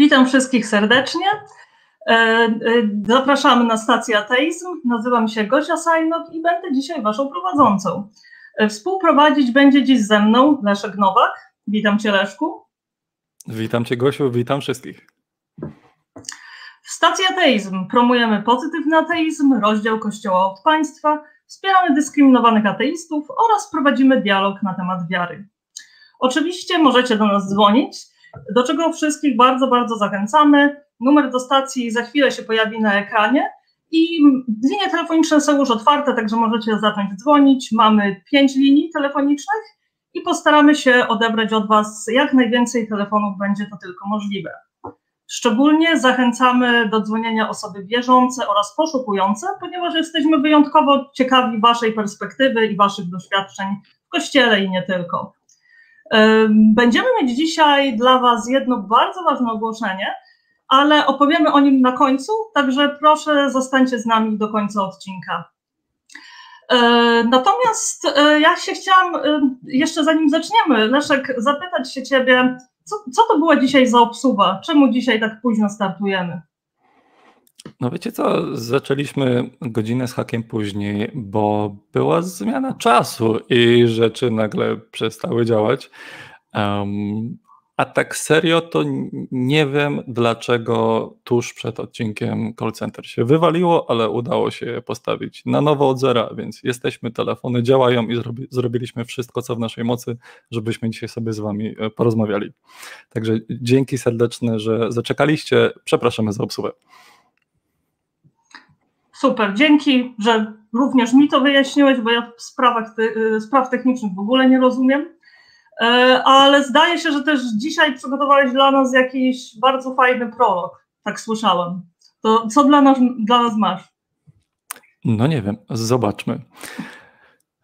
Witam wszystkich serdecznie. E, e, zapraszamy na stację Ateizm. Nazywam się Gosia Sajnok i będę dzisiaj Waszą prowadzącą. E, współprowadzić będzie dziś ze mną Leszek Nowak. Witam Cię, Leszku. Witam Cię, Gosiu, witam wszystkich. W stacji Ateizm promujemy pozytywny ateizm, rozdział Kościoła od państwa, wspieramy dyskryminowanych ateistów oraz prowadzimy dialog na temat wiary. Oczywiście możecie do nas dzwonić, do czego wszystkich bardzo, bardzo zachęcamy. Numer do stacji za chwilę się pojawi na ekranie i linie telefoniczne są już otwarte, także możecie zacząć dzwonić. Mamy pięć linii telefonicznych i postaramy się odebrać od Was jak najwięcej telefonów będzie to tylko możliwe. Szczególnie zachęcamy do dzwonienia osoby wierzące oraz poszukujące, ponieważ jesteśmy wyjątkowo ciekawi Waszej perspektywy i Waszych doświadczeń w kościele i nie tylko. Będziemy mieć dzisiaj dla Was jedno bardzo ważne ogłoszenie, ale opowiemy o nim na końcu, także proszę zostańcie z nami do końca odcinka. Natomiast e, ja się chciałam, jeszcze zanim zaczniemy, Leszek, zapytać się Ciebie, co, co to była dzisiaj za obsuwa? Czemu dzisiaj tak późno startujemy? No wiecie co, zaczęliśmy godzinę z hakiem później, bo była zmiana czasu i rzeczy nagle przestały działać. Um, a tak serio to nie wiem, dlaczego tuż przed odcinkiem call center się wywaliło, ale udało się je postawić na nowo od zera, więc jesteśmy, telefony działają i zrobi, zrobiliśmy wszystko, co w naszej mocy, żebyśmy dzisiaj sobie z wami e, porozmawiali. Także dzięki serdeczne, że zaczekaliście. Przepraszamy za obsługę. Super, dzięki, że również mi to wyjaśniłeś, bo ja sprawach ty, y, spraw technicznych w ogóle nie rozumiem. E, ale zdaje się, że też dzisiaj przygotowałeś dla nas jakiś bardzo fajny prolog, tak słyszałem. To co dla nas, dla nas masz? No nie wiem, zobaczmy.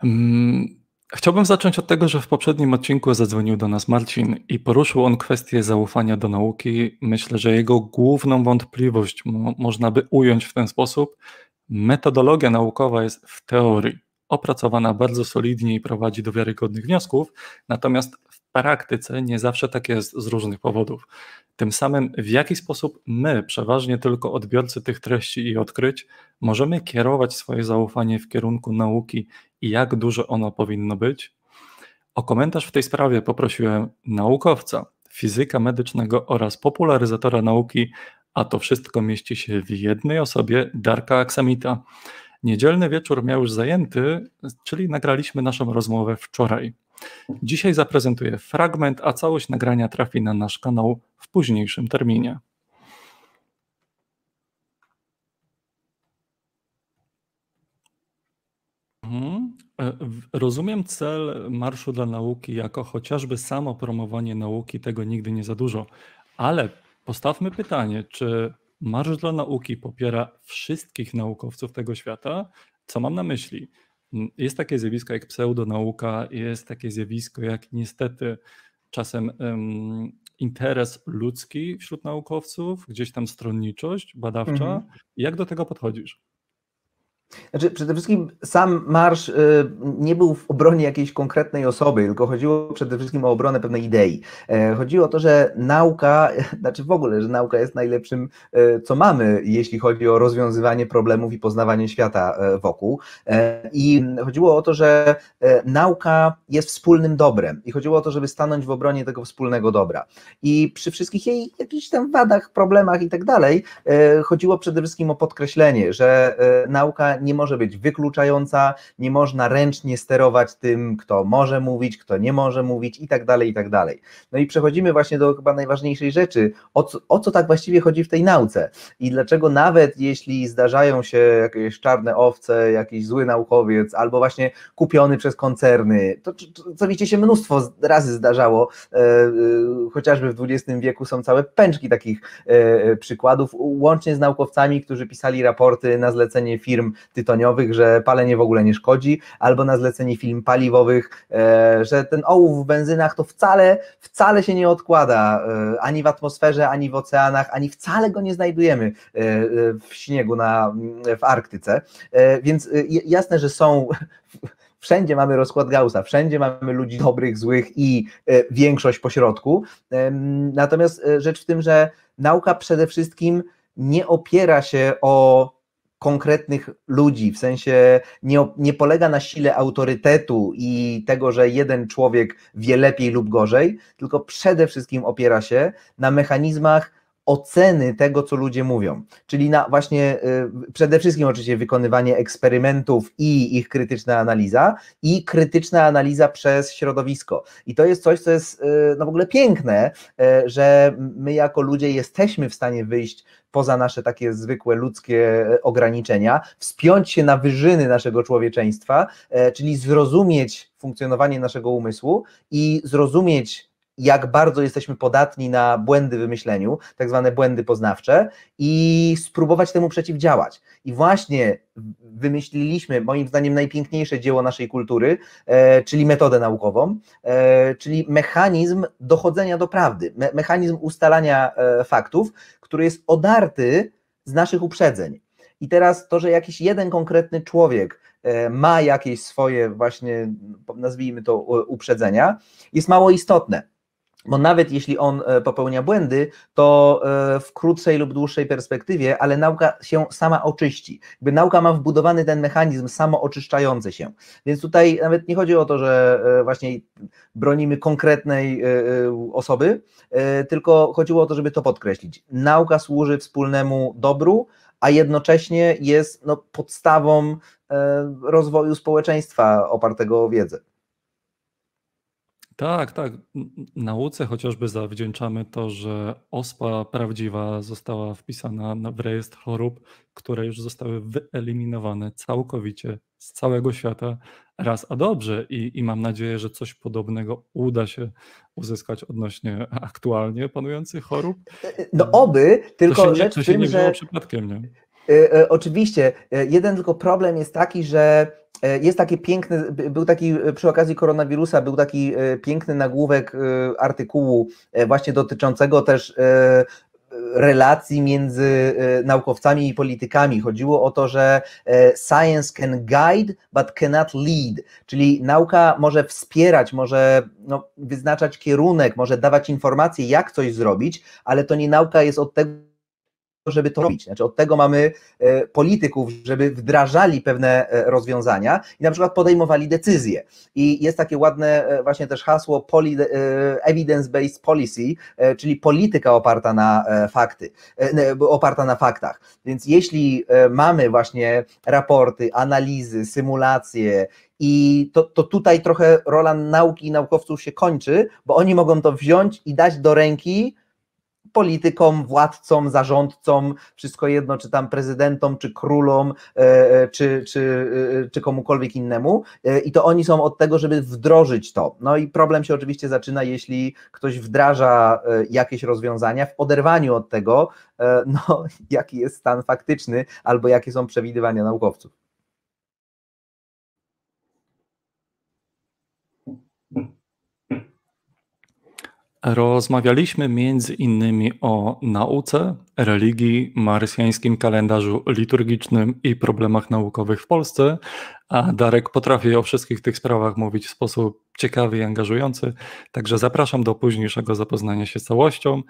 Mm, chciałbym zacząć od tego, że w poprzednim odcinku zadzwonił do nas Marcin i poruszył on kwestię zaufania do nauki. Myślę, że jego główną wątpliwość mo można by ująć w ten sposób, Metodologia naukowa jest w teorii opracowana bardzo solidnie i prowadzi do wiarygodnych wniosków, natomiast w praktyce nie zawsze tak jest z różnych powodów. Tym samym, w jaki sposób my, przeważnie tylko odbiorcy tych treści i odkryć, możemy kierować swoje zaufanie w kierunku nauki i jak duże ono powinno być? O komentarz w tej sprawie poprosiłem naukowca, fizyka medycznego oraz popularyzatora nauki a to wszystko mieści się w jednej osobie, Darka Aksamita. Niedzielny wieczór miał już zajęty, czyli nagraliśmy naszą rozmowę wczoraj. Dzisiaj zaprezentuję fragment, a całość nagrania trafi na nasz kanał w późniejszym terminie. Mhm. E, rozumiem cel Marszu dla Nauki jako chociażby samo promowanie nauki, tego nigdy nie za dużo, ale Postawmy pytanie, czy Marsz dla Nauki popiera wszystkich naukowców tego świata? Co mam na myśli? Jest takie zjawisko jak pseudonauka, jest takie zjawisko jak niestety czasem um, interes ludzki wśród naukowców, gdzieś tam stronniczość badawcza. Mhm. Jak do tego podchodzisz? Znaczy, przede wszystkim sam marsz y, nie był w obronie jakiejś konkretnej osoby, tylko chodziło przede wszystkim o obronę pewnej idei. E, chodziło o to, że nauka, znaczy w ogóle, że nauka jest najlepszym, e, co mamy, jeśli chodzi o rozwiązywanie problemów i poznawanie świata e, wokół. I chodziło o to, że nauka jest wspólnym dobrem i chodziło o to, żeby stanąć w obronie tego wspólnego dobra. I przy wszystkich jej jakichś tam wadach, problemach i tak dalej, chodziło przede wszystkim o podkreślenie, że nauka nie może być wykluczająca, nie można ręcznie sterować tym, kto może mówić, kto nie może mówić i tak dalej, i tak dalej. No i przechodzimy właśnie do chyba najważniejszej rzeczy, o co, o co tak właściwie chodzi w tej nauce i dlaczego nawet jeśli zdarzają się jakieś czarne owce, jakiś zły naukowiec, albo właśnie kupiony przez koncerny, to co wiecie się mnóstwo razy zdarzało, e, e, chociażby w XX wieku są całe pęczki takich e, przykładów, łącznie z naukowcami, którzy pisali raporty na zlecenie firm tytoniowych, że palenie w ogóle nie szkodzi, albo na zlecenie film paliwowych, e, że ten ołów w benzynach to wcale, wcale się nie odkłada e, ani w atmosferze, ani w oceanach, ani wcale go nie znajdujemy e, w śniegu na, w Arktyce. Więc jasne, że są wszędzie mamy rozkład Gaussa, wszędzie mamy ludzi dobrych, złych i większość pośrodku. Natomiast rzecz w tym, że nauka przede wszystkim nie opiera się o konkretnych ludzi, w sensie nie, nie polega na sile autorytetu i tego, że jeden człowiek wie lepiej lub gorzej, tylko przede wszystkim opiera się na mechanizmach oceny tego, co ludzie mówią, czyli na właśnie y, przede wszystkim oczywiście wykonywanie eksperymentów i ich krytyczna analiza i krytyczna analiza przez środowisko. I to jest coś, co jest y, no w ogóle piękne, y, że my jako ludzie jesteśmy w stanie wyjść poza nasze takie zwykłe ludzkie ograniczenia, wspiąć się na wyżyny naszego człowieczeństwa, czyli zrozumieć funkcjonowanie naszego umysłu i zrozumieć jak bardzo jesteśmy podatni na błędy w myśleniu, tak zwane błędy poznawcze, i spróbować temu przeciwdziałać. I właśnie wymyśliliśmy, moim zdaniem, najpiękniejsze dzieło naszej kultury, e, czyli metodę naukową, e, czyli mechanizm dochodzenia do prawdy, me mechanizm ustalania e, faktów, który jest odarty z naszych uprzedzeń. I teraz to, że jakiś jeden konkretny człowiek e, ma jakieś swoje właśnie, nazwijmy to, uprzedzenia, jest mało istotne bo nawet jeśli on e, popełnia błędy, to e, w krótszej lub dłuższej perspektywie, ale nauka się sama oczyści. Jakby nauka ma wbudowany ten mechanizm samooczyszczający się. Więc tutaj nawet nie chodzi o to, że e, właśnie bronimy konkretnej osoby, tylko chodziło o to, żeby to podkreślić. Nauka służy wspólnemu dobru, a jednocześnie jest no, podstawą rozwoju społeczeństwa opartego o wiedzę. Tak, tak. Nauce chociażby zawdzięczamy to, że ospa prawdziwa została wpisana w rejestr chorób, które już zostały wyeliminowane całkowicie z całego świata raz a dobrze i, i mam nadzieję, że coś podobnego uda się uzyskać odnośnie aktualnie panujących chorób. No oby, tylko to się, rzecz to się tym, nie że... przypadkiem, nie? E, e, oczywiście, e, jeden tylko problem jest taki, że jest taki piękny, był taki przy okazji koronawirusa, był taki piękny nagłówek artykułu właśnie dotyczącego też relacji między naukowcami i politykami. Chodziło o to, że science can guide, but cannot lead, czyli nauka może wspierać, może no, wyznaczać kierunek, może dawać informacje, jak coś zrobić, ale to nie nauka jest od tego, żeby to robić. Znaczy od tego mamy e, polityków, żeby wdrażali pewne e, rozwiązania i na przykład podejmowali decyzje. I jest takie ładne e, właśnie też hasło evidence-based policy, czyli polityka oparta na fakty, oparta na faktach. Więc jeśli mamy właśnie raporty, analizy, symulacje i to, to tutaj trochę rola nauki i naukowców się kończy, bo oni mogą to wziąć i dać do ręki politykom, władcom, zarządcom, wszystko jedno, czy tam prezydentom, czy królom, e, e, czy, czy, e, czy komukolwiek innemu. I to oni są od tego, żeby wdrożyć to. No i problem się oczywiście zaczyna, jeśli ktoś wdraża jakieś rozwiązania w oderwaniu od tego, no, jaki jest stan faktyczny, albo jakie są przewidywania naukowców. Rozmawialiśmy między innymi o nauce, religii, marsjańskim kalendarzu liturgicznym i problemach naukowych w Polsce, a Darek potrafi o wszystkich tych sprawach mówić w sposób ciekawy i angażujący, także zapraszam do późniejszego zapoznania się z całością.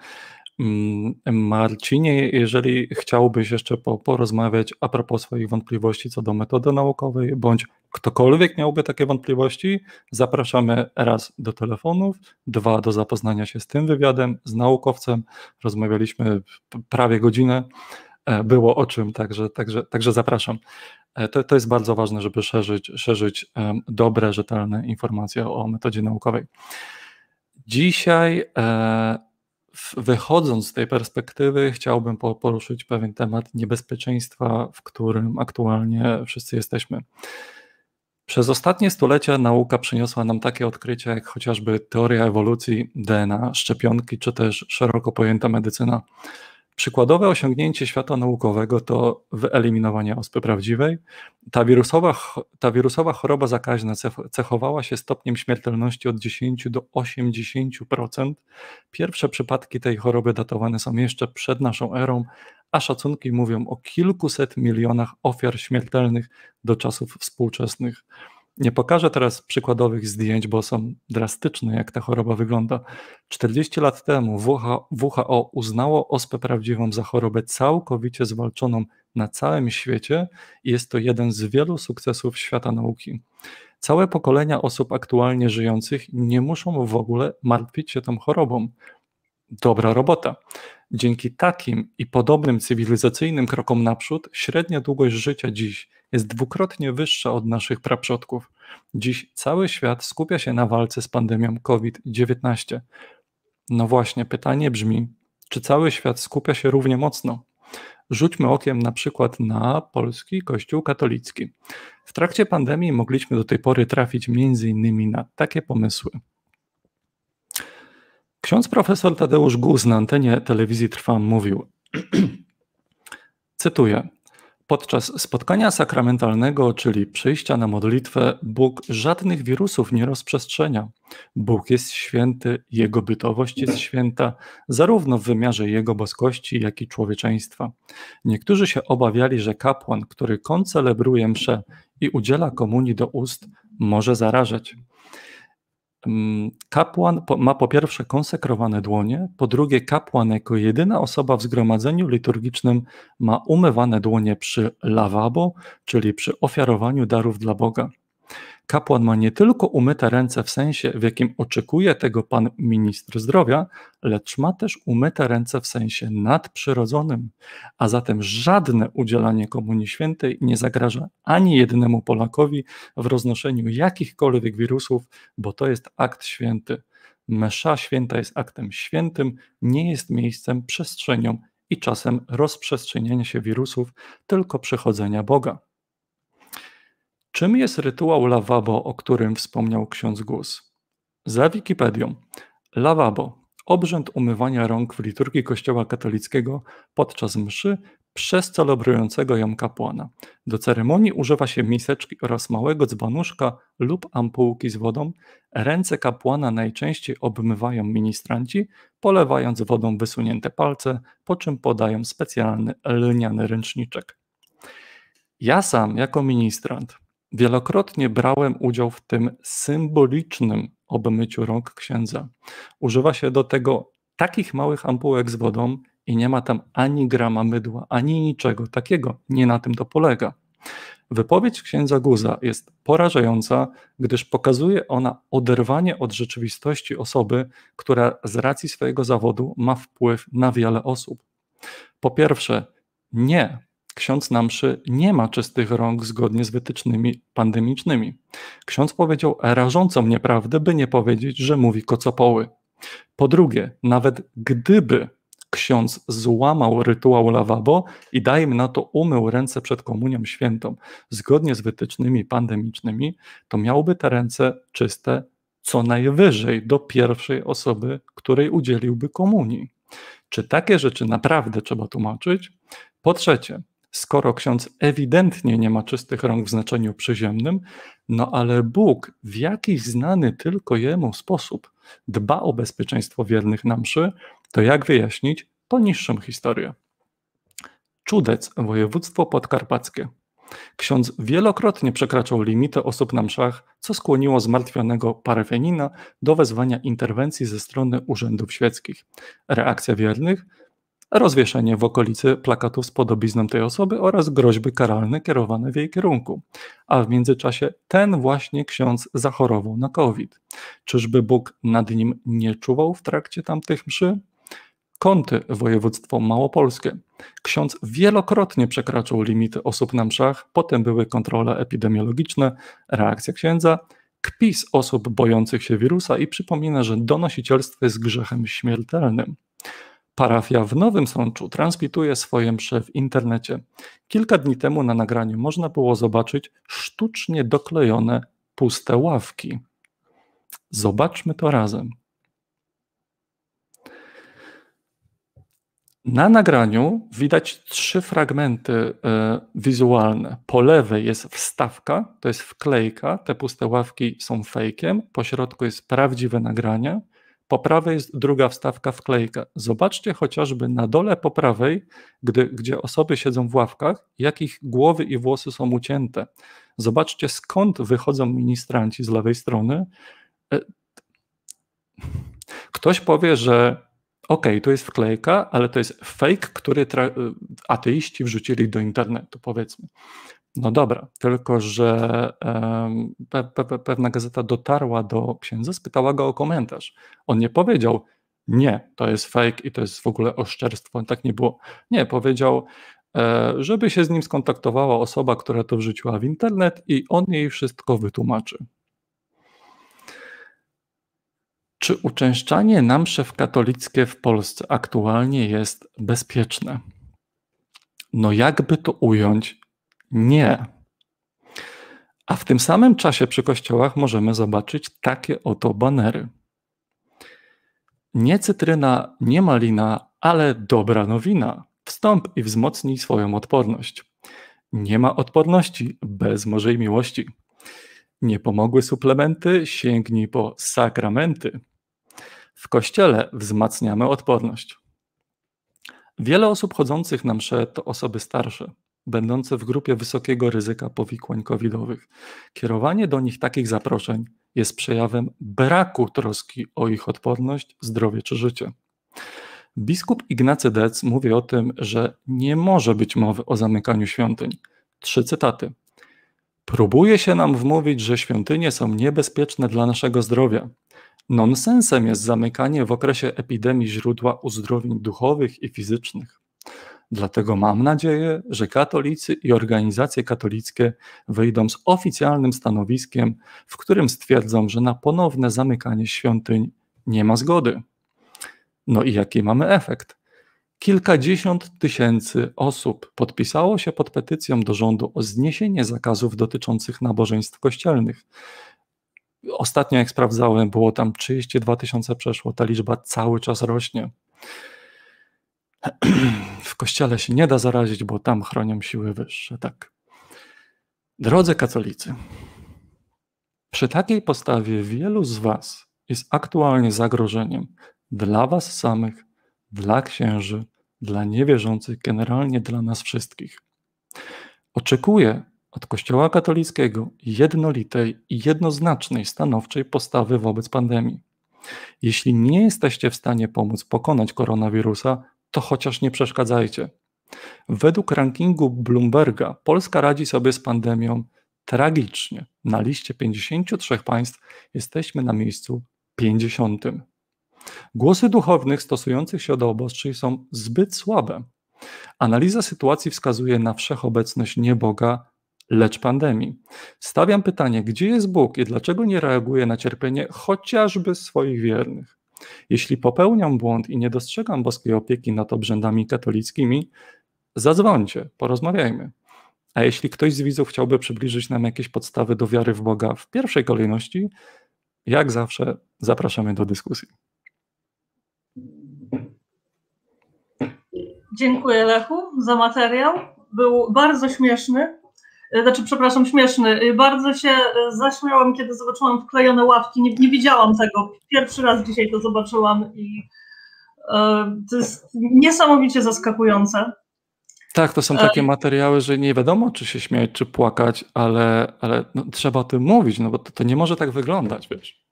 Mm, Marcinie, jeżeli chciałbyś jeszcze po, porozmawiać a propos swoich wątpliwości co do metody naukowej, bądź ktokolwiek miałby takie wątpliwości, zapraszamy raz do telefonów, dwa do zapoznania się z tym wywiadem, z naukowcem. Rozmawialiśmy prawie godzinę, e, było o czym, także, także, także zapraszam. E, to, to jest bardzo ważne, żeby szerzyć, szerzyć dobre, rzetelne informacje o metodzie naukowej. Dzisiaj e, wychodząc z tej perspektywy, chciałbym poruszyć pewien temat niebezpieczeństwa, w którym aktualnie wszyscy jesteśmy. Przez ostatnie stulecia nauka przyniosła nam takie odkrycia, jak chociażby teoria ewolucji DNA, szczepionki, czy też szeroko pojęta medycyna. Przykładowe osiągnięcie świata naukowego to wyeliminowanie ospy prawdziwej. Ta wirusowa, ta wirusowa choroba zakaźna cechowała się stopniem śmiertelności od 10 do 80%. Pierwsze przypadki tej choroby datowane są jeszcze przed naszą erą, a szacunki mówią o kilkuset milionach ofiar śmiertelnych do czasów współczesnych. Nie pokażę teraz przykładowych zdjęć, bo są drastyczne, jak ta choroba wygląda. 40 lat temu WHO uznało ospę prawdziwą za chorobę całkowicie zwalczoną na całym świecie i jest to jeden z wielu sukcesów świata nauki. Całe pokolenia osób aktualnie żyjących nie muszą w ogóle martwić się tą chorobą. Dobra robota. Dzięki takim i podobnym cywilizacyjnym krokom naprzód, średnia długość życia dziś jest dwukrotnie wyższa od naszych praprzodków. Dziś cały świat skupia się na walce z pandemią COVID-19. No właśnie, pytanie brzmi, czy cały świat skupia się równie mocno? Rzućmy okiem na przykład na polski Kościół katolicki. W trakcie pandemii mogliśmy do tej pory trafić m.in. na takie pomysły. Ksiądz profesor Tadeusz Guz na antenie telewizji Trwam mówił, cytuję, Podczas spotkania sakramentalnego, czyli przyjścia na modlitwę, Bóg żadnych wirusów nie rozprzestrzenia. Bóg jest święty, Jego bytowość jest święta, zarówno w wymiarze Jego boskości, jak i człowieczeństwa. Niektórzy się obawiali, że kapłan, który koncelebruje mszę i udziela komunii do ust, może zarażać. Mm, kapłan ma po pierwsze konsekrowane dłonie, po drugie kapłan jako jedyna osoba w zgromadzeniu liturgicznym ma umywane dłonie przy lawabo, czyli przy ofiarowaniu darów dla Boga. Kapłan ma nie tylko umyte ręce w sensie, w jakim oczekuje tego pan ministr zdrowia, lecz ma też umyte ręce w sensie nadprzyrodzonym, a zatem żadne udzielanie Komunii Świętej nie zagraża ani jednemu Polakowi w roznoszeniu jakichkolwiek wirusów, bo to jest akt święty. Mesza święta jest aktem świętym, nie jest miejscem, przestrzenią i czasem rozprzestrzeniania się wirusów, tylko przychodzenia Boga. Czym jest rytuał lawabo, o którym wspomniał ksiądz Gus? Za Wikipedią. Lawabo obrzęd umywania rąk w liturgii Kościoła katolickiego podczas mszy przez celebrującego ją kapłana. Do ceremonii używa się miseczki oraz małego dzbanuszka lub ampułki z wodą. Ręce kapłana najczęściej obmywają ministranci, polewając wodą wysunięte palce, po czym podają specjalny lniany ręczniczek. Ja sam, jako ministrant, Wielokrotnie brałem udział w tym symbolicznym obmyciu rąk księdza. Używa się do tego takich małych ampułek z wodą i nie ma tam ani grama mydła, ani niczego takiego. Nie na tym to polega. Wypowiedź księdza Guza jest porażająca, gdyż pokazuje ona oderwanie od rzeczywistości osoby, która z racji swojego zawodu ma wpływ na wiele osób. Po pierwsze, nie ksiądz na mszy nie ma czystych rąk zgodnie z wytycznymi pandemicznymi. Ksiądz powiedział rażącą nieprawdę, by nie powiedzieć, że mówi kocopoły. Po drugie, nawet gdyby ksiądz złamał rytuał lawabo i dajmy na to umył ręce przed komunią świętą zgodnie z wytycznymi pandemicznymi, to miałby te ręce czyste co najwyżej do pierwszej osoby, której udzieliłby komunii. Czy takie rzeczy naprawdę trzeba tłumaczyć? Po trzecie, skoro ksiądz ewidentnie nie ma czystych rąk w znaczeniu przyziemnym, no ale Bóg w jakiś znany tylko jemu sposób dba o bezpieczeństwo wiernych na mszy, to jak wyjaśnić poniższą historię? Czudec, województwo podkarpackie. Ksiądz wielokrotnie przekraczał limity osób na mszach, co skłoniło zmartwionego parafianina do wezwania interwencji ze strony urzędów świeckich. Reakcja wiernych rozwieszenie w okolicy plakatów z podobizną tej osoby oraz groźby karalne kierowane w jej kierunku. A w międzyczasie ten właśnie ksiądz zachorował na COVID. Czyżby Bóg nad nim nie czuwał w trakcie tamtych mszy? Kąty, województwo małopolskie. Ksiądz wielokrotnie przekraczał limity osób na mszach, potem były kontrole epidemiologiczne, reakcja księdza, kpis osób bojących się wirusa i przypomina, że donosicielstwo jest grzechem śmiertelnym. Parafia w Nowym Sączu transmituje swoje msze w internecie. Kilka dni temu na nagraniu można było zobaczyć sztucznie doklejone puste ławki. Zobaczmy to razem. Na nagraniu widać trzy fragmenty y, wizualne. Po lewej jest wstawka, to jest wklejka, te puste ławki są fejkiem, po środku jest prawdziwe nagranie, po prawej jest druga wstawka wklejka. Zobaczcie chociażby na dole po prawej, gdy, gdzie osoby siedzą w ławkach, jakich głowy i włosy są ucięte. Zobaczcie, skąd wychodzą ministranci z lewej strony. E, ktoś powie, że OK, to jest wklejka, ale to jest fake, który ateiści wrzucili do internetu, powiedzmy. No dobra, tylko że pe, pe, pewna gazeta dotarła do księdza, spytała go o komentarz. On nie powiedział, nie, to jest fake i to jest w ogóle oszczerstwo, tak nie było. Nie, powiedział, e, żeby się z nim skontaktowała osoba, która to wrzuciła w internet i on jej wszystko wytłumaczy. Czy uczęszczanie na msze katolickie w Polsce aktualnie jest bezpieczne? No jakby to ująć? Nie. A w tym samym czasie przy kościołach możemy zobaczyć takie oto banery. Nie cytryna, nie malina, ale dobra nowina. Wstąp i wzmocnij swoją odporność. Nie ma odporności bez Możej miłości. Nie pomogły suplementy, sięgnij po sakramenty. W kościele wzmacniamy odporność. Wiele osób chodzących na msze to osoby starsze, będące w grupie wysokiego ryzyka powikłań covidowych. Kierowanie do nich takich zaproszeń jest przejawem braku troski o ich odporność, zdrowie czy życie. Biskup Ignacy Dec mówi o tym, że nie może być mowy o zamykaniu świątyń. Trzy cytaty. Próbuje się nam wmówić, że świątynie są niebezpieczne dla naszego zdrowia. Nonsensem jest zamykanie w okresie epidemii źródła uzdrowień duchowych i fizycznych. Dlatego mam nadzieję, że katolicy i organizacje katolickie wyjdą z oficjalnym stanowiskiem, w którym stwierdzą, że na ponowne zamykanie świątyń nie ma zgody. No i jaki mamy efekt? Kilkadziesiąt tysięcy osób podpisało się pod petycją do rządu o zniesienie zakazów dotyczących nabożeństw kościelnych. Ostatnio, jak sprawdzałem, było tam 32 tysiące przeszło, ta liczba cały czas rośnie. W kościele się nie da zarazić, bo tam chronią siły wyższe. Tak. Drodzy katolicy, przy takiej postawie wielu z Was jest aktualnie zagrożeniem dla Was samych, dla księży, dla niewierzących, generalnie dla nas wszystkich. Oczekuję od Kościoła katolickiego jednolitej i jednoznacznej stanowczej postawy wobec pandemii. Jeśli nie jesteście w stanie pomóc pokonać koronawirusa, to chociaż nie przeszkadzajcie. Według rankingu Bloomberga Polska radzi sobie z pandemią tragicznie. Na liście 53 państw jesteśmy na miejscu 50. Głosy duchownych stosujących się do obostrzeń są zbyt słabe. Analiza sytuacji wskazuje na wszechobecność nie Boga, lecz pandemii. Stawiam pytanie, gdzie jest Bóg i dlaczego nie reaguje na cierpienie chociażby swoich wiernych? Jeśli popełniam błąd i nie dostrzegam boskiej opieki nad obrzędami katolickimi, zadzwońcie, porozmawiajmy. A jeśli ktoś z widzów chciałby przybliżyć nam jakieś podstawy do wiary w Boga w pierwszej kolejności, jak zawsze zapraszamy do dyskusji. Dziękuję Lechu za materiał. Był bardzo śmieszny. E, znaczy, przepraszam, śmieszny. E, bardzo się e, zaśmiałam, kiedy zobaczyłam wklejone ławki. Nie, nie widziałam tego. Pierwszy raz dzisiaj to zobaczyłam i to jest niesamowicie zaskakujące. Tak, to są takie materiały, że nie wiadomo, czy się śmiać, czy płakać, ale, ale no, trzeba o tym mówić, no bo to, to nie może tak wyglądać, wiesz.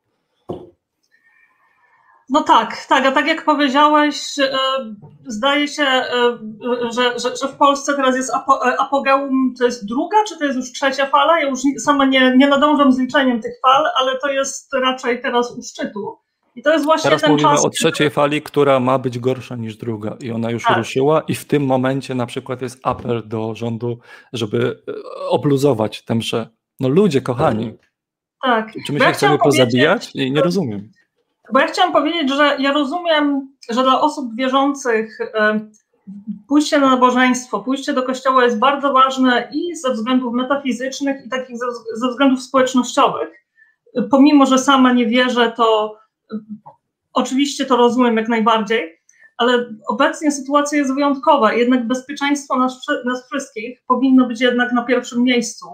No tak, tak, a tak jak powiedziałeś, e, zdaje się, e, że, że, że w Polsce teraz jest e, apogeum, to jest druga, czy to jest już trzecia fala? Ja już sama nie, nie nadążam z liczeniem tych fal, ale to jest raczej teraz u szczytu. I to jest właśnie teraz ten mówimy czas. o trzeciej fali, która ma być gorsza niż druga i ona już tak. ruszyła i w tym momencie na przykład jest apel do rządu, żeby obluzować tę mszę. No ludzie kochani. Tak. Czy my się ja chcemy pozabijać? Nie, nie rozumiem. Bo ja chciałam powiedzieć, że ja rozumiem, że dla osób wierzących e, pójście na nabożeństwo, pójście do kościoła jest bardzo ważne i ze względów metafizycznych, i takich ze, względów społecznościowych. Pomimo, że sama nie wierzę, to oczywiście to rozumiem jak najbardziej, ale obecnie sytuacja jest wyjątkowa. Jednak bezpieczeństwo nas, nas wszystkich powinno być jednak na pierwszym miejscu.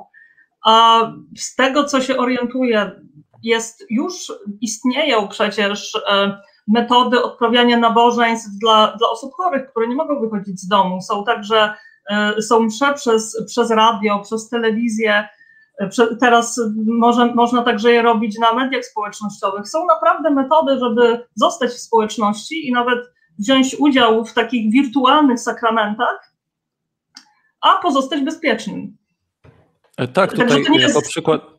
A z tego, co się orientuję, jest już istnieją przecież e, metody odprawiania nabożeństw dla, dla osób chorych, które nie mogą wychodzić z domu. Są także e, są msze przez, przez radio, przez telewizję. Teraz może, można także je robić na mediach społecznościowych. Są naprawdę metody, żeby zostać w społeczności i nawet wziąć udział w takich wirtualnych sakramentach, a pozostać bezpiecznym. E, tak, tutaj jako jest... przykład.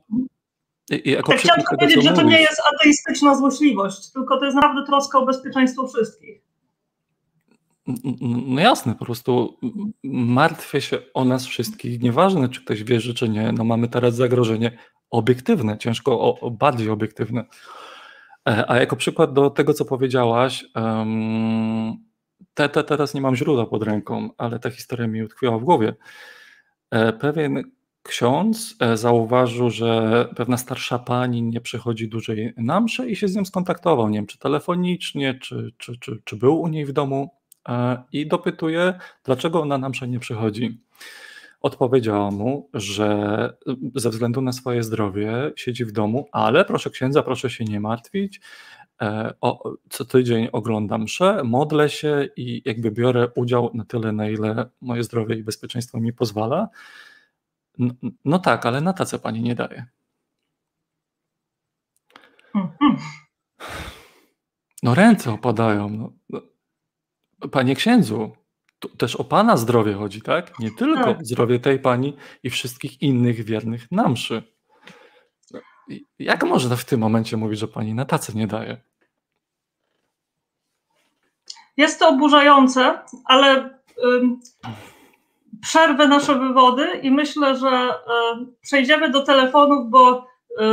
Jako tak, chciałam powiedzieć, że to nie jest ateistyczna złośliwość, tylko to jest naprawdę troska o bezpieczeństwo wszystkich. No jasne, po prostu martwię się o nas wszystkich. Nieważne, czy ktoś wierzy, czy nie. No mamy teraz zagrożenie obiektywne, ciężko o, o bardziej obiektywne. E, a jako przykład do tego, co powiedziałaś, um, te, te, teraz nie mam źródła pod ręką, ale ta historia mi utkwiła w głowie. E, pewien ksiądz e, zauważył, że pewna starsza pani nie przychodzi dłużej na mszę i się z nią skontaktował, nie wiem, czy telefonicznie, czy, czy, czy, czy był u niej w domu i dopytuje, dlaczego ona na mszę nie przychodzi. Odpowiedziała mu, że ze względu na swoje zdrowie siedzi w domu, ale proszę księdza, proszę się nie martwić. E, o, co tydzień oglądam mszę, modlę się i jakby biorę udział na tyle, na ile moje zdrowie i bezpieczeństwo mi pozwala. No, no tak, ale na tacę pani nie daje. Mhm. No ręce opadają. No, no. Panie księdzu, też o Pana zdrowie chodzi, tak? Nie tylko tak. zdrowie tej Pani i wszystkich innych wiernych na mszy. Jak można w tym momencie mówić, że Pani na tacę nie daje? Jest to oburzające, ale przerwę nasze wywody i myślę, że y, przejdziemy do telefonów, bo y,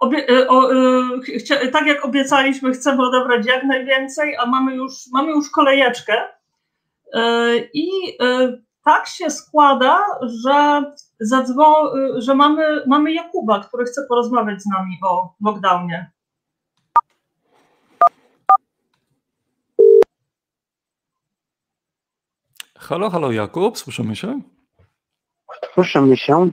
obie, y, o, y, tak jak obiecaliśmy, chcemy odebrać jak najwięcej, a mamy już, mamy już kolejeczkę. E, I e, tak się składa, że, zadzwo, że mamy, mamy Jakuba, który chce porozmawiać z nami o lockdownie. Halo, halo Jakub, słyszymy się? Słyszymy się.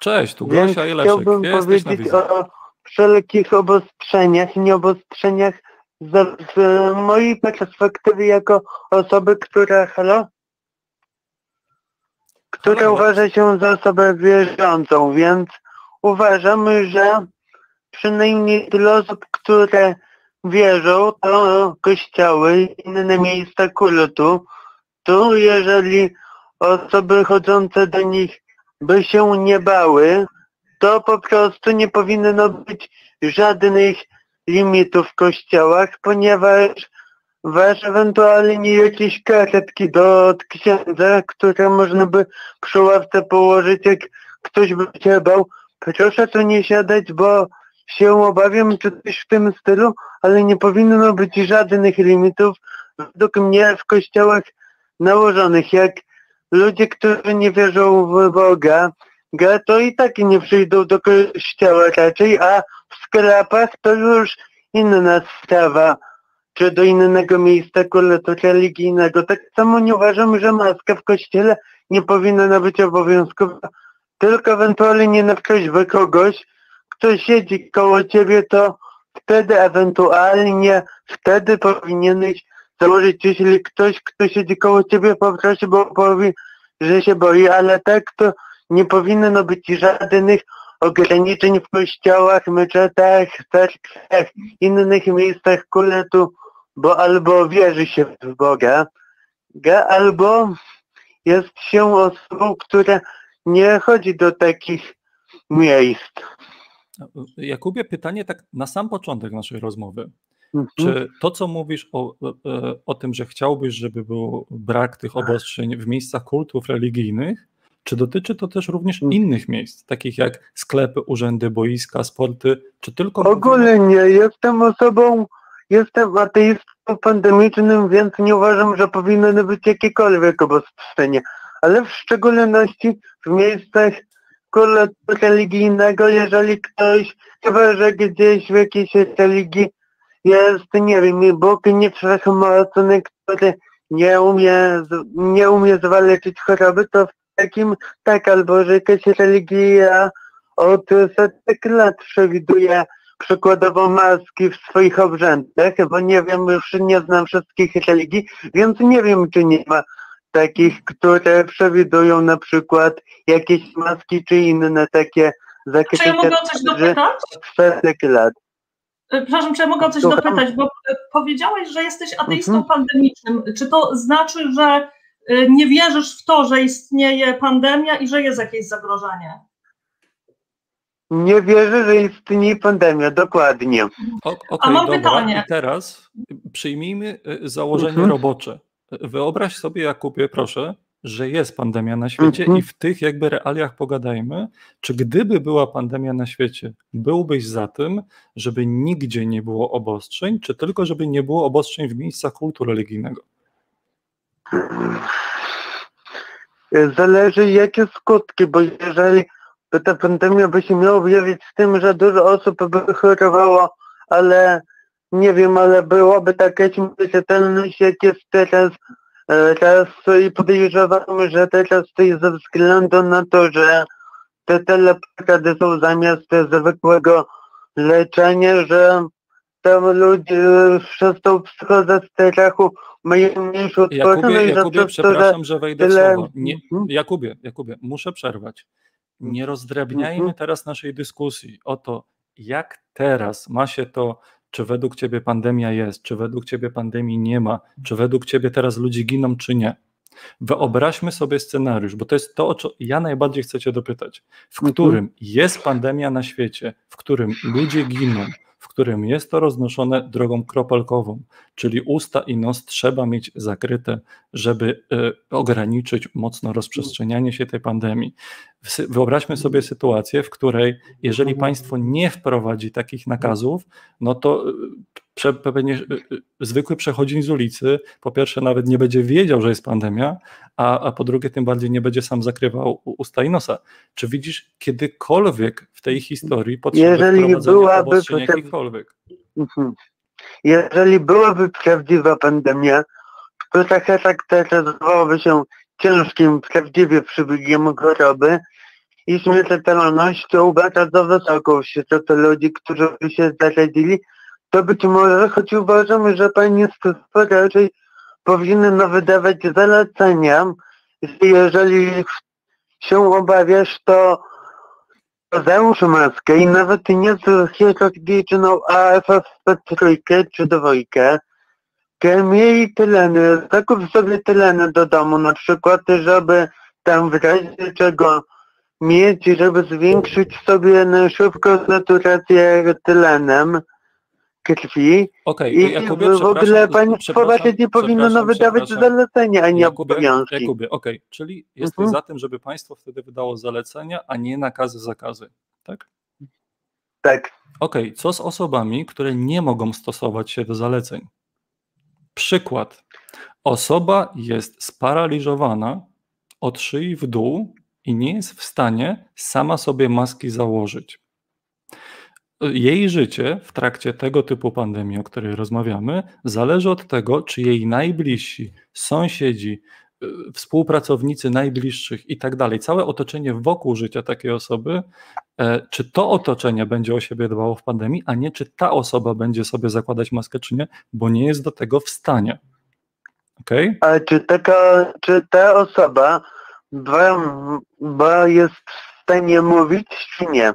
Cześć, tu Gosia i Leszek. Chciałbym powiedzieć o wszelkich obostrzeniach, nieobostrzeniach z, z mojej perspektywy jako osoby, która, halo? Która uważa się za osobę wierzącą, więc uważam, że przynajmniej dla osób, które wierzą, to kościoły i inne miejsca kultu, to jeżeli osoby chodzące do nich by się nie bały, to po prostu nie powinno być żadnych limitów w kościołach, ponieważ wasz ewentualnie jakieś karetki do księdza, które można by przy ławce położyć, jak ktoś by się bał. Proszę tu nie siadać, bo się obawiam, czy coś w tym stylu, ale nie powinno być żadnych limitów według mnie w kościołach nałożonych. Jak ludzie, którzy nie wierzą w Boga, to i tak nie przyjdą do kościoła raczej, a w sklepach to już inna sprawa, czy do innego miejsca kultu religijnego. Tak samo nie uważam, że maska w kościele nie powinna być obowiązkowa, tylko ewentualnie na prośbę kogoś, kto siedzi koło ciebie, to wtedy ewentualnie, wtedy powinieneś założyć, jeśli ktoś, kto siedzi koło ciebie poprosi, bo powie, że się boi, ale tak to nie powinno być żadnych ograniczeń w kościołach, meczetach, cerkwiach, innych miejscach kultu, bo albo wierzy się w Boga, albo jest się osobą, która nie chodzi do takich miejsc. Jakubie, pytanie tak na sam początek naszej rozmowy. Mhm. Czy to, co mówisz o, o tym, że chciałbyś, żeby był brak tych obostrzeń w miejscach kultów religijnych, czy dotyczy to też również mm. innych miejsc, takich jak sklepy, urzędy, boiska, sporty, czy tylko... Ogólnie nie, jestem osobą, jestem ateistą pandemicznym, więc nie uważam, że powinny być jakiekolwiek obostrzenia, ale w szczególności w miejscach kultu religijnego, jeżeli ktoś chyba, że gdzieś w jakiejś religii jest, nie wiem, Bóg niewszechmocny, który nie umie, nie umie zwalczyć choroby, to takim, tak, albo że jakaś religia od setek lat przewiduje przykładowo maski w swoich obrzędach, bo nie wiem, już nie znam wszystkich religii, więc nie wiem, czy nie ma takich, które przewidują na przykład jakieś maski czy inne takie Czy ja mogę o coś dopytać? Setek lat. E, przepraszam, czy ja mogę o coś Słucham. dopytać, bo e, powiedziałeś, że jesteś ateistą Mhm. pandemicznym. Czy to znaczy, że e, nie wierzysz w to, że istnieje pandemia i że jest jakieś zagrożenie? Nie wierzę, że istnieje pandemia, dokładnie. O- A Okej, mam dobra. pytanie. I teraz przyjmijmy y, założenie Mhm. robocze. Wyobraź sobie, Jakubie, proszę, że jest pandemia na świecie Mhm. i w tych jakby realiach pogadajmy, czy gdyby była pandemia na świecie, byłbyś za tym, żeby nigdzie nie było obostrzeń, czy tylko żeby nie było obostrzeń w miejscach kultu religijnego? Zależy jakie skutki, bo jeżeli by ta pandemia by się miała objawić z tym, że dużo osób by chorowało, ale nie wiem, ale byłaby taka śmiertelność jak jest teraz, teraz i podejrzewam, że teraz to jest ze względu na to, że te teleporady są zamiast zwykłego leczenia, że tam ludzie przez tą psychozę strachu mają mniejszą Jakubie, Jakubie przepraszam, że wejdę w tyle- słowo. Nie, Mhm. Jakubie, Jakubie, muszę przerwać. Nie rozdrabniajmy Mhm. teraz naszej dyskusji o to, jak teraz ma się to, czy według ciebie pandemia jest, czy według ciebie pandemii nie ma, czy według ciebie teraz ludzie giną, czy nie. Wyobraźmy sobie scenariusz, bo to jest to, o co ja najbardziej chcę cię dopytać, w Mhm. którym jest pandemia na świecie, w którym ludzie giną, w którym jest to roznoszone drogą kropelkową, czyli usta i nos trzeba mieć zakryte, żeby e, ograniczyć mocno rozprzestrzenianie się tej pandemii. Wyobraźmy sobie sytuację, w której jeżeli państwo nie wprowadzi takich nakazów, no to e, prze, pewnie e, e, zwykły przechodzień z ulicy, po pierwsze nawet nie będzie wiedział, że jest pandemia, a, a po drugie tym bardziej nie będzie sam zakrywał usta i nosa. Czy widzisz kiedykolwiek w tej historii potrzebę Jeżeli byłaby? Mhm. Jeżeli byłaby prawdziwa pandemia, która charakteryzowałaby się ciężkim, prawdziwie przebiegiem choroby i śmiertelnością bardzo wysoką wśród ludzi, którzy się zarazili, to być może, choć uważamy, że państwo raczej powinno wydawać zalecenia, że jeżeli się obawiasz, to Załóż maskę i nawet nie z chirurgiczną, a FFP3 czy dwójkę. Miej tyleny, zakup sobie tyleny do domu na przykład, żeby tam w razie czego mieć, żeby zwiększyć sobie na szybko saturację tylenem krwi. Okej, I Jakubie, w ogóle państwo raczej nie powinno wydawać zalecenia, a nie Jakubie, obowiązki. Jakubie, okej, czyli jesteś Mhm. za tym, żeby państwo wtedy wydało zalecenia, a nie nakazy, zakazy, tak? Tak. Okej, co z osobami, które nie mogą stosować się do zaleceń? Przykład. Osoba jest sparaliżowana od szyi w dół i nie jest w stanie sama sobie maski założyć. Jej życie w trakcie tego typu pandemii, o której rozmawiamy, zależy od tego, czy jej najbliżsi, sąsiedzi, współpracownicy najbliższych i tak dalej, całe otoczenie wokół życia takiej osoby, e, czy to otoczenie będzie o siebie dbało w pandemii, a nie czy ta osoba będzie sobie zakładać maskę, czy nie, bo nie jest do tego w stanie. Okej? A czy taka, czy ta osoba bo, bo jest w stanie mówić, czy nie?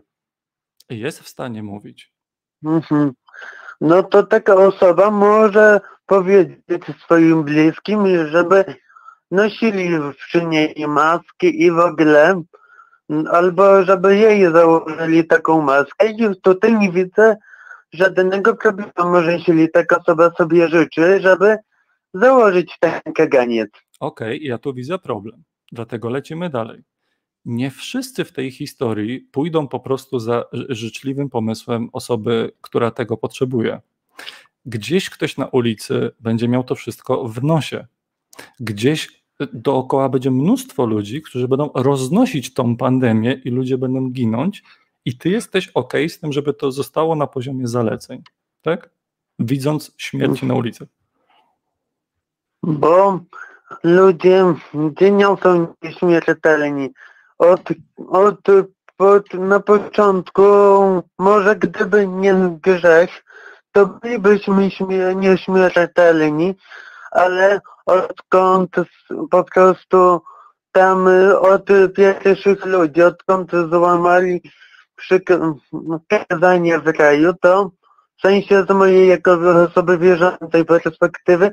Jest w stanie mówić. Mhm. No to taka osoba może powiedzieć swoim bliskim, żeby nosili przy niej maski i w ogóle, albo żeby jej założyli taką maskę i tutaj nie widzę żadnego problemu, jeśli taka osoba sobie życzy, żeby założyć ten kaganiec. Okej, ja tu widzę problem. Dlatego lecimy dalej. Nie wszyscy w tej historii pójdą po prostu za ży- życzliwym pomysłem osoby, która tego potrzebuje. Gdzieś ktoś na ulicy będzie miał to wszystko w nosie. Gdzieś dookoła będzie mnóstwo ludzi, którzy będą roznosić tą pandemię i ludzie będą ginąć, i ty jesteś ok z tym, żeby to zostało na poziomie zaleceń, tak? Widząc śmierci na ulicy. Bo ludzie dzienią są nieśmiertelni. Od, od, od, na początku, może gdyby nie grzech, to bylibyśmy śmie, nieśmiertelni, ale odkąd po prostu tam od pierwszych ludzi, odkąd złamali przykazanie w kraju, to w sensie z mojej jako osoby wierzącej perspektywy,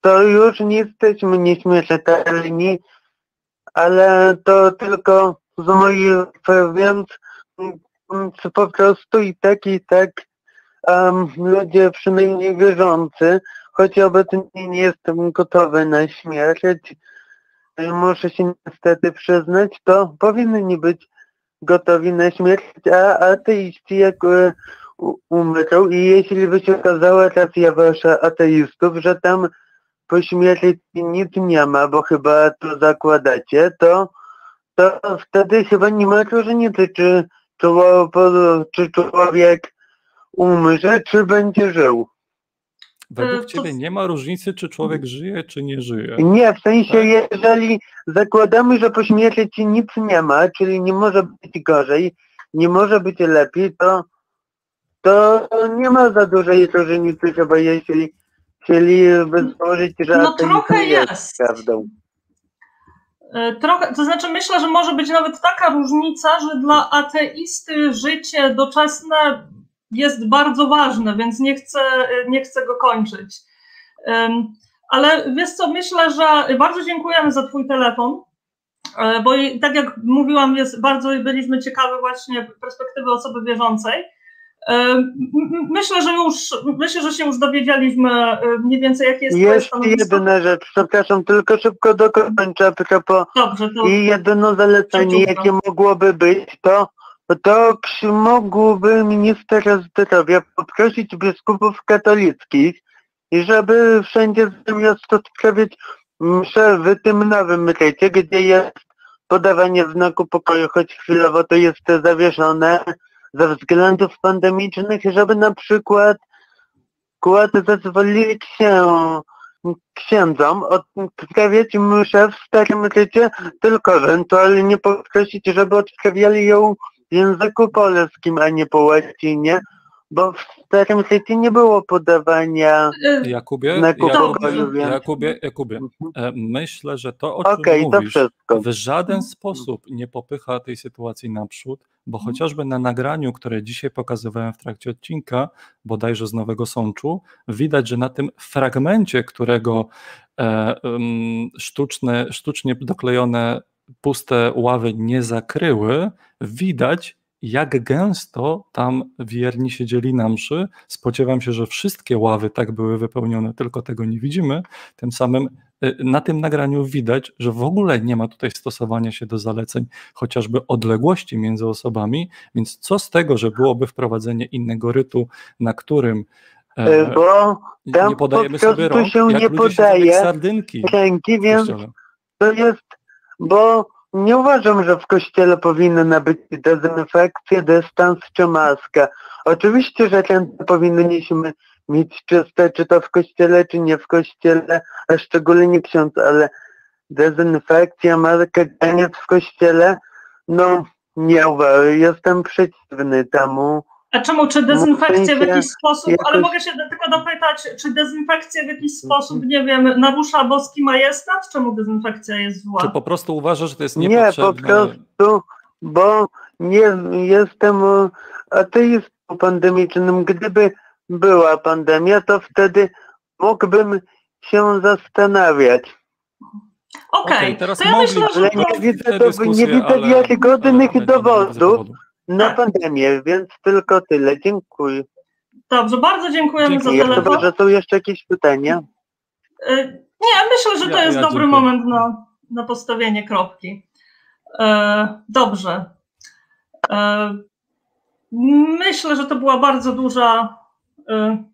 to już nie jesteśmy nieśmiertelni, ale to tylko z mojej, więc po prostu i tak, i tak um, ludzie przynajmniej wierzący, choć obecnie nie jestem gotowy na śmierć, muszę się niestety przyznać, to powinni być gotowi na śmierć, a ateiści jak e, umrą i jeśli by się okazała racja wasza ateistów, że tam po śmierci nic nie ma, bo chyba to zakładacie, to, to wtedy chyba nie ma różnicy, czy, czy człowiek umrze, czy będzie żył. Według e, Ciebie nie ma różnicy, czy człowiek żyje, czy nie żyje? Nie, w sensie, tak? jeżeli zakładamy, że po śmierci nic nie ma, czyli nie może być gorzej, nie może być lepiej, to, to nie ma za dużej różnicy chyba, jeśli chcieliby założyć, że no, trochę jest, jest prawdą. E, trochę, to znaczy myślę, że może być nawet taka różnica, że dla ateisty życie doczesne jest bardzo ważne, więc nie chcę, nie chcę go kończyć. Ale wiesz co, myślę, że bardzo dziękujemy za Twój telefon, e, bo tak jak mówiłam, jest bardzo byliśmy ciekawi właśnie perspektywy osoby wierzącej. Myślę, że już myślę, że się już dowiedzieliśmy e, mniej więcej, jakie jest Jest jedna rzecz, przepraszam, tylko szybko dokończę a propos. Dobrze, to... I jedyne zalecenie, jakie mogłoby być, to to mógłby minister zdrowia poprosić biskupów katolickich, żeby wszędzie zamiast odprawiać mszę w tym nowym rycie, gdzie jest podawanie znaku pokoju, choć chwilowo to jest zawieszone ze względów pandemicznych, żeby na przykład kład zezwolili się księdzom odprawiać mszę w starym rycie, tylko ewentualnie poprosić, żeby odprawiali ją języku polskim, a nie po łacinie, bo w Starym City nie było podawania y, Jakubie, na Jakubie, Jakubie, Jakubie, e, myślę, że to o czym okay, mówisz w żaden sposób nie popycha tej sytuacji naprzód, bo mhm. chociażby na nagraniu, które dzisiaj pokazywałem w trakcie odcinka, bodajże z Nowego Sączu, widać, że na tym fragmencie, którego e, um, sztuczne, sztucznie doklejone puste ławy nie zakryły, widać, jak gęsto tam wierni siedzieli na mszy. Spodziewam się, że wszystkie ławy tak były wypełnione, tylko tego nie widzimy. Tym samym y, na tym nagraniu widać, że w ogóle nie ma tutaj stosowania się do zaleceń chociażby odległości między osobami, więc co z tego, że byłoby wprowadzenie innego rytu, na którym e, bo nie podajemy sobie rąk, się jak nie podaje sardynki ręki, więc to jest bo nie uważam, że w kościele powinna być dezynfekcja, dystans czy maska. Oczywiście, że powinniśmy mieć czyste, czy to w kościele, czy nie w kościele, a szczególnie ksiądz, ale dezynfekcja, maska, koniec w kościele, no nie uważam, jestem przeciwny temu. A czemu, czy dezynfekcja w jakiś sposób, ale mogę się tylko dopytać, czy dezynfekcja w jakiś sposób, nie wiem, narusza boski majestat? Czemu dezynfekcja jest zła? Czy po prostu uważasz, że to jest niepotrzebne? Nie, po prostu, bo nie jestem ateistą pandemicznym. Gdyby była pandemia, to wtedy mógłbym się zastanawiać. Okej, okay, teraz to ja myślę, że... nie widzę, do, nie widzę wiarygodnych dowodów, na tak. pandemię, więc tylko tyle. Dziękuję. Dobrze, bardzo dziękujemy Dziękuję. za telefon. Chyba, że są jeszcze jakieś pytania. Y, nie, myślę, że to ja, jest ja dobry dziękuję. moment na, na postawienie kropki. E, dobrze. E, myślę, że to była bardzo duża e,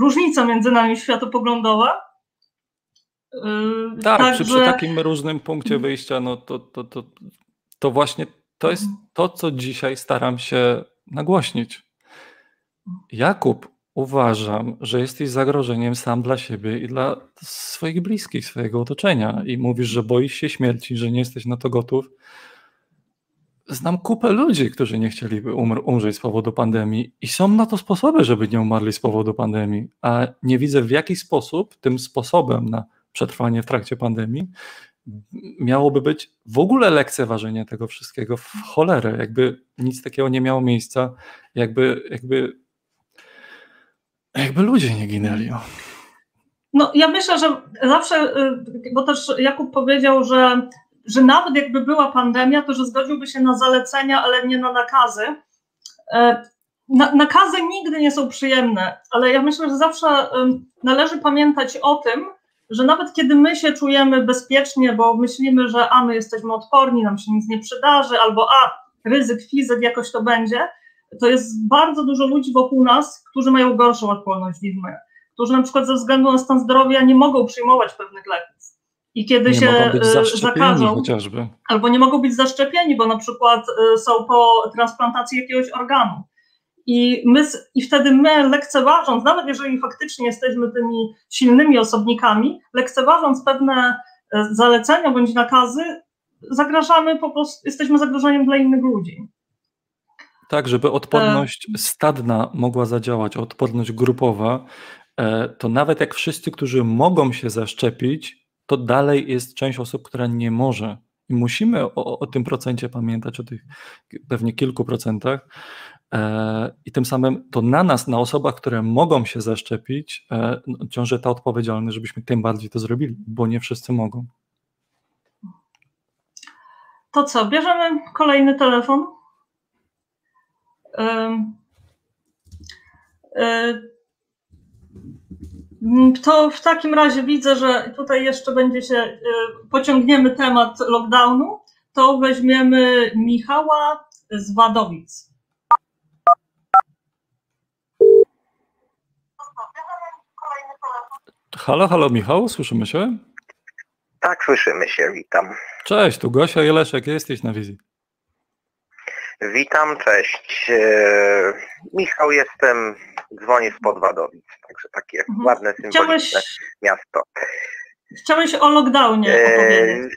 różnica między nami światopoglądowa. Tak, Także... przy, przy, takim różnym punkcie wyjścia, no to, to, to, to właśnie to jest. To, co dzisiaj staram się nagłośnić. Jakub, uważam, że jesteś zagrożeniem sam dla siebie i dla swoich bliskich, swojego otoczenia. I mówisz, że boisz się śmierci, że nie jesteś na to gotów. Znam kupę ludzi, którzy nie chcieliby umr- umrzeć z powodu pandemii i są na to sposoby, żeby nie umarli z powodu pandemii, a nie widzę w jaki sposób tym sposobem na przetrwanie w trakcie pandemii miałoby być w ogóle lekceważenie tego wszystkiego w cholerę, jakby nic takiego nie miało miejsca, jakby, jakby, jakby ludzie nie ginęli. No ja myślę, że zawsze, y, bo też Jakub powiedział, że, że nawet jakby była pandemia, to że zgodziłby się na zalecenia, ale nie na nakazy. E, na, nakazy nigdy nie są przyjemne, ale ja myślę, że zawsze y, należy pamiętać o tym, że nawet kiedy my się czujemy bezpiecznie, bo myślimy, że a my jesteśmy odporni, nam się nic nie przydarzy, albo a ryzyk fizyk jakoś to będzie, to jest bardzo dużo ludzi wokół nas, którzy mają gorszą odporność niż my, którzy na przykład ze względu na stan zdrowia nie mogą przyjmować pewnych leków. I kiedy nie się y, zakażą, chociażby. albo nie mogą być zaszczepieni, bo na przykład y, są po transplantacji jakiegoś organu. I, my, I wtedy my, lekceważąc, nawet jeżeli faktycznie jesteśmy tymi silnymi osobnikami, lekceważąc pewne e, zalecenia bądź nakazy, zagrażamy po prostu, jesteśmy zagrożeniem dla innych ludzi. Tak, żeby odporność e... stadna mogła zadziałać, odporność grupowa, e, to nawet jak wszyscy, którzy mogą się zaszczepić, to dalej jest część osób, która nie może. I musimy o, o tym procencie pamiętać, o tych pewnie kilku procentach, I tym samym to na nas, na osobach, które mogą się zaszczepić, e, no, ciąży ta odpowiedzialność, żebyśmy tym bardziej to zrobili, bo nie wszyscy mogą. To co, bierzemy kolejny telefon. E, to w takim razie widzę, że tutaj jeszcze będzie się, pociągniemy temat lockdownu, to weźmiemy Michała z Wadowic. Halo, halo Michał, słyszymy się? Tak, słyszymy się, witam. Cześć, tu Gosia Jeleszek, jesteś na wizji. Witam, cześć. E, Michał jestem, dzwonię z Podwadowic, także takie mhm. ładne, symboliczne Chciałeś... miasto. Chciałeś o lockdownie e, opowiedzieć.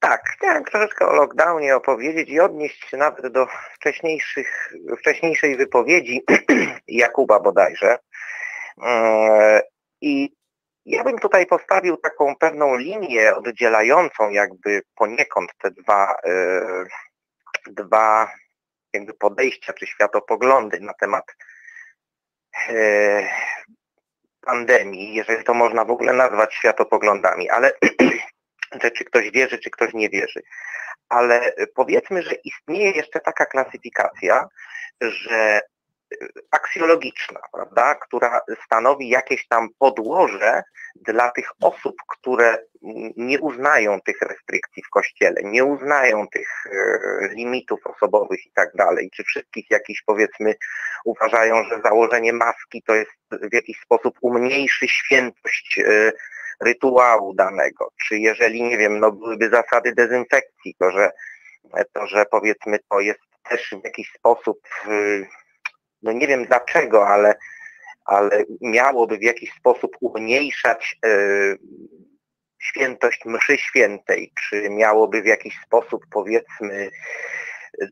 Tak, chciałem troszeczkę o lockdownie opowiedzieć i odnieść się nawet do wcześniejszych, wcześniejszej wypowiedzi Jakuba bodajże. I ja bym tutaj postawił taką pewną linię oddzielającą jakby poniekąd te dwa, e, dwa jakby podejścia czy światopoglądy na temat e, pandemii, jeżeli to można w ogóle nazwać światopoglądami, ale czy ktoś wierzy, czy ktoś nie wierzy. Ale powiedzmy, że istnieje jeszcze taka klasyfikacja, że aksjologiczna, prawda, która stanowi jakieś tam podłoże dla tych osób, które nie uznają tych restrykcji w kościele, nie uznają tych e, limitów osobowych i tak dalej, czy wszystkich jakiś powiedzmy uważają, że założenie maski to jest w jakiś sposób umniejszy świętość e, rytuału danego, czy jeżeli, nie wiem, no byłyby zasady dezynfekcji, to że, to, że powiedzmy to jest też w jakiś sposób e, no nie wiem dlaczego, ale, ale miałoby w jakiś sposób umniejszać e, świętość mszy świętej, czy miałoby w jakiś sposób powiedzmy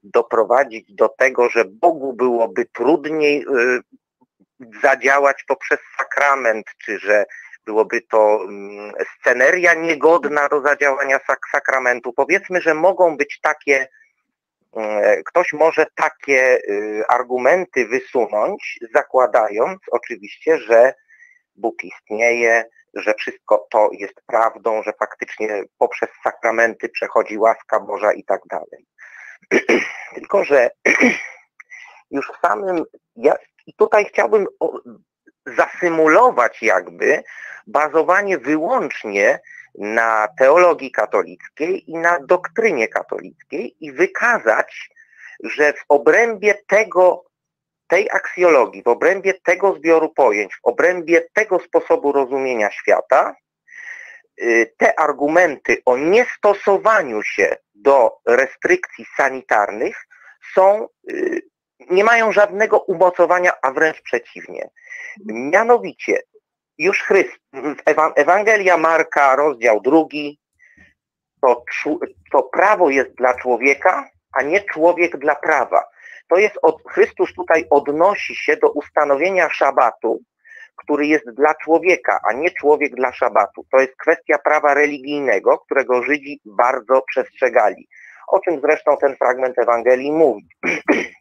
doprowadzić do tego, że Bogu byłoby trudniej e, zadziałać poprzez sakrament, czy że byłoby to mm, sceneria niegodna do zadziałania sak sakramentu. Powiedzmy, że mogą być takie ktoś może takie y, argumenty wysunąć, zakładając oczywiście, że Bóg istnieje, że wszystko to jest prawdą, że faktycznie poprzez sakramenty przechodzi łaska Boża i tak dalej. Tylko, że już w samym, ja tutaj chciałbym zasymulować jakby bazowanie wyłącznie na teologii katolickiej i na doktrynie katolickiej i wykazać, że w obrębie tego, tej aksjologii, w obrębie tego zbioru pojęć, w obrębie tego sposobu rozumienia świata, y, te argumenty o niestosowaniu się do restrykcji sanitarnych są, y, nie mają żadnego umocowania, a wręcz przeciwnie. Mianowicie już Chrystus, Ewangelia Marka, rozdział drugi, to, to prawo jest dla człowieka, a nie człowiek dla prawa. To jest od, Chrystus tutaj odnosi się do ustanowienia szabatu, który jest dla człowieka, a nie człowiek dla szabatu. To jest kwestia prawa religijnego, którego Żydzi bardzo przestrzegali. O czym zresztą ten fragment Ewangelii mówi.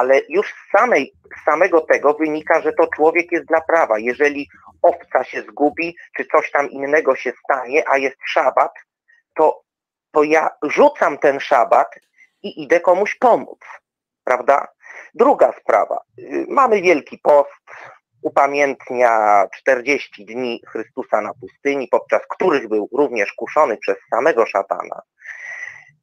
Ale już z, samej, samego tego wynika, że to człowiek jest dla prawa. Jeżeli owca się zgubi, czy coś tam innego się stanie, a jest szabat, to, to ja rzucam ten szabat i idę komuś pomóc. Prawda? Druga sprawa. Y, mamy Wielki Post, upamiętnia 40 dni Chrystusa na pustyni, podczas których był również kuszony przez samego szatana.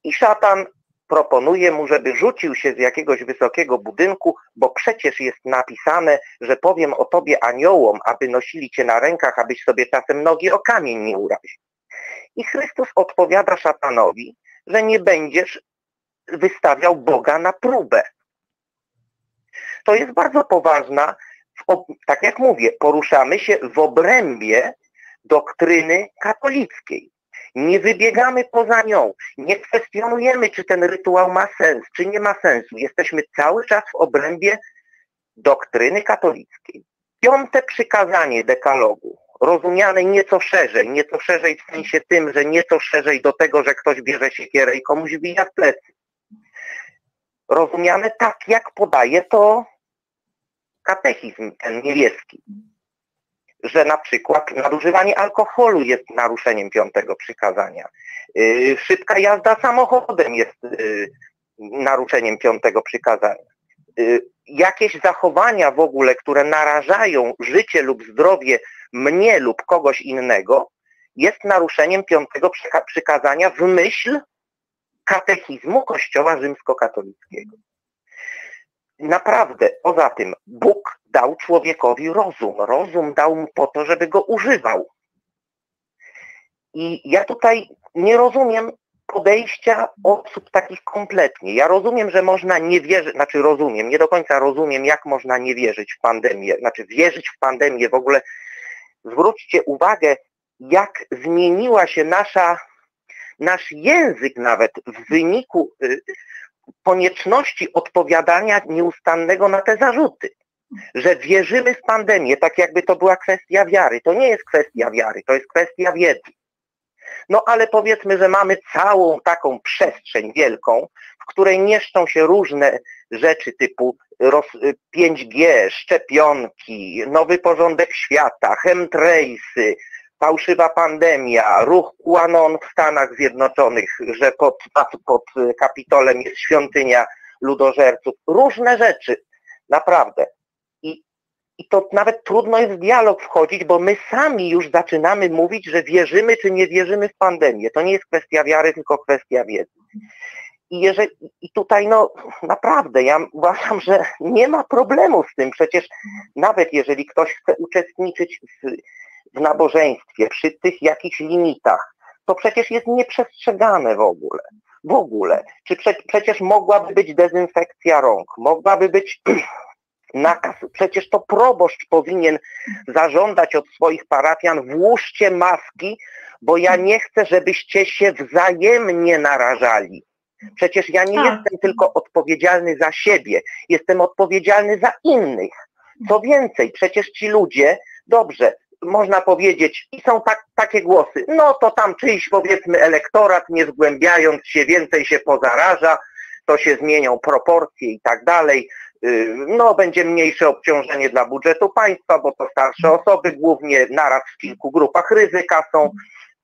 I szatan proponuje mu, żeby rzucił się z jakiegoś wysokiego budynku, bo przecież jest napisane, że powiem o tobie aniołom, aby nosili cię na rękach, abyś sobie czasem nogi o kamień nie uraził. I Chrystus odpowiada szatanowi, że nie będziesz wystawiał Boga na próbę. To jest bardzo poważna, tak jak mówię, poruszamy się w obrębie doktryny katolickiej. Nie wybiegamy poza nią, nie kwestionujemy, czy ten rytuał ma sens, czy nie ma sensu. Jesteśmy cały czas w obrębie doktryny katolickiej. Piąte przykazanie dekalogu, rozumiane nieco szerzej, nieco szerzej w sensie tym, że nieco szerzej do tego, że ktoś bierze siekierę i komuś wbija w plecy. Rozumiane tak, jak podaje to katechizm ten niebieski że na przykład nadużywanie alkoholu jest naruszeniem piątego przykazania. Y, szybka jazda samochodem jest y, naruszeniem piątego przykazania. Y, jakieś zachowania w ogóle, które narażają życie lub zdrowie mnie lub kogoś innego, jest naruszeniem piątego przykazania w myśl katechizmu Kościoła rzymskokatolickiego. Naprawdę, poza tym, Bóg dał człowiekowi rozum. Rozum dał mu po to, żeby go używał. I ja tutaj nie rozumiem podejścia osób takich kompletnie. Ja rozumiem, że można nie wierzyć, znaczy rozumiem, nie do końca rozumiem, jak można nie wierzyć w pandemię, znaczy wierzyć w pandemię w ogóle. Zwróćcie uwagę, jak zmieniła się nasza, nasz język nawet w wyniku y, konieczności odpowiadania nieustannego na te zarzuty. Że wierzymy w pandemię, tak jakby to była kwestia wiary. To nie jest kwestia wiary, to jest kwestia wiedzy. No ale powiedzmy, że mamy całą taką przestrzeń wielką, w której mieszczą się różne rzeczy typu 5G, szczepionki, nowy porządek świata, chemtrace'y, fałszywa pandemia, ruch QAnon w Stanach Zjednoczonych, że pod, pod Kapitolem jest świątynia ludożerców, różne rzeczy, naprawdę. I, I to nawet trudno jest w dialog wchodzić, bo my sami już zaczynamy mówić, że wierzymy czy nie wierzymy w pandemię. To nie jest kwestia wiary, tylko kwestia wiedzy. I, jeżeli, I tutaj no naprawdę ja uważam, że nie ma problemu z tym. Przecież nawet jeżeli ktoś chce uczestniczyć w w nabożeństwie, przy tych jakichś limitach, to przecież jest nieprzestrzegane w ogóle. W ogóle. Czy prze, przecież mogłaby być dezynfekcja rąk, mogłaby być nakaz, przecież to proboszcz powinien zażądać od swoich parafian, włóżcie maski, bo ja nie chcę, żebyście się wzajemnie narażali. Przecież ja nie tak. jestem tylko odpowiedzialny za siebie, jestem odpowiedzialny za innych. Co więcej, przecież ci ludzie, dobrze, można powiedzieć, i są tak, takie głosy, no to tam czyjś powiedzmy elektorat, nie zgłębiając się, więcej się pozaraża, to się zmienią proporcje i tak dalej, y, no będzie mniejsze obciążenie dla budżetu państwa, bo to starsze osoby głównie naraz w kilku grupach ryzyka są,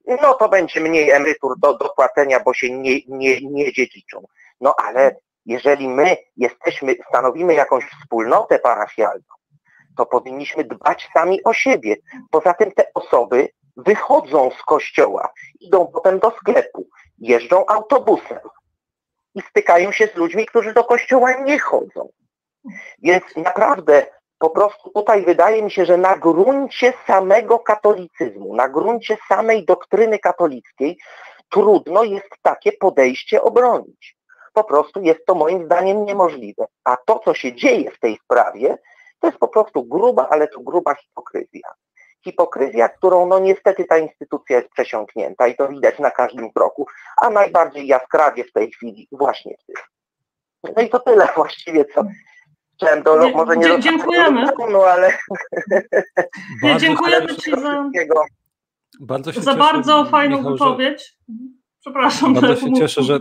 no to będzie mniej emerytur do, do płacenia, bo się nie, nie, nie dziedziczą. No ale jeżeli my jesteśmy, stanowimy jakąś wspólnotę parafialną, to powinniśmy dbać sami o siebie. Poza tym te osoby wychodzą z kościoła, idą potem do sklepu, jeżdżą autobusem i stykają się z ludźmi, którzy do kościoła nie chodzą. Więc naprawdę po prostu tutaj wydaje mi się, że na gruncie samego katolicyzmu, na gruncie samej doktryny katolickiej trudno jest takie podejście obronić. Po prostu jest to moim zdaniem niemożliwe. A to, co się dzieje w tej sprawie, to jest po prostu gruba, ale to gruba hipokryzja. Hipokryzja, którą no niestety ta instytucja jest przesiąknięta i to widać na każdym kroku, a najbardziej jaskrawie w tej chwili właśnie w tym. No i to tyle właściwie, co, Chciałem do, może nie Dzie- dziękujemy. No, ale, Bardzo dziękujemy Ci do za, wszystkiego. Bardzo się za cieszę, bardzo fajną Michał, że- wypowiedź. Przepraszam. Bardzo się cieszę, że. e,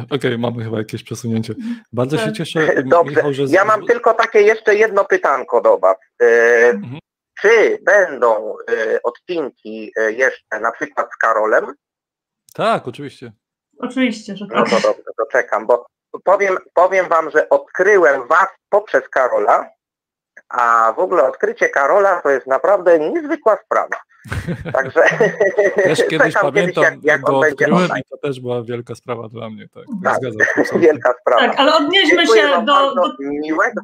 e, Okej, mamy chyba jakieś przesunięcie. Bardzo się Tak. cieszę, Dobrze, Michał, że. ja mam tylko takie jeszcze jedno pytanko do Was. E, Mhm. Czy będą odcinki jeszcze na przykład z Karolem? Tak, oczywiście. Oczywiście, że No tak. to dobrze, to czekam, bo powiem, powiem Wam, że odkryłem Was poprzez Karola, a w ogóle odkrycie Karola to jest naprawdę niezwykła sprawa. Także Też kiedyś pamiętam, jak, jak go on będzie odkryłem i to też była wielka sprawa dla mnie. Tak, tak, Tak. zgadzam się. Wielka sprawa. Tak, ale odnieśmy Dziękuję się do, do. miłego.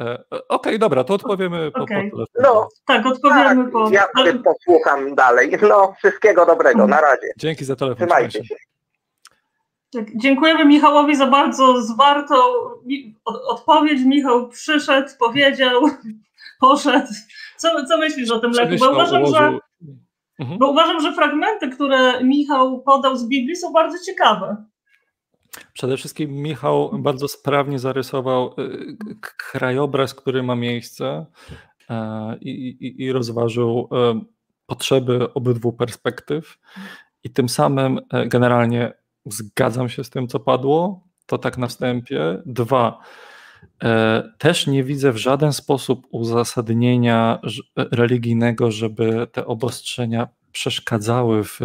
E, e, Okej, dobra, to odpowiemy po, Okej. po. No, Tak, tak, odpowiemy po. ja posłucham dalej. No, wszystkiego dobrego, na razie. Dzięki za telefon. trzymaj Trzymajcie się. Tak, dziękujemy Michałowi za bardzo zwartą odpowiedź. Michał przyszedł, powiedział, poszedł. Co, co myślisz o tym leku? Bo uważam, że, Mhm. bo uważam, że fragmenty, które Michał podał z Biblii są bardzo ciekawe. Przede wszystkim Michał bardzo sprawnie zarysował y, krajobraz, który ma miejsce e, i, i, i rozważył e, potrzeby obydwu perspektyw. I tym samym e, generalnie zgadzam się z tym, co padło. To tak na wstępie. Dwa, e, też nie widzę w żaden sposób uzasadnienia ż- religijnego, żeby te obostrzenia przeszkadzały w,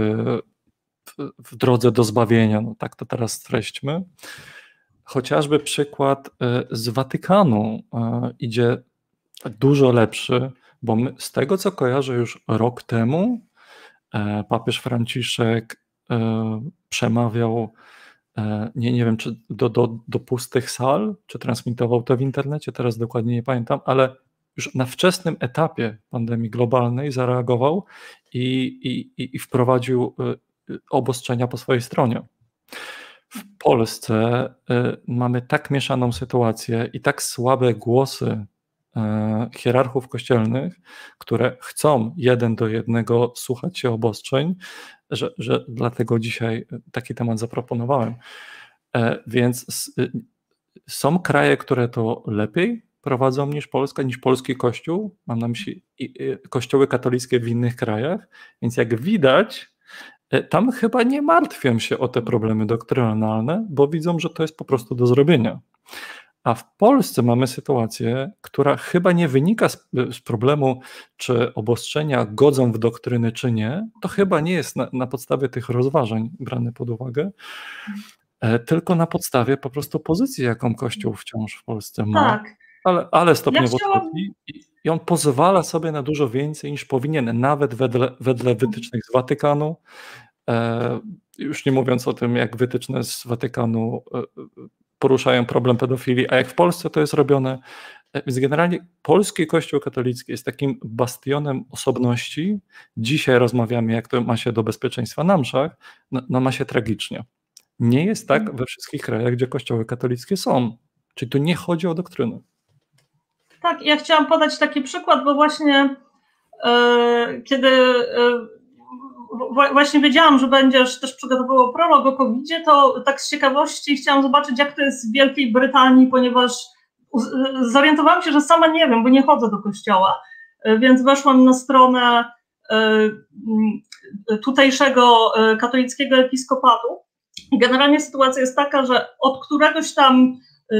w, w drodze do zbawienia. No tak to teraz streśćmy. Chociażby przykład e, z Watykanu e, idzie dużo lepszy, bo my, z tego co kojarzę już rok temu, e, papież Franciszek e, przemawiał, e, nie, nie wiem, czy do, do, do pustych sal, czy transmitował to w internecie, teraz dokładnie nie pamiętam, ale już na wczesnym etapie pandemii globalnej zareagował i, i, i- wprowadził y, obostrzenia po swojej stronie. W Polsce mamy tak mieszaną sytuację i tak słabe głosy hierarchów kościelnych, które chcą jeden do jednego słuchać się obostrzeń, że, że dlatego dzisiaj taki temat zaproponowałem. E, Więc y, są kraje, które to lepiej prowadzą niż Polska, niż polski kościół. Mam na myśli kościoły katolickie w innych krajach. Więc jak widać, e, tam chyba nie martwią się o te problemy doktrynalne, bo widzą, że to jest po prostu do zrobienia. A w Polsce mamy sytuację, która chyba nie wynika z, z problemu, czy obostrzenia godzą w doktryny, czy nie. To chyba nie jest na, na podstawie tych rozważań brane pod uwagę, e, tylko na podstawie po prostu pozycji, jaką Kościół wciąż w Polsce ma Tak. ale, ale stopniowo chciałam- wchodzi i, i on pozwala sobie na dużo więcej niż powinien, nawet wedle, wedle wytycznych z Watykanu. E, już nie mówiąc o tym, jak wytyczne z Watykanu e, poruszają problem pedofilii, a jak w Polsce to jest robione. E, Więc generalnie polski Kościół katolicki jest takim bastionem osobności. Dzisiaj rozmawiamy, jak to ma się do bezpieczeństwa na mszach. No, no ma się tragicznie. Nie jest tak we wszystkich krajach, gdzie kościoły katolickie są. Czyli tu nie chodzi o doktrynę. Tak, ja chciałam podać taki przykład, bo właśnie e, kiedy e, właśnie wiedziałam, że będziesz też przygotowywał prolog o covid to tak z ciekawości chciałam zobaczyć, jak to jest w Wielkiej Brytanii, ponieważ zorientowałam się, że sama nie wiem, bo nie chodzę do kościoła, e, więc weszłam na stronę e, tutejszego e, katolickiego episkopatu. Generalnie sytuacja jest taka, że od któregoś tam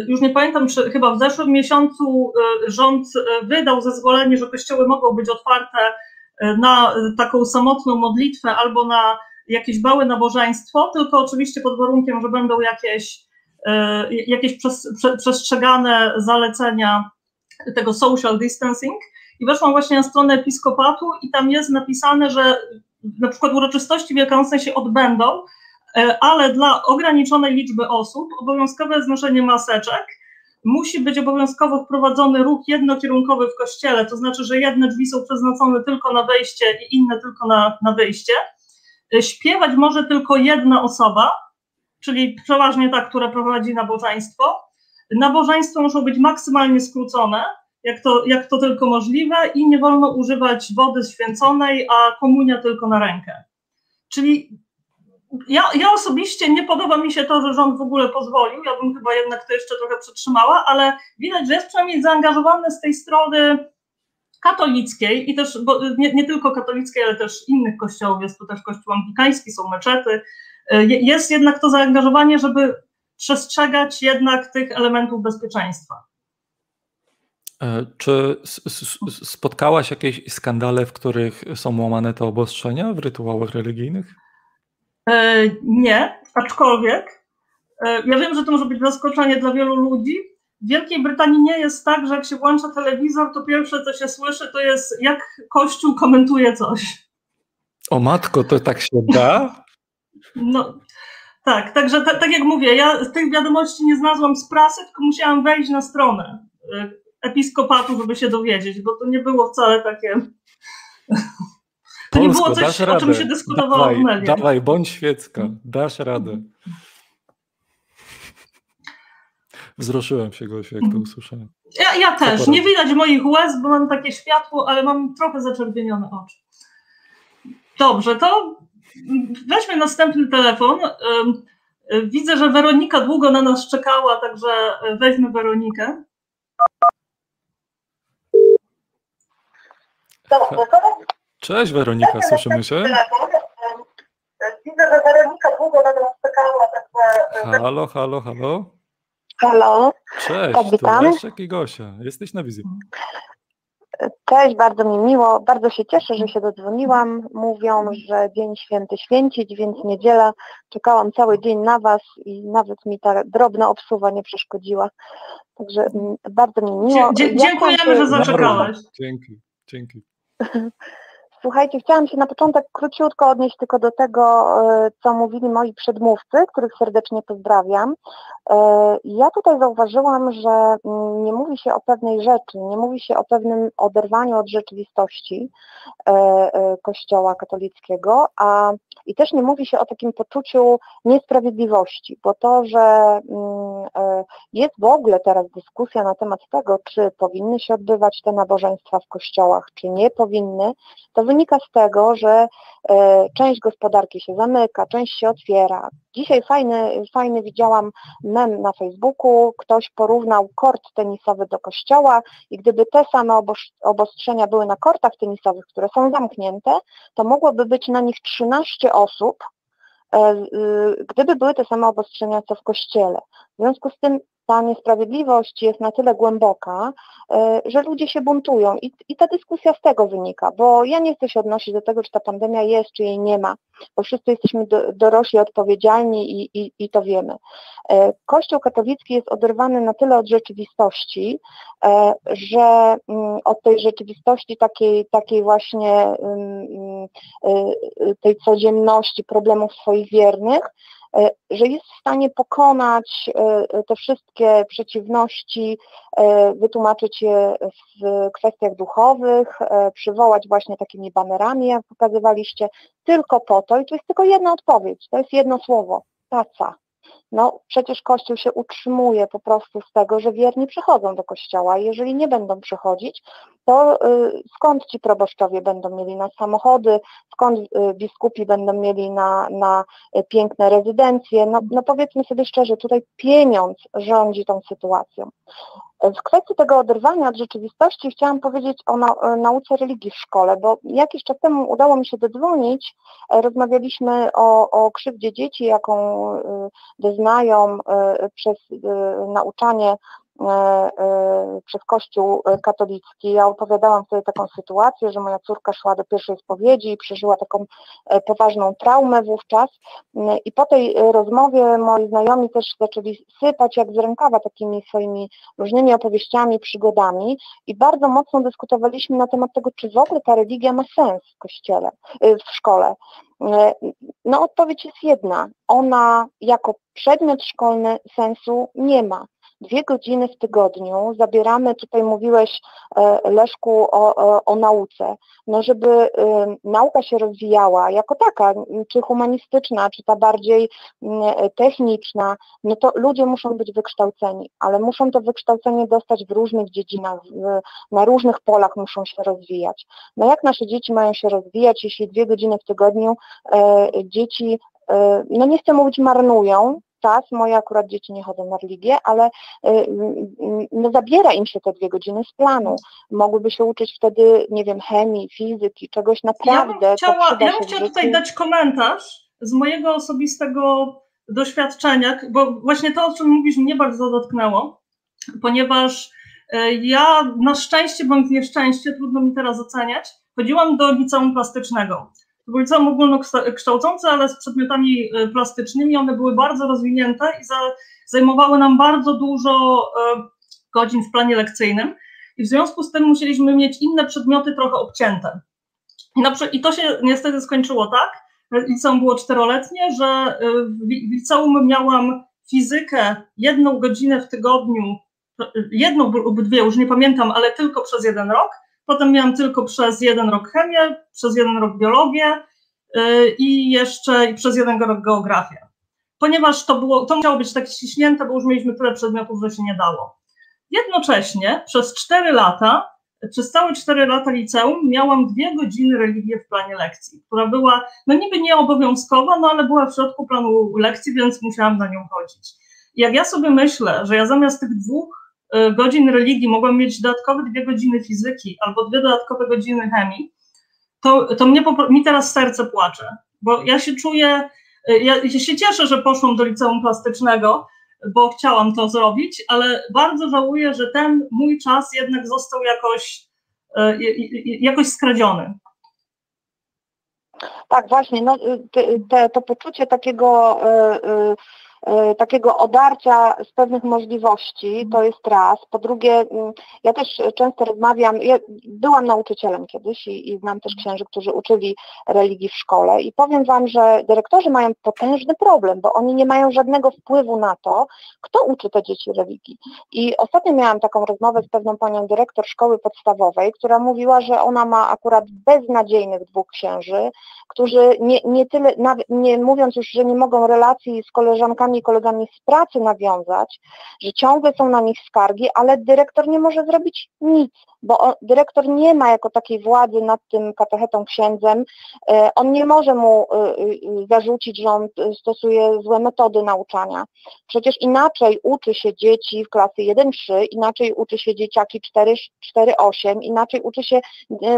już nie pamiętam, czy chyba w zeszłym miesiącu rząd wydał zezwolenie, że kościoły mogą być otwarte na y, taką samotną modlitwę albo na jakieś małe nabożeństwo, tylko oczywiście pod warunkiem, że będą jakieś, y, jakieś przes- prze- przestrzegane zalecenia tego social distancing. I weszłam właśnie na stronę episkopatu i tam jest napisane, że na przykład uroczystości wielkanocne się odbędą, E, ale dla ograniczonej liczby osób obowiązkowe jest noszenie maseczek. Musi być obowiązkowo wprowadzony ruch jednokierunkowy w kościele, to znaczy, że jedne drzwi są przeznaczone tylko na wejście i inne tylko na, na wyjście. E, Śpiewać może tylko jedna osoba, czyli przeważnie ta, która prowadzi nabożeństwo. Nabożeństwa muszą być maksymalnie skrócone, jak to, jak to tylko możliwe, i nie wolno używać wody święconej, a komunia tylko na rękę. Czyli ja, ja osobiście nie podoba mi się to, że rząd w ogóle pozwolił. Ja bym chyba jednak to jeszcze trochę przetrzymała, ale widać, że jest przynajmniej zaangażowany z tej strony katolickiej i też, bo nie, nie tylko katolickiej, ale też innych kościołów, jest tu też kościół anglikański, są meczety. Jest jednak to zaangażowanie, żeby przestrzegać jednak tych elementów bezpieczeństwa. E, czy spotkałaś jakieś skandale, w których są łamane te obostrzenia w rytuałach religijnych? E, nie, aczkolwiek e, ja wiem, że to może być zaskoczenie dla wielu ludzi. W Wielkiej Brytanii nie jest tak, że jak się włącza telewizor, to pierwsze, co się słyszy, to jest jak Kościół komentuje coś. O matko, to tak się da? No, tak, także tak jak mówię, ja tych wiadomości nie znalazłam z prasy, tylko musiałam wejść na stronę episkopatu, żeby się dowiedzieć, bo to nie było wcale takie. To Polsko, nie było coś, o czym się dyskutowało dawaj, w mediach. Dawaj, bądź świecka, dasz radę. Wzruszyłem się, Gosiu, jak to usłyszałem. Ja, ja też. Nie widać moich łez, bo mam takie światło, ale mam trochę zaczerwienione oczy. Dobrze, to weźmy następny telefon. Widzę, że Weronika długo na nas czekała, także weźmy Weronikę. Cześć Weronika, słyszymy się? Widzę, że Weronika długo na nas czekała, także... Halo, halo, halo. Halo. Cześć, tak, witam. to Leszek i Gosia. Jesteś na wizji. Cześć, bardzo mi miło. Bardzo się cieszę, że się dodzwoniłam. Mówią, że Dzień Święty święcić, więc niedziela. Czekałam cały dzień na Was i nawet mi ta drobna obsuwa nie przeszkodziła. Także mm, bardzo mi miło. Dzie dziękujemy, że zaczekałaś. Dzięki, dzięki. Słuchajcie, chciałam się na początek króciutko odnieść tylko do tego, e, co mówili moi przedmówcy, których serdecznie pozdrawiam. E, ja tutaj zauważyłam, że mm, nie mówi się o pewnej rzeczy, nie mówi się o pewnym oderwaniu od rzeczywistości e, Kościoła katolickiego, a i też nie mówi się o takim poczuciu niesprawiedliwości, bo to, że mm, jest w ogóle teraz dyskusja na temat tego, czy powinny się odbywać te nabożeństwa w kościołach, czy nie powinny, to wynika z tego, że e, część gospodarki się zamyka, część się otwiera. Dzisiaj fajny, fajny widziałam mem na Facebooku, ktoś porównał kort tenisowy do kościoła i gdyby te same obostrzenia były na kortach tenisowych, które są zamknięte, to mogłoby być na nich 13 osób, e, gdyby były te same obostrzenia co w kościele. W związku z tym ta niesprawiedliwość jest na tyle głęboka, e, że ludzie się buntują I, i ta dyskusja z tego wynika, bo ja nie chcę się odnosić do tego, czy ta pandemia jest, czy jej nie ma, bo wszyscy jesteśmy do, dorośli, odpowiedzialni i, i, i to wiemy. E, Kościół katolicki jest oderwany na tyle od rzeczywistości, e, że mm, od tej rzeczywistości takiej, takiej właśnie mm, mm, tej codzienności problemów swoich wiernych, że jest w stanie pokonać e, te wszystkie przeciwności, e, wytłumaczyć je w kwestiach duchowych, przywołać właśnie takimi banerami, jak pokazywaliście, tylko po to, i to jest tylko jedna odpowiedź, to jest jedno słowo, taca. No przecież Kościół się utrzymuje po prostu z tego, że wierni przychodzą do Kościoła. Jeżeli nie będą przychodzić, to y, skąd ci proboszczowie będą mieli na samochody, skąd y, biskupi będą mieli na, na y, piękne rezydencje? No, no powiedzmy sobie szczerze, tutaj pieniądz rządzi tą sytuacją. W kwestii tego oderwania od rzeczywistości chciałam powiedzieć o nauce religii w szkole, bo jakiś czas temu udało mi się dodzwonić, rozmawialiśmy o, o krzywdzie dzieci, jaką doznają przez nauczanie E, e, przez Kościół katolicki. Ja opowiadałam sobie taką sytuację, że moja córka szła do pierwszej spowiedzi i przeżyła taką e, poważną traumę wówczas i po tej rozmowie moi znajomi też zaczęli sypać jak z rękawa takimi swoimi różnymi opowieściami, przygodami i bardzo mocno dyskutowaliśmy na temat tego, czy w ogóle ta religia ma sens w kościele, w szkole. No odpowiedź jest jedna. Ona jako przedmiot szkolny sensu nie ma dwie godziny w tygodniu zabieramy, tutaj mówiłeś e, Leszku o, o, o nauce, no żeby y, nauka się rozwijała jako taka, czy humanistyczna, czy ta bardziej techniczna, no to ludzie muszą być wykształceni, ale muszą to wykształcenie dostać w różnych dziedzinach, na różnych polach muszą się rozwijać. No jak nasze dzieci mają się rozwijać, jeśli dwie godziny w tygodniu e, dzieci no nie chcę mówić marnują czas, moje akurat dzieci nie chodzą na religię, ale no zabiera im się te dwie godziny z planu. Mogłyby się uczyć wtedy, nie wiem, chemii, fizyki, czegoś naprawdę. Ja bym chciała, ja bym chciała tutaj dać komentarz z mojego osobistego doświadczenia, bo właśnie to, o czym mówisz, mnie bardzo dotknęło, ponieważ e, ja na szczęście bądź nieszczęście, trudno mi teraz oceniać, chodziłam do liceum plastycznego. To było liceum ogólnokształcące, ale z przedmiotami e, plastycznymi. One były bardzo rozwinięte i za, zajmowały nam bardzo dużo e, godzin w planie lekcyjnym. I w związku z tym musieliśmy mieć inne przedmioty trochę obcięte. I, na, i to się niestety skończyło tak, liceum było czteroletnie, że y, w liceum miałam fizykę jedną godzinę w tygodniu, jedną lub dwie, już nie pamiętam, ale tylko przez jeden rok. Potem miałam tylko przez jeden rok chemię, przez jeden rok biologię y, i jeszcze i przez jeden rok geografię. Ponieważ to było, to musiało być tak ściśnięte, bo już mieliśmy tyle przedmiotów, że się nie dało. Jednocześnie przez cztery lata przez całe cztery lata liceum miałam dwie godziny religii w planie lekcji, która była, no niby nieobowiązkowa, no ale była w środku planu lekcji, więc musiałam na nią chodzić. Jak ja sobie myślę, że ja zamiast tych dwóch godzin religii mogłam mieć dodatkowe dwie godziny fizyki albo dwie dodatkowe godziny chemii, to, to mnie, mi teraz serce płacze, bo ja się czuję, y, ja się cieszę, że poszłam do liceum plastycznego, bo chciałam to zrobić, ale bardzo żałuję, że ten mój czas jednak został jakoś, e, jakoś skradziony. Tak, właśnie, no, te, to poczucie takiego e, E, takiego odarcia z pewnych możliwości, to jest raz. Po drugie, mm, ja też często rozmawiam, ja byłam nauczycielem kiedyś i, i znam też księży, którzy uczyli religii w szkole i powiem Wam, że dyrektorzy mają potężny problem, bo oni nie mają żadnego wpływu na to, kto uczy te dzieci religii. I ostatnio miałam taką rozmowę z pewną panią dyrektor szkoły podstawowej, która mówiła, że ona ma akurat beznadziejnych dwóch księży, którzy nie, nie tyle, nie mówiąc już, że nie mogą relacji z koleżankami i kolegami z pracy nawiązać, że ciągle są na nich skargi, ale dyrektor nie może zrobić nic, bo on, dyrektor nie ma jako takiej władzy nad tym katechetą księdzem, e, on nie może mu e, e, zarzucić, że on stosuje złe metody nauczania. Przecież inaczej uczy się dzieci w klasy 1-3, inaczej uczy się dzieciaki 4-8, inaczej uczy się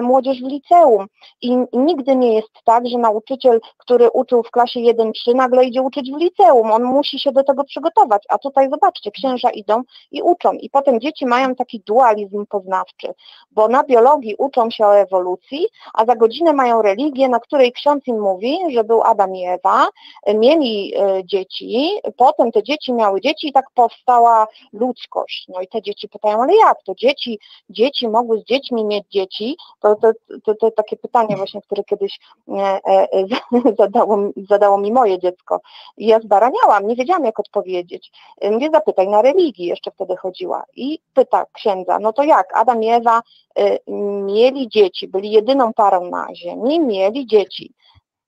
młodzież w liceum. I nigdy nie jest tak, że nauczyciel, który uczył w klasie 1-3, nagle idzie uczyć w liceum. On musi się do tego przygotować. A tutaj zobaczcie, księża idą i uczą. I potem dzieci mają taki dualizm poznawczy bo na biologii uczą się o ewolucji, a za godzinę mają religię, na której ksiądz im mówi, że był Adam i Ewa, mieli e, dzieci, potem te dzieci miały dzieci i tak powstała ludzkość. No i te dzieci pytają, ale jak to? Dzieci, dzieci mogły z dziećmi mieć dzieci? To, to, to, to takie pytanie właśnie, które kiedyś e, e, zadało, zadało mi moje dziecko. I ja zbaraniałam, nie wiedziałam jak odpowiedzieć. Mówię, zapytaj na religii, jeszcze wtedy chodziła. I pyta księdza, no to jak, Adam i Ewa Ewa y, mieli dzieci, byli jedyną parą na ziemi, mieli dzieci.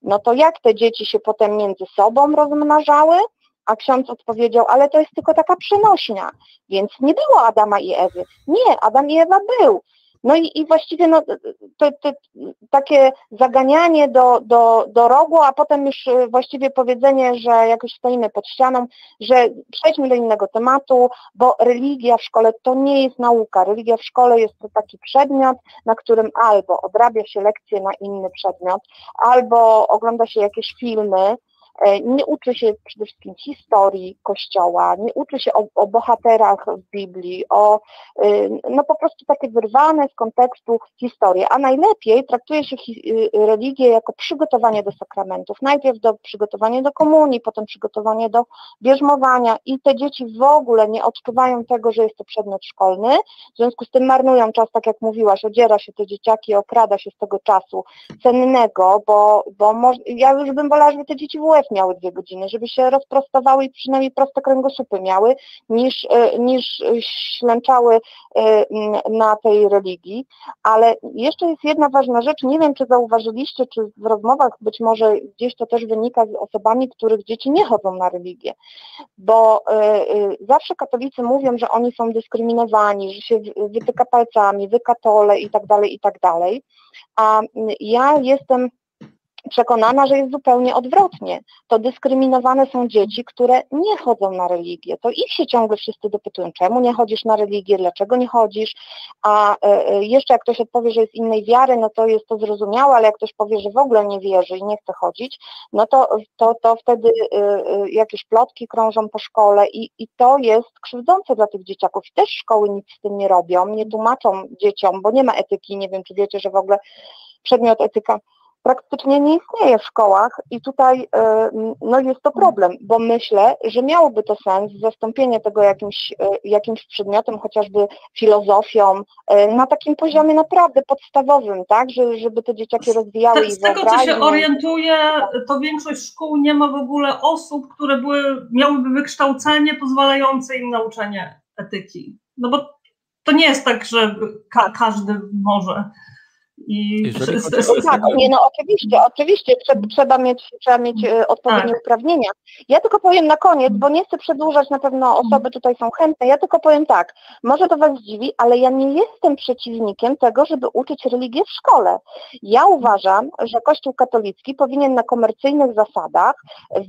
No to jak te dzieci się potem między sobą rozmnażały? A ksiądz odpowiedział, ale to jest tylko taka przenośnia, więc nie było Adama i Ewy. Nie, Adam i Ewa był. No i, i właściwie no, to, to, takie zaganianie do, do, do rogu, a potem już y, właściwie powiedzenie, że jakoś stoimy pod ścianą, że przejdźmy do innego tematu, bo religia w szkole to nie jest nauka. Religia w szkole jest to taki przedmiot, na którym albo odrabia się lekcje na inny przedmiot, albo ogląda się jakieś filmy, nie uczy się przede wszystkim historii Kościoła, nie uczy się o, o bohaterach w Biblii, o y, no po prostu takie wyrwane z kontekstu historii, a najlepiej traktuje się y, religię jako przygotowanie do sakramentów. Najpierw do przygotowania do komunii, potem przygotowanie do bierzmowania i te dzieci w ogóle nie odczuwają tego, że jest to przedmiot szkolny, w związku z tym marnują czas, tak jak mówiłaś, odziera się te dzieciaki, okrada się z tego czasu cennego, bo, bo ja już bym wolała, żeby te dzieci w UF miały dwie godziny, żeby się rozprostowały i przynajmniej proste kręgosłupy miały, niż, e, niż ślęczały e, na tej religii. Ale jeszcze jest jedna ważna rzecz, nie wiem czy zauważyliście, czy w rozmowach być może gdzieś to też wynika z osobami, których dzieci nie chodzą na religię, bo e, zawsze katolicy mówią, że oni są dyskryminowani, że się wytyka palcami, wykatole i tak dalej, i tak dalej. A ja jestem przekonana, że jest zupełnie odwrotnie. To dyskryminowane są dzieci, które nie chodzą na religię. To ich się ciągle wszyscy dopytują, czemu nie chodzisz na religię, dlaczego nie chodzisz, a e, e, jeszcze jak ktoś odpowie, że jest innej wiary, no to jest to zrozumiałe, ale jak ktoś powie, że w ogóle nie wierzy i nie chce chodzić, no to, to, to wtedy e, jakieś plotki krążą po szkole i, i to jest krzywdzące dla tych dzieciaków. I też szkoły nic z tym nie robią, nie tłumaczą dzieciom, bo nie ma etyki, nie wiem, czy wiecie, że w ogóle przedmiot etyka praktycznie nie istnieje w szkołach i tutaj e, no jest to problem, bo myślę, że miałoby to sens zastąpienie tego jakimś, e, jakimś przedmiotem, chociażby filozofią, e, na takim poziomie naprawdę podstawowym, tak, że, żeby te dzieciaki rozwijały i Z tego, co się orientuję, to większość szkół nie ma w ogóle osób, które były, miałyby wykształcenie pozwalające im nauczenie etyki. No bo to nie jest tak, że ka każdy może. I tak, nie, no oczywiście, oczywiście trzeba, trzeba mieć, trzeba mieć e, odpowiednie tak. uprawnienia. Ja tylko powiem na koniec, bo nie chcę przedłużać, na pewno osoby tutaj są chętne, ja tylko powiem tak, może to Was dziwi, ale ja nie jestem przeciwnikiem tego, żeby uczyć religię w szkole. Ja uważam, że Kościół katolicki powinien na komercyjnych zasadach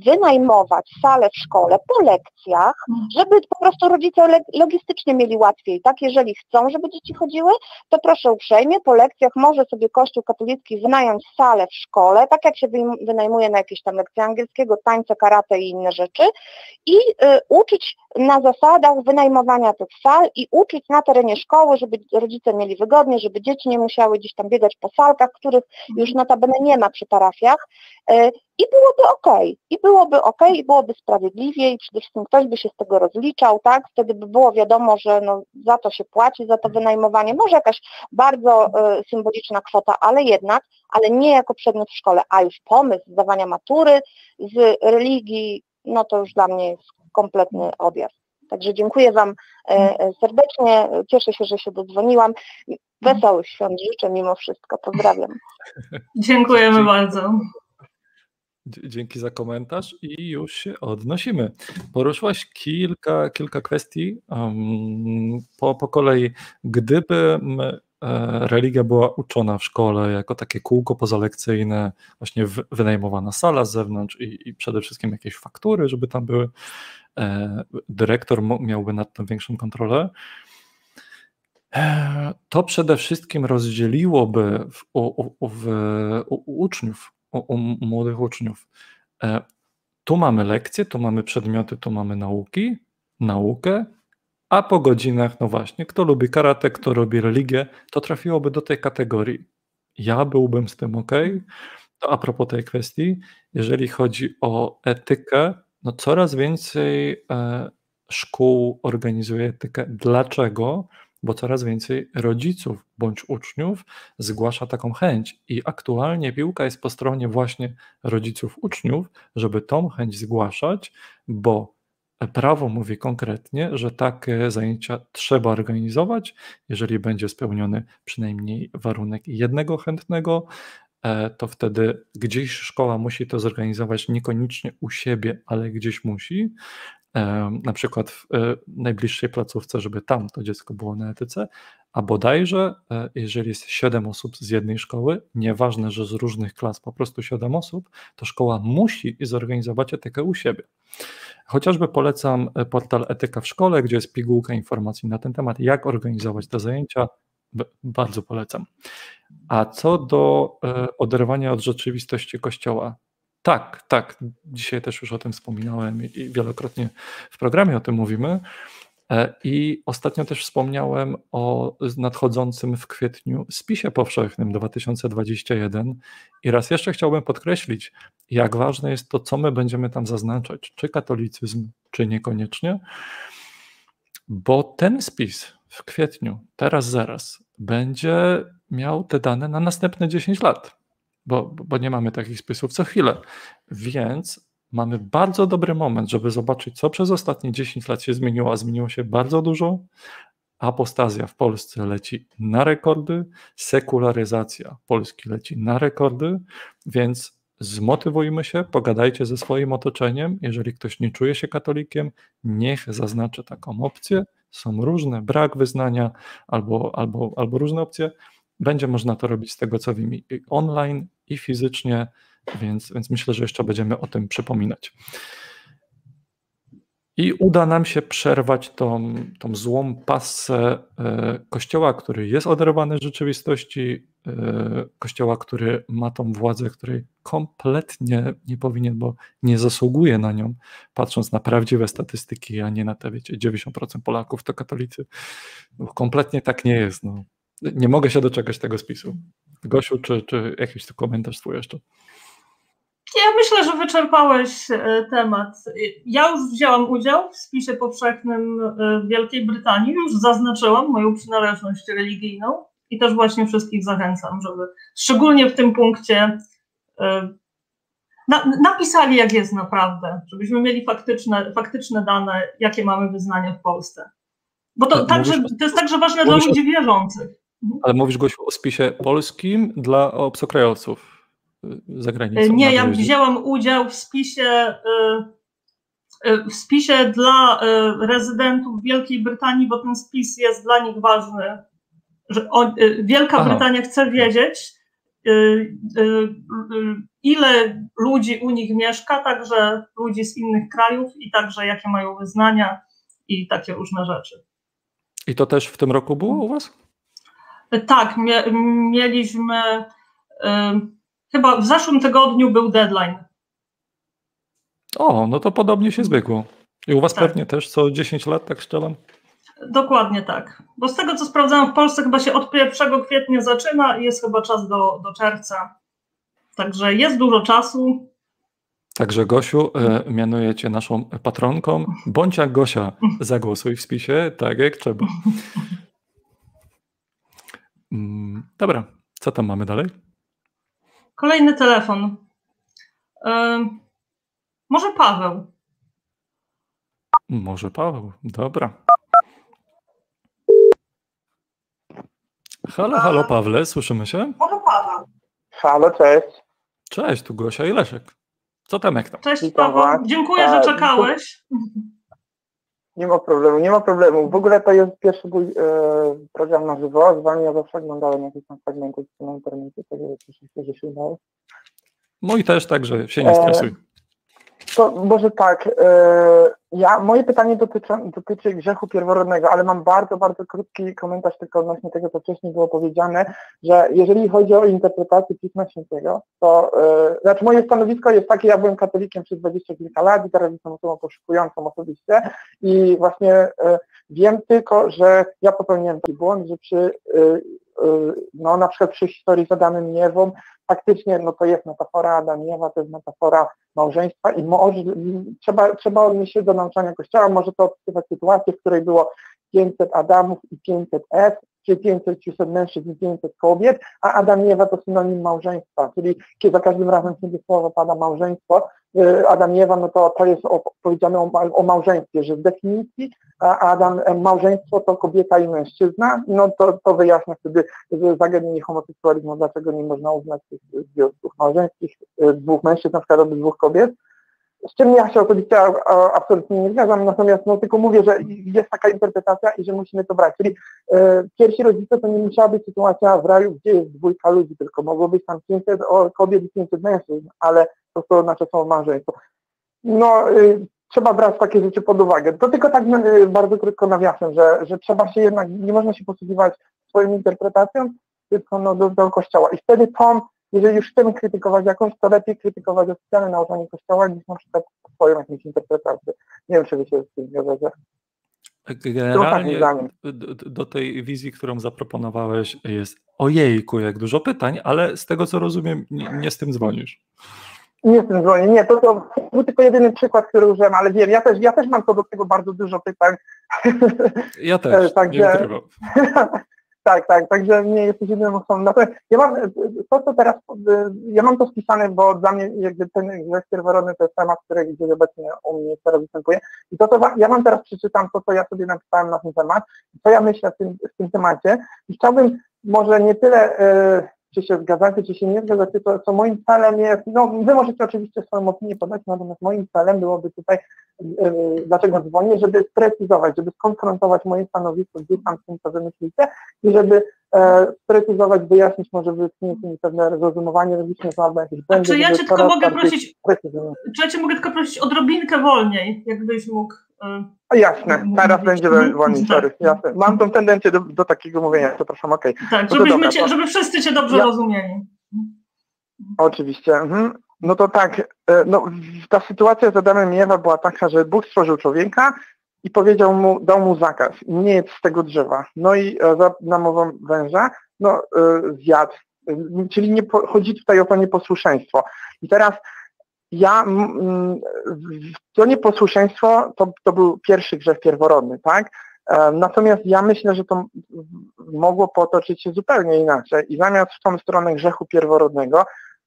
wynajmować salę w szkole po lekcjach, żeby po prostu rodzice logistycznie mieli łatwiej, tak? Jeżeli chcą, żeby dzieci chodziły, to proszę uprzejmie, po lekcjach może sobie Kościół katolicki wynająć salę w szkole, tak jak się wynajmuje na jakieś tam lekcje angielskiego, tańce, karate i inne rzeczy i y, uczyć na zasadach wynajmowania tych sal i uczyć na terenie szkoły, żeby rodzice mieli wygodnie, żeby dzieci nie musiały gdzieś tam biegać po salkach, których już notabene nie ma przy parafiach y, i byłoby ok, i byłoby ok, i byłoby sprawiedliwie i przede wszystkim ktoś by się z tego rozliczał, tak, wtedy by było wiadomo, że no, za to się płaci, za to wynajmowanie, może jakaś bardzo y, symboliczna kwota, ale jednak, ale nie jako przedmiot w szkole, a już pomysł zdawania matury z religii, no to już dla mnie jest kompletny objazd. Także dziękuję Wam e, e, serdecznie, cieszę się, że się dodzwoniłam. Wesołych świąt życzę mimo wszystko, pozdrawiam. Dziękujemy bardzo. Dzięki za komentarz i już się odnosimy. Poruszyłaś kilka, kilka kwestii um, po, po kolei. Gdyby E, religia była uczona w szkole jako takie kółko pozalekcyjne, właśnie wynajmowana sala z zewnątrz i, i przede wszystkim jakieś faktury, żeby tam były. E, dyrektor miałby nad tym większą kontrolę. E, to przede wszystkim rozdzieliłoby w, u, u, w, u uczniów, u, młodych uczniów. Tu mamy lekcje, tu mamy przedmioty, tu mamy nauki, naukę, a po godzinach, no właśnie, kto lubi karate, kto robi religię, to trafiłoby do tej kategorii. Ja byłbym z tym ok. To a propos tej kwestii, jeżeli chodzi o etykę, no coraz więcej e, szkół organizuje etykę. Dlaczego? Bo coraz więcej rodziców bądź uczniów zgłasza taką chęć. I aktualnie piłka jest po stronie właśnie rodziców uczniów, żeby tą chęć zgłaszać, bo Prawo mówi konkretnie, że takie zajęcia trzeba organizować, jeżeli będzie spełniony przynajmniej warunek jednego chętnego, e, to wtedy gdzieś szkoła musi to zorganizować niekoniecznie u siebie, ale gdzieś musi. E, na przykład w e, najbliższej placówce, żeby tam to dziecko było na etyce, a bodajże, jeżeli jest 7 osób z jednej szkoły, nieważne, że z różnych klas, po prostu 7 osób, to szkoła musi zorganizować etykę u siebie. Chociażby polecam e, portal Etyka w Szkole, gdzie jest pigułka informacji na ten temat, jak organizować te zajęcia. Bardzo polecam. A co do e, oderwania od rzeczywistości Kościoła, tak, tak, dzisiaj też już o tym wspominałem i wielokrotnie w programie o tym mówimy. E, I ostatnio też wspomniałem o nadchodzącym w kwietniu spisie powszechnym 2021. I raz jeszcze chciałbym podkreślić, jak ważne jest to, co my będziemy tam zaznaczać, czy katolicyzm, czy niekoniecznie, bo ten spis w kwietniu, teraz, zaraz, będzie miał te dane na następne 10 lat, bo, bo nie mamy takich spisów co chwilę. Więc mamy bardzo dobry moment, żeby zobaczyć, co przez ostatnie 10 lat się zmieniło, a zmieniło się bardzo dużo. Apostazja w Polsce leci na rekordy, sekularyzacja Polski leci na rekordy, więc zmotywujmy się, pogadajcie ze swoim otoczeniem. Jeżeli ktoś nie czuje się katolikiem, niech zaznaczy taką opcję. Są różne, brak wyznania albo, albo, albo różne opcje. Będzie można to robić z tego, co wiem, i online, i fizycznie więc, więc myślę, że jeszcze będziemy o tym przypominać. I uda nam się przerwać tą, tą złą pasę e, kościoła, który jest oderwany z rzeczywistości, e, kościoła, który ma tą władzę, której kompletnie nie powinien, bo nie zasługuje na nią, patrząc na prawdziwe statystyki, a nie na te, wiecie, 90% Polaków to katolicy. No, kompletnie tak nie jest. No. Nie mogę się doczekać tego spisu. Gosiu, czy, czy jakiś tu komentarz twój jeszcze? Ja myślę, że wyczerpałeś e, temat. Ja już wzięłam udział w spisie powszechnym e, Wielkiej Brytanii, już zaznaczyłam moją przynależność religijną i też właśnie wszystkich zachęcam, żeby szczególnie w tym punkcie e, na, napisali, jak jest naprawdę, żebyśmy mieli faktyczne, faktyczne dane, jakie mamy wyznania w Polsce. Bo to, także, to jest także ważne dla ludzi wierzących. Mhm. Ale mówisz, Gosiu, o spisie polskim dla obcokrajowców za granicą. Nie, ja wzięłam udział w spisie, y, y, w spisie dla y, rezydentów Wielkiej Brytanii, bo ten spis jest dla nich ważny. Że Wielka Aha. Brytania chce wiedzieć, ile ludzi u nich mieszka, także ludzi z innych krajów i także jakie mają wyznania i takie różne rzeczy. I to też w tym roku było u Was? Tak, mieliśmy Chyba w zeszłym tygodniu był deadline. O, no to podobnie się zbiegło. I u Was tak. pewnie też co 10 lat, tak szczelam? Dokładnie tak. Bo z tego, co sprawdzałam w Polsce, chyba się od 1 kwietnia zaczyna i jest chyba czas do, do czerwca. Także jest dużo czasu. Także Gosiu, e, mianuję Cię naszą patronką. Bądź jak Gosia, zagłosuj w spisie tak jak trzeba. Mm, dobra, co tam mamy dalej? Kolejny telefon. może Paweł. Może Paweł, dobra. Halo, halo Pawle, słyszymy się? Może Paweł. Halo, cześć. Cześć, tu Gosia i Leszek. Co tam jak tam? Cześć Paweł, dziękuję, że czekałeś. Nie ma problemu, nie ma problemu. W ogóle to jest pierwszy mój e, program na żywo. Z wami ja zawsze oglądałem jakieś tam fragmenty na internecie, cieszę się, że się udało. Mój też, także się nie stresuj. E, to może tak, e, ja, moje pytanie dotyczy, dotyczy grzechu pierworodnego, ale mam bardzo, bardzo krótki komentarz tylko odnośnie tego, co wcześniej było powiedziane, że jeżeli chodzi o interpretację Pisma Świętego, to e, znaczy moje stanowisko jest takie, ja byłem katolikiem przez 20 kilka lat i teraz jestem osobą poszukującą osobiście i właśnie e, wiem tylko, że ja popełniłem taki błąd, że przy no na przykład przy historii z Adamem i Ewą faktycznie no to jest metafora Adam i Ewa, to jest metafora małżeństwa i może, trzeba, trzeba odnieść się do nauczania Kościoła, może to opisywać sytuację, w której było 500 Adamów i 500 Ew, czy 500 300 mężczyzn i 500 kobiet, a Adam i Ewa to synonim małżeństwa, czyli kiedy za każdym razem, kiedy słowo pada małżeństwo, y, Adam i Ewa, no to, to jest powiedziane o, o małżeństwie, że z definicji Adam, e, małżeństwo to kobieta i mężczyzna, no to, to wyjaśnia wtedy zagadnienie homoseksualizmu, dlaczego nie można uznać tych związków małżeńskich e, dwóch mężczyzn, na przykład dwóch kobiet. Z czym ja się oczywiście absolutnie nie zgadzam, natomiast no, tylko mówię, że jest taka interpretacja i że musimy to brać. Czyli e, pierwsi rodzice to nie musiała być sytuacja w raju, gdzie jest dwójka ludzi, tylko mogło być tam 500 kobiet i 500 mężczyzn, ale to, to znaczy są małżeństwo. No, y, trzeba brać takie rzeczy pod uwagę. To tylko tak y, bardzo krótko nawiasem, że, że trzeba się jednak, nie można się posługiwać swoją interpretacją, tylko no, do, do kościoła. I wtedy to, jeżeli już chcemy krytykować jakąś, to lepiej krytykować oficjalne nauczanie kościoła niż na przykład swoją jakąś interpretację. Nie wiem, czy wy się z tym zgadzacie. Generalnie do, do tej wizji, którą zaproponowałeś jest ojejku, jak dużo pytań, ale z tego co rozumiem, nie, nie z tym dzwonisz. Nie z tym dzwonię, nie, to, to był tylko jedyny przykład, który użyłem, ale wiem, ja też, ja też mam co do tego bardzo dużo pytań. Ja też, także, Tak, tak, także nie jesteś jedyną osobą. Natomiast ja mam to, co teraz, ja mam to spisane, bo dla mnie jakby ten grzech pierworodny to jest temat, który gdzieś obecnie u mnie teraz występuje. I to, to ja mam teraz przeczytam to, co ja sobie napisałem na ten temat, co ja myślę w tym, w tym temacie i chciałbym może nie tyle y, czy się zgadzacie, czy się nie zgadzacie, to co moim celem jest, no wy możecie oczywiście swoją opinię podać, natomiast moim celem byłoby tutaj, yy, dlaczego dzwonię, żeby sprecyzować, żeby skonfrontować moje stanowisko gdzieś tam z tym, co wy myślicie i żeby e, sprecyzować, wyjaśnić, może wyjaśnić mi pewne rozumowanie logiczne, albo jakieś błędy. Czy ja cię tylko mogę prosić, czy ja cię mogę tylko prosić odrobinkę wolniej, jakbyś mógł... E, jasne, teraz będzie wolniej, sorry, tak. jasne. Mam tą tendencję do, do takiego mówienia, przepraszam, okej. Okay. Tak, no żebyśmy dobra, cię, to... żeby wszyscy cię dobrze ja... rozumieli. Oczywiście. Mhm. No to tak, e, no, ta sytuacja z Adamem i Ewa była taka, że Bóg stworzył człowieka i powiedział mu, dał mu zakaz, nie jedz z tego drzewa. No i e, za namową węża, no e, zjadł. Czyli nie, chodzi tutaj o to nieposłuszeństwo. I teraz ja, to nieposłuszeństwo to, to był pierwszy grzech pierworodny, tak? Natomiast ja myślę, że to mogło potoczyć się zupełnie inaczej i zamiast w tą stronę grzechu pierworodnego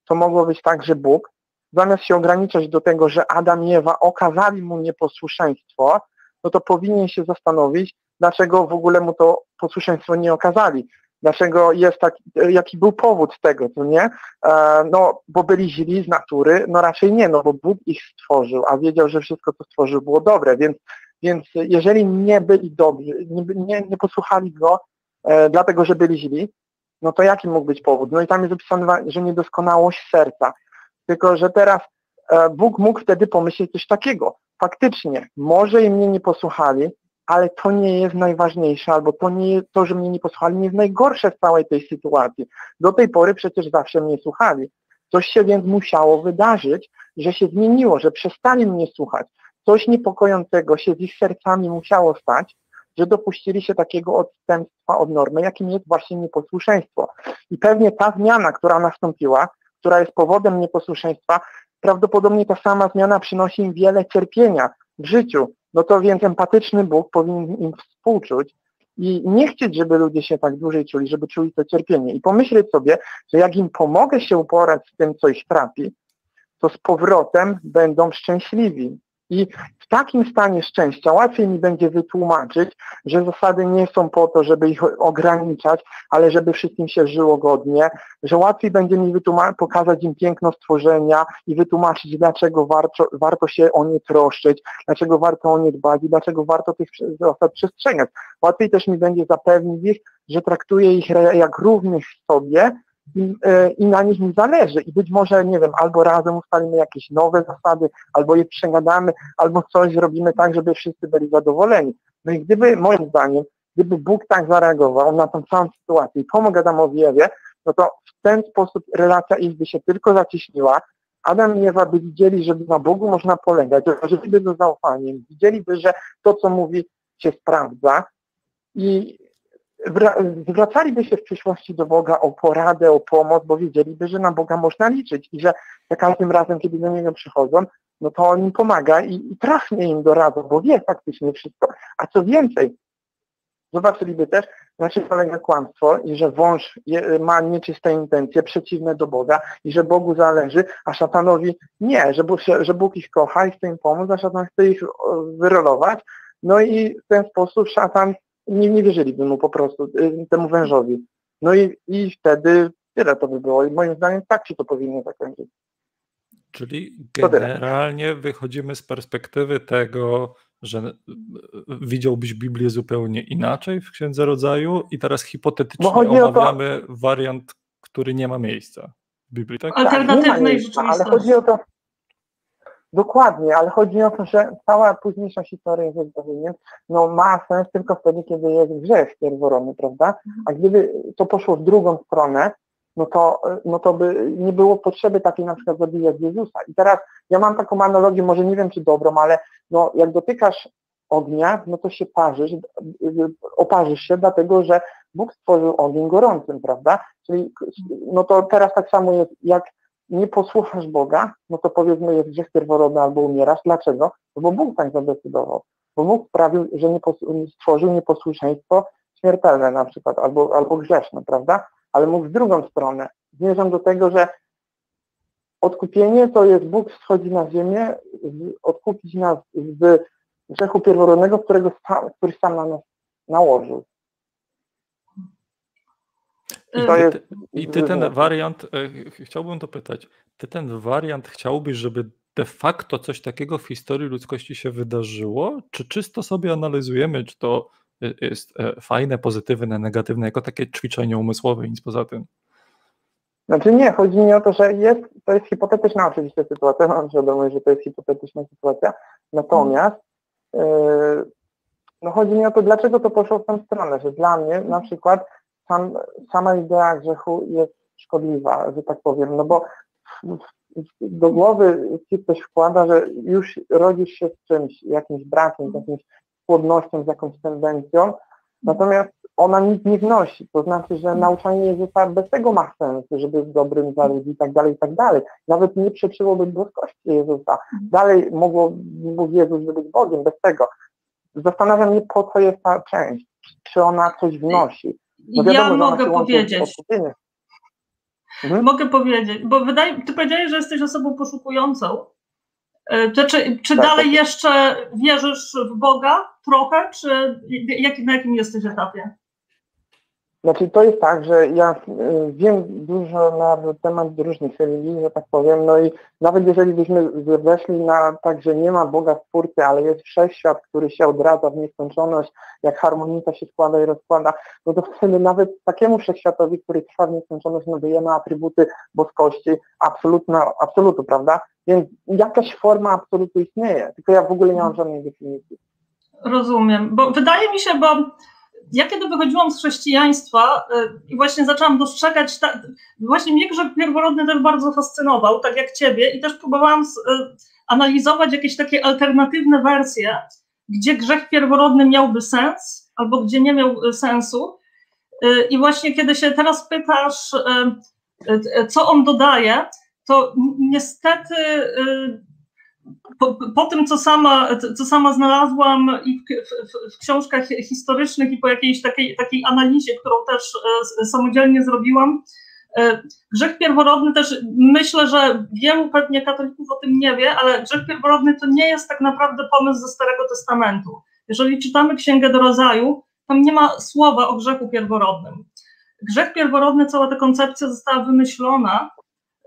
to mogło być tak, że Bóg, zamiast się ograniczać do tego, że Adam i Ewa okazali mu nieposłuszeństwo, no to powinien się zastanowić, dlaczego w ogóle mu to posłuszeństwo nie okazali. Dlaczego jest tak, jaki był powód tego, to nie? E, no, bo byli źli z natury? No raczej nie, no bo Bóg ich stworzył, a wiedział, że wszystko, co stworzył, było dobre, więc, więc jeżeli nie byli dobrzy, nie, nie, nie posłuchali Go, e, dlatego, że byli źli, no to jaki mógł być powód? No i tam jest opisane, że niedoskonałość serca. Tylko, że teraz e, Bóg mógł wtedy pomyśleć coś takiego. Faktycznie, może i mnie nie posłuchali, ale to nie jest najważniejsze, albo to, nie, to, że mnie nie posłuchali, nie jest najgorsze w całej tej sytuacji. Do tej pory przecież zawsze mnie słuchali. Coś się więc musiało wydarzyć, że się zmieniło, że przestali mnie słuchać. Coś niepokojącego się z ich sercami musiało stać, że dopuścili się takiego odstępstwa od normy, jakim jest właśnie nieposłuszeństwo. I pewnie ta zmiana, która nastąpiła, która jest powodem nieposłuszeństwa, prawdopodobnie ta sama zmiana przynosi im wiele cierpienia w życiu. No to więc empatyczny Bóg powinien im współczuć i nie chcieć, żeby ludzie się tak dłużej czuli, żeby czuli to cierpienie. I pomyśleć sobie, że jak im pomogę się uporać z tym, co ich trapi, to z powrotem będą szczęśliwi. I w takim stanie szczęścia łatwiej mi będzie wytłumaczyć, że zasady nie są po to, żeby ich ograniczać, ale żeby wszystkim się żyło godnie, że łatwiej będzie mi pokazać im piękno stworzenia i wytłumaczyć, dlaczego warto, warto się o nie troszczyć, dlaczego warto o nie dbać i dlaczego warto tych zasad przestrzegać. Łatwiej też mi będzie zapewnić ich, że traktuję ich jak równych sobie, i, e, i na nich mi zależy. I być może, nie wiem, albo razem ustalimy jakieś nowe zasady, albo je przegadamy, albo coś zrobimy tak, żeby wszyscy byli zadowoleni. No i gdyby, moim zdaniem, gdyby Bóg tak zareagował na tą całą sytuację i pomógł Adamowi Ewie, no to w ten sposób relacja ich by się tylko zacieśniła, Adam i Ewa by widzieli, że na Bogu można polegać, żyliby go zaufaniem, widzieliby, że to, co mówi, się sprawdza i zwracaliby się w przyszłości do Boga o poradę, o pomoc, bo wiedzieliby, że na Boga można liczyć i że za każdym razem, kiedy do Niego przychodzą, no to On im pomaga i, i trafnie im doradza, bo wie faktycznie wszystko. A co więcej, zobaczyliby też, na czym polega kłamstwo i że wąż je, ma nieczyste intencje przeciwne do Boga i że Bogu zależy, a szatanowi nie, że Bóg, że Bóg ich kocha i chce im pomóc, a szatan chce ich wyrolować. No i w ten sposób szatan nie, nie wierzyliby mu po prostu, y, temu wężowi. No i, i wtedy tyle to by było. I moim zdaniem tak się to powinno zakończyć. Czyli generalnie wychodzimy z perspektywy tego, że y, widziałbyś Biblię zupełnie inaczej w Księdze Rodzaju i teraz hipotetycznie omawiamy to... wariant, który nie ma miejsca w Biblii, tak? Alternatywnej rzeczywistości. Ale chodzi o to, Dokładnie, ale chodzi o to, że cała późniejsza historia ze zbawieniem no, ma sens tylko wtedy, kiedy jest grzech pierworodny, prawda? A gdyby to poszło w drugą stronę, no to, no to by nie było potrzeby takiej na przykład zabijać Jezusa. I teraz ja mam taką analogię, może nie wiem czy dobrą, ale no, jak dotykasz ognia, no to się parzysz, oparzysz się, dlatego że Bóg stworzył ogień gorącym, prawda? Czyli no to teraz tak samo jest, jak nie posłuchasz Boga, no to powiedzmy jest grzech pierworodny albo umierasz. Dlaczego? Bo Bóg tak zadecydował. Bo Bóg sprawił, że nie stworzył nieposłuszeństwo śmiertelne na przykład, albo, albo grzeszne, prawda? Ale mógł w drugą stronę. Zmierzam do tego, że odkupienie to jest Bóg schodzi na ziemię, odkupić nas z grzechu pierworodnego, którego sam, który sam na nas nałożył. I, to jest... I ty ten wariant, e, chciałbym to pytać, ty ten wariant chciałbyś, żeby de facto coś takiego w historii ludzkości się wydarzyło, czy czysto sobie analizujemy, czy to jest fajne, pozytywne, negatywne, jako takie ćwiczenie umysłowe i nic poza tym. Znaczy nie, chodzi mi o to, że jest, to jest hipotetyczna oczywiście sytuacja, mam świadomość, że to jest hipotetyczna sytuacja, natomiast yy, no chodzi mi o to, dlaczego to poszło w tę stronę, że dla mnie na przykład sam, sama idea grzechu jest szkodliwa, że tak powiem, no bo do głowy ci ktoś wkłada, że już rodzisz się z czymś, jakimś brakiem, z jakimś płodnością, z jakąś tendencją, natomiast ona nic nie wnosi, to znaczy, że nauczanie Jezusa bez tego ma sens, żeby być dobrym dla ludzi i tak dalej, i tak dalej. Nawet nie przeczyłoby boskości Jezusa. Dalej mogło Bóg Jezus być Bogiem bez tego. Zastanawiam się, po co jest ta część, czy ona coś wnosi. No wiadomo, ja mogę powiedzieć. Mhm. Mogę powiedzieć, bo wydaje, ty powiedziałeś, że jesteś osobą poszukującą. E, czy, czy, czy tak, dalej tak. jeszcze wierzysz w Boga trochę, czy jak, na jakim jesteś etapie? Znaczy to jest tak, że ja y, wiem dużo na temat różnych religii, że tak powiem, no i nawet jeżeli byśmy weszli na tak, że nie ma Boga Stwórcy, ale jest wszechświat, który się odradza w nieskończoność, jak harmonika się składa i rozkłada, no to wtedy nawet takiemu wszechświatowi, który trwa w nieskończoność, nadajemy atrybuty boskości, absolutna, absolutu, prawda? Więc jakaś forma absolutu istnieje, tylko ja w ogóle nie mam żadnej definicji. Rozumiem, bo wydaje mi się, bo ja kiedy wychodziłam z chrześcijaństwa y, i właśnie zaczęłam dostrzegać, ta, właśnie mnie grzech pierworodny też bardzo fascynował, tak jak ciebie i też próbowałam z, y, analizować jakieś takie alternatywne wersje, gdzie grzech pierworodny miałby sens albo gdzie nie miał y, sensu. I właśnie kiedy się teraz pytasz, co on dodaje, to niestety po, po, tym, co sama, co sama znalazłam i w, w, w, książkach historycznych i po jakiejś takiej, takiej analizie, którą też e, samodzielnie zrobiłam, e, grzech pierworodny też myślę, że wielu pewnie katolików o tym nie wie, ale grzech pierworodny to nie jest tak naprawdę pomysł ze Starego Testamentu. Jeżeli czytamy Księgę do Rodzaju, tam nie ma słowa o grzechu pierworodnym. Grzech pierworodny, cała ta koncepcja została wymyślona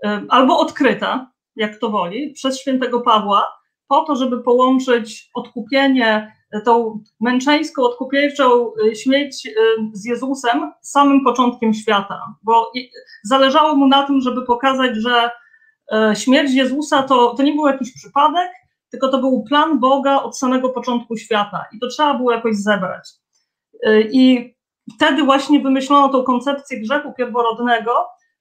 e, albo odkryta jak to woli, przez świętego Pawła, po to, żeby połączyć odkupienie, tą męczeńską, odkupieńczą y, śmierć y, z Jezusem samym początkiem świata, bo zależało mu na tym, żeby pokazać, że śmierć Jezusa to, to nie był jakiś przypadek, tylko to był plan Boga od samego początku świata i to trzeba było jakoś zebrać. I wtedy właśnie wymyślono tą koncepcję grzechu pierworodnego,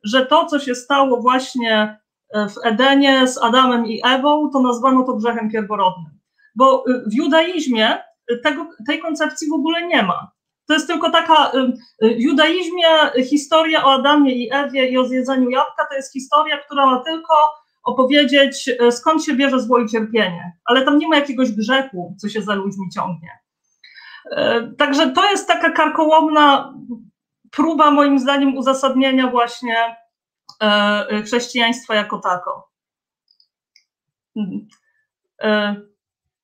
że to, co się stało właśnie w Edenie z Adamem i Ewą, to nazwano to grzechem pierworodnym. Bo y, w judaizmie tego, tej koncepcji w ogóle nie ma. To jest tylko taka, y, y, w judaizmie historia o Adamie i Ewie i o zjedzeniu jabłka to jest historia, która ma tylko opowiedzieć, skąd się bierze zło i cierpienie. Ale tam nie ma jakiegoś grzechu, co się za ludźmi ciągnie. Także to jest taka karkołomna próba, moim zdaniem, uzasadnienia właśnie E, chrześcijaństwa jako tako. E,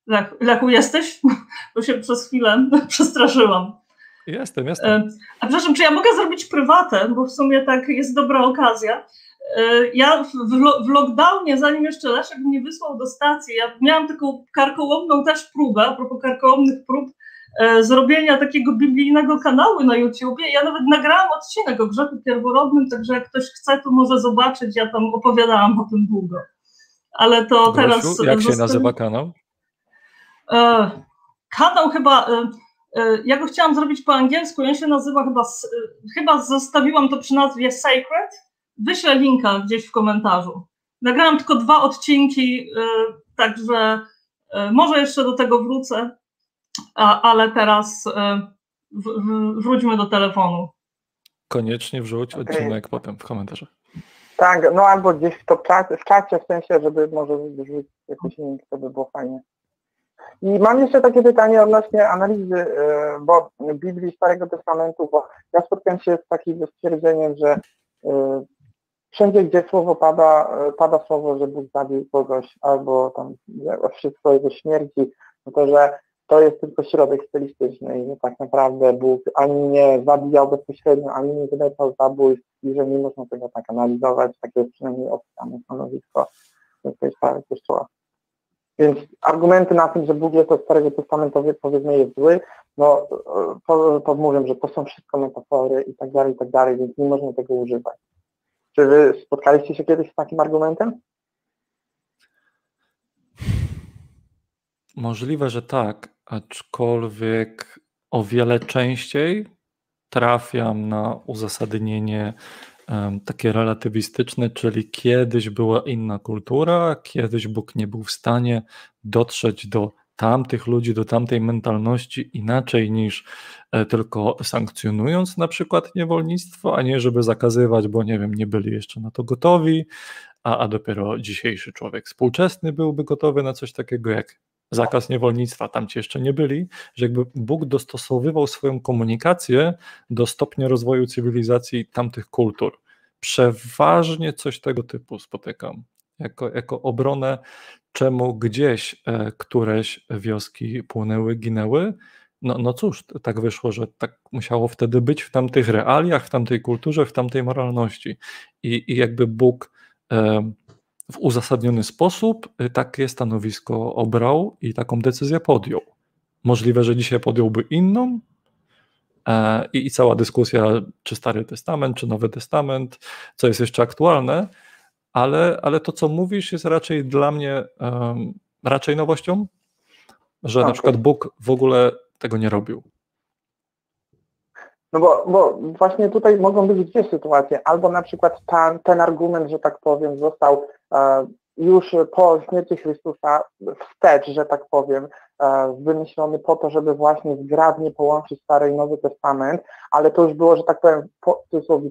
Lech, Lechu, jesteś? Bo się przez chwilę przestraszyłam. Jestem, jestem. E, a przepraszam, czy ja mogę zrobić prywatę, bo w sumie tak jest dobra okazja. Ja w, w lockdownie, zanim jeszcze Leszek mnie wysłał do stacji, ja miałam taką karkołomną też próbę, a propos karkołomnych prób, E, zrobienia takiego biblijnego kanału na YouTubie. Ja nawet nagrałam odcinek o grzechu pierworodnym, także jak ktoś chce, to może zobaczyć. Ja tam opowiadałam o tym długo. Ale to teraz. Jak się nazywa kanał? E, kanał chyba. E, ja go chciałam zrobić po angielsku, on się nazywa chyba, chyba zostawiłam to przy nazwie Sacred. Wyślę linka gdzieś w komentarzu. Nagrałam tylko dwa odcinki, także może jeszcze do tego wrócę. A, ale teraz e, w, w, wróćmy do telefonu. Koniecznie wrzuć okay. odcinek potem w komentarzach. Tak, no albo gdzieś w, to czacie, w czacie, w sensie, żeby może wrzucić jakiś link, to by było fajnie. I mam jeszcze takie pytanie odnośnie analizy, e, bo Biblii Starego Testamentu, bo ja spotkałem się z takim stwierdzeniem, że e, wszędzie, gdzie słowo pada, pada słowo, że Bóg zabił kogoś, albo tam wszystko jego śmierci, no to że to jest tylko środek stylistyczny i tak naprawdę Bóg ani nie zabijał bezpośrednio, ani nie wylecał zabójstw i że nie można tego tak analizować, takie jest przynajmniej oficjalne stanowisko tej Kościoła. Więc argumenty na tym, że Bóg jest od Starego Testamentu powiedzmy jest zły, no to, to że to są wszystko metafory i tak dalej, i tak dalej, więc nie można tego używać. Czy wy spotkaliście się kiedyś z takim argumentem? Możliwe, że tak, aczkolwiek o wiele częściej trafiam na uzasadnienie um, takie relatywistyczne, czyli kiedyś była inna kultura, kiedyś Bóg nie był w stanie dotrzeć do tamtych ludzi, do tamtej mentalności inaczej niż e, tylko sankcjonując na przykład niewolnictwo, a nie żeby zakazywać, bo nie wiem, nie byli jeszcze na to gotowi, a, a dopiero dzisiejszy człowiek współczesny byłby gotowy na coś takiego jak zakaz niewolnictwa, tam ci jeszcze nie byli, że jakby Bóg dostosowywał swoją komunikację do stopnia rozwoju cywilizacji tamtych kultur. Przeważnie coś tego typu spotykam. Jako, jako obronę, czemu gdzieś e, któreś wioski płynęły, ginęły. No, no cóż, tak wyszło, że tak musiało wtedy być w tamtych realiach, w tamtej kulturze, w tamtej moralności. I, i jakby Bóg e, w uzasadniony sposób y, takie stanowisko obrał i taką decyzję podjął. Możliwe, że dzisiaj podjąłby inną, e, i, cała dyskusja, czy Stary Testament, czy Nowy Testament, co jest jeszcze aktualne, ale, ale to, co mówisz, jest raczej dla mnie um, raczej nowością, że na przykład Bóg w ogóle tego nie robił. No bo, bo właśnie tutaj mogą być dwie sytuacje. Albo na przykład ta, ten argument, że tak powiem, został e, już po śmierci Chrystusa wstecz, że tak powiem, e, wymyślony po to, żeby właśnie zgrabnie połączyć Stary i Nowy Testament, ale to już było, że tak powiem, po,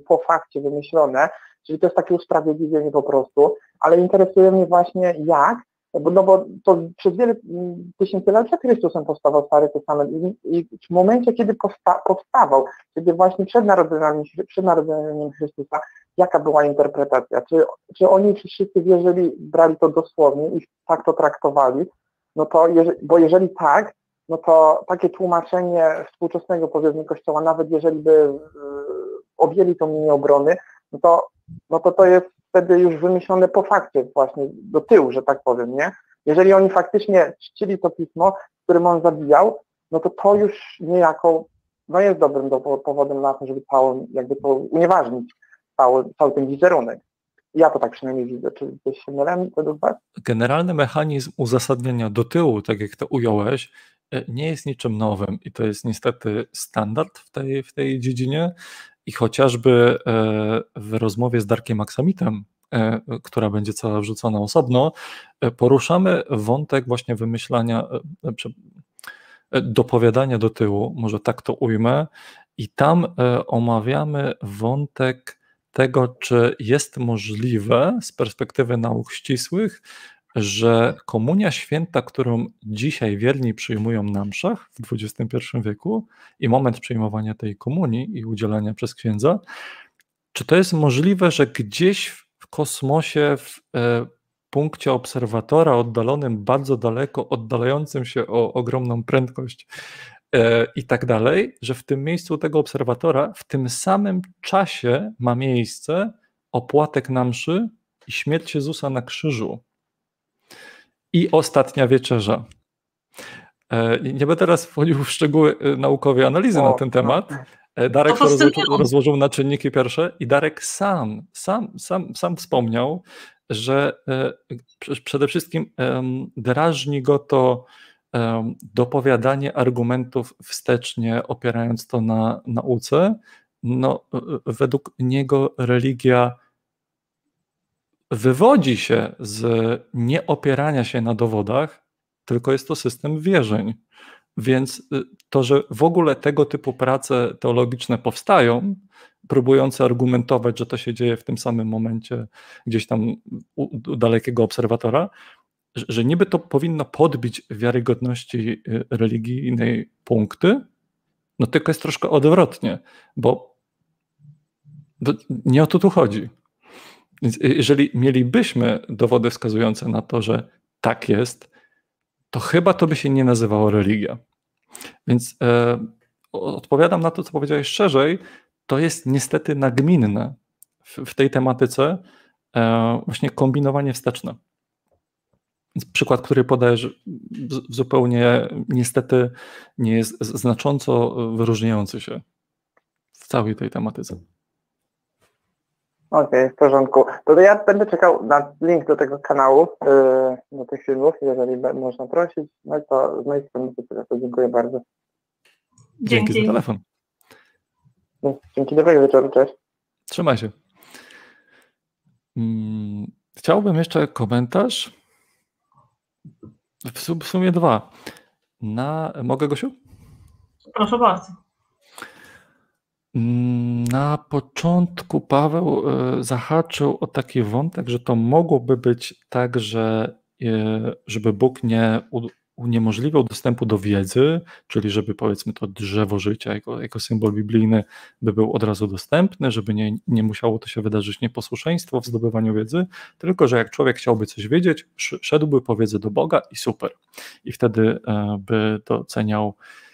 po fakcie wymyślone, czyli to jest takie usprawiedliwienie po prostu, ale interesuje mnie właśnie jak no bo to przez wiele mm, tysięcy lat przed Chrystusem powstawał Stary Testament i, w momencie, kiedy powsta, powstawał, kiedy właśnie przed narodzeniem, przed narodzeniem Chrystusa, jaka była interpretacja? Czy, czy oni wszyscy wierzyli, brali to dosłownie i tak to traktowali? No to, bo jeżeli tak, no to takie tłumaczenie współczesnego powiedzmy Kościoła, nawet jeżeli by y, objęli tą linię obrony, no to, no to to jest wtedy już wymyślone po fakcie właśnie do tyłu, że tak powiem, nie? Jeżeli oni faktycznie czcili to pismo, którym on zabijał, no to to już niejako no jest dobrym do, powodem na to, żeby cało, jakby to unieważnić cały, cały ten wizerunek. Ja to tak przynajmniej widzę. Czy coś się mylę według Was? Generalny mechanizm uzasadnienia do tyłu, tak jak to ująłeś, e, nie jest niczym nowym i to jest niestety standard w tej, w tej dziedzinie. I chociażby e, w rozmowie z Darkiem Aksamitem, e, która będzie cała wrzucona osobno, e, poruszamy wątek właśnie wymyślania, dopowiadania do tyłu, może tak to ujmę, i tam omawiamy wątek tego, czy jest możliwe z perspektywy nauk ścisłych że komunia święta, którą dzisiaj wierni przyjmują na mszach w XXI wieku i moment przyjmowania tej komunii i udzielania przez księdza, czy to jest możliwe, że gdzieś w kosmosie, w e, punkcie obserwatora oddalonym bardzo daleko, oddalającym się o ogromną prędkość e, i tak dalej, że w tym miejscu tego obserwatora w tym samym czasie ma miejsce opłatek na mszy i śmierć Jezusa na krzyżu i ostatnia wieczerza. E, nie będę teraz wchodził w szczegóły e, naukowej analizy o, na ten temat. No. E, Darek to rozłożył, rozłożył na czynniki pierwsze i Darek sam, sam, sam, sam wspomniał, że przede wszystkim drażni go to dopowiadanie argumentów wstecznie, opierając to na nauce. No, według niego religia wywodzi się z nieopierania się na dowodach, tylko jest to system wierzeń. Więc y, to, że w ogóle tego typu prace teologiczne powstają, próbujące argumentować, że to się dzieje w tym samym momencie gdzieś tam u, dalekiego obserwatora, że niby to powinno podbić wiarygodności y, religijnej punkty, no tylko jest troszkę odwrotnie, bo nie o to tu chodzi. Więc jeżeli mielibyśmy dowody wskazujące na to, że tak jest, to chyba to by się nie nazywało religia. Więc e, odpowiadam na to, co powiedziałeś szerzej. To jest niestety nagminne w, w tej tematyce e, właśnie kombinowanie wsteczne. przykład, który podajesz, zupełnie niestety nie jest znacząco wyróżniający się w całej tej tematyce. Okej, okay, w porządku. To ja będę czekał na link do tego kanału, yy, do tych filmów, jeżeli można prosić. No i to z mojej strony to dziękuję bardzo. Dzięki, Dzięki za telefon. No, dzięki, dobrego wieczoru, cześć. Trzymaj się. Hmm, chciałbym jeszcze komentarz. W sumie dwa. Na, mogę, Gosiu? Proszę bardzo. Na początku Paweł e, zahaczył o taki wątek, że to mogłoby być tak, że e, żeby Bóg nie uniemożliwiał dostępu do wiedzy, czyli żeby powiedzmy to drzewo życia jako, jako symbol biblijny by był od razu dostępny, żeby nie, nie musiało to się wydarzyć nieposłuszeństwo w zdobywaniu wiedzy, tylko że jak człowiek chciałby coś wiedzieć, szedłby po wiedzę do Boga i super. I wtedy e, by doceniał e,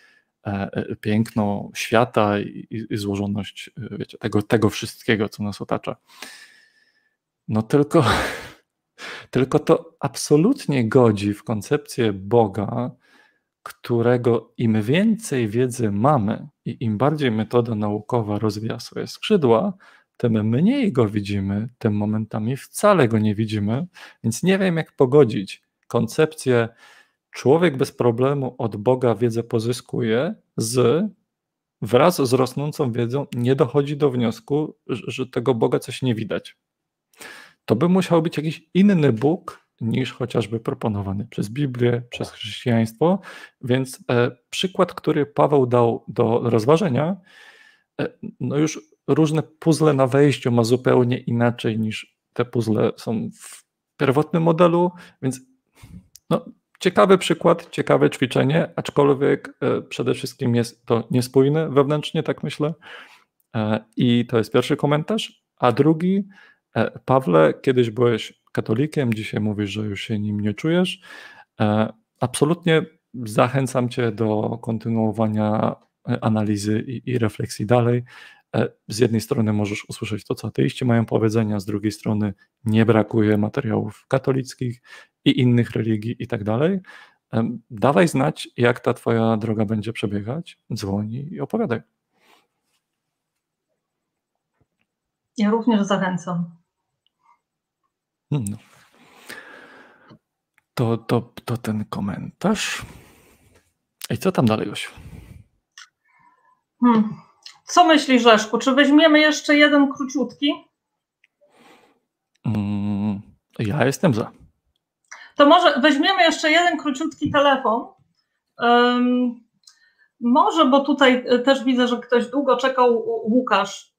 piękno świata i, i złożoność e, wiecie, tego, tego wszystkiego, co nas otacza. No tylko tylko to absolutnie godzi w koncepcję Boga, którego im więcej wiedzy mamy i im bardziej metoda naukowa rozwija swoje skrzydła, tym mniej go widzimy, tym momentami wcale go nie widzimy, więc nie wiem, jak pogodzić koncepcję człowiek bez problemu od Boga wiedzę pozyskuje z wraz z rosnącą wiedzą nie dochodzi do wniosku, że tego Boga coś nie widać to by musiał być jakiś inny Bóg niż chociażby proponowany przez Biblię, przez chrześcijaństwo. Więc e, przykład, który Paweł dał do rozważenia, e, no już różne puzzle na wejściu ma zupełnie inaczej niż te puzzle są w pierwotnym modelu, więc no, ciekawy przykład, ciekawe ćwiczenie, aczkolwiek e, przede wszystkim jest to niespójne wewnętrznie, tak myślę. E, I to jest pierwszy komentarz. A drugi, E, Pawle, kiedyś byłeś katolikiem, dzisiaj mówisz, że już się nim nie czujesz. Absolutnie zachęcam Cię do kontynuowania analizy i, i, refleksji dalej. Z jednej strony możesz usłyszeć to, co ateiści mają powiedzenia, z drugiej strony nie brakuje materiałów katolickich i innych religii i tak dalej. Dawaj znać, jak ta Twoja droga będzie przebiegać. Dzwoni i opowiadaj. Ja również zachęcam. No. To, to, to ten komentarz. I co tam dalej, Josiu? Hmm. Co myślisz, Rzeszku? Czy weźmiemy jeszcze jeden króciutki? Mm, ja jestem za. To może weźmiemy jeszcze jeden króciutki telefon. Um, może, bo tutaj też widzę, że ktoś długo czekał. Łukasz,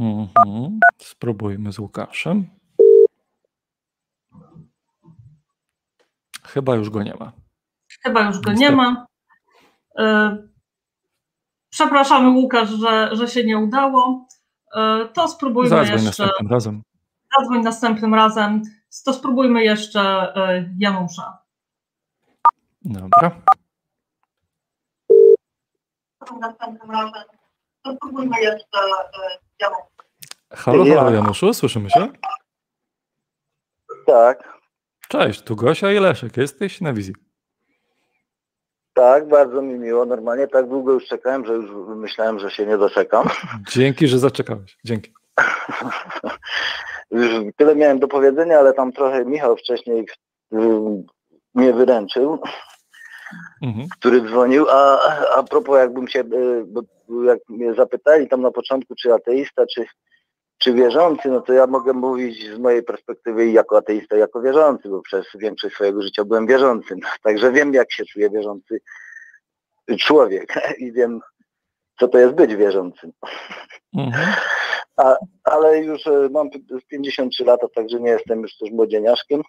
Mhm. Spróbujmy z Łukaszem. Chyba już go nie ma. Chyba już go Niestety. nie ma. E, przepraszamy, Łukasz, że, że się nie udało. E, to spróbujmy Zadzwoń jeszcze. następnym razem. Zadzwoń następnym razem. To spróbujmy jeszcze e, Janusza. Dobra. Następnym razem. To spróbujmy jeszcze Janusza. Halo, halo Januszu, słyszymy się? Tak. Cześć, tu Gosia i Leszek, jesteś na wizji. Tak, bardzo mi miło. Normalnie tak długo już czekałem, że już myślałem, że się nie doczekam. Dzięki, że zaczekałeś. Dzięki. tyle miałem do powiedzenia, ale tam trochę Michał wcześniej mnie wyręczył, mhm. który dzwonił. A, a propos, jakbym się, y, jak mnie zapytali tam na początku, czy ateista, czy czy wierzący, no to ja mogę mówić z mojej perspektywy jako ateista, jako wierzący, bo przez większość swojego życia byłem wierzącym. Także wiem, jak się czuje wierzący człowiek i wiem, co to jest być wierzącym. Mhm. A, ale już e, mam 53 lata, także nie jestem już też młodzieniaszkiem.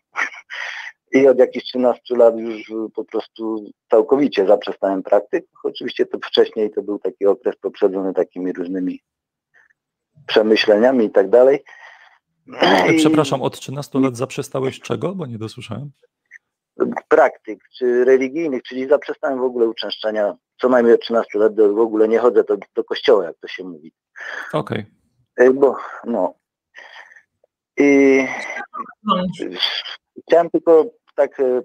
I od jakichś 13 lat już po prostu całkowicie zaprzestałem praktyk. Oczywiście to wcześniej to był taki okres poprzedzony takimi różnymi przemyśleniami i tak dalej. Przepraszam, od 13 lat zaprzestałeś czego? Bo nie dosłyszałem. Praktyk, czy religijnych, czyli zaprzestałem w ogóle uczęszczania. Co najmniej od 13 lat do, w ogóle nie chodzę do, do kościoła, jak to się mówi. Okej. Okay. Bo, no. I chciałem tylko tak e,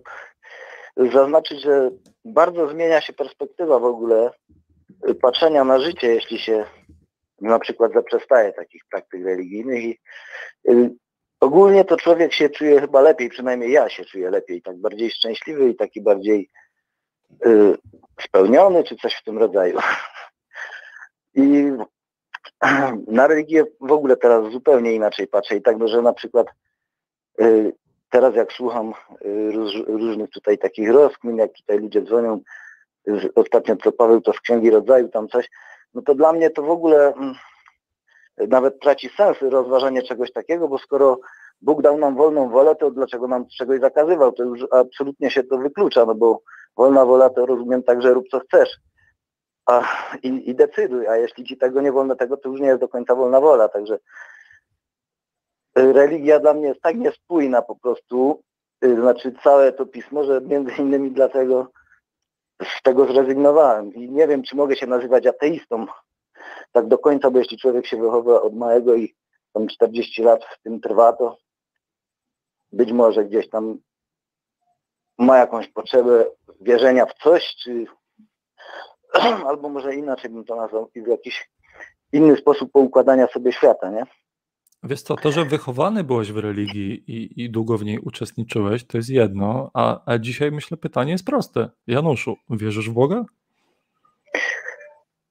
zaznaczyć, że bardzo zmienia się perspektywa w ogóle patrzenia na życie, jeśli się na przykład zaprzestaje takich praktyk religijnych i ogólnie to człowiek się czuje chyba lepiej, przynajmniej ja się czuję lepiej, tak bardziej szczęśliwy i taki bardziej spełniony, czy coś w tym rodzaju. I na religię w ogóle teraz zupełnie inaczej patrzę i tak, no, że na przykład y, teraz jak słucham róż, różnych tutaj takich rozkmin, jak tutaj ludzie dzwonią, ostatnio co Paweł to z Księgi Rodzaju, tam coś, no to dla mnie to w ogóle mm, nawet traci sens rozważanie czegoś takiego, bo skoro Bóg dał nam wolną wolę, to dlaczego nam czegoś zakazywał? To już absolutnie się to wyklucza, no bo wolna wola to rozumiem tak, że rób co chcesz. A, i, i decyduj, a jeśli ci tego nie wolno tego, to już nie jest do końca wolna wola, także y, religia dla mnie jest tak niespójna po prostu, y, znaczy całe to pismo, że między innymi dlatego z tego zrezygnowałem. I nie wiem, czy mogę się nazywać ateistą tak do końca, bo jeśli człowiek się wychowa od małego i tam 40 lat w tym trwa, to być może gdzieś tam ma jakąś potrzebę wierzenia w coś, czy albo może inaczej bym to nazwał, w jakiś inny sposób poukładania sobie świata, nie? Wiesz co, to, że wychowany byłeś w religii i, i długo w niej uczestniczyłeś, to jest jedno, a, a dzisiaj myślę pytanie jest proste. Januszu, wierzysz w Boga?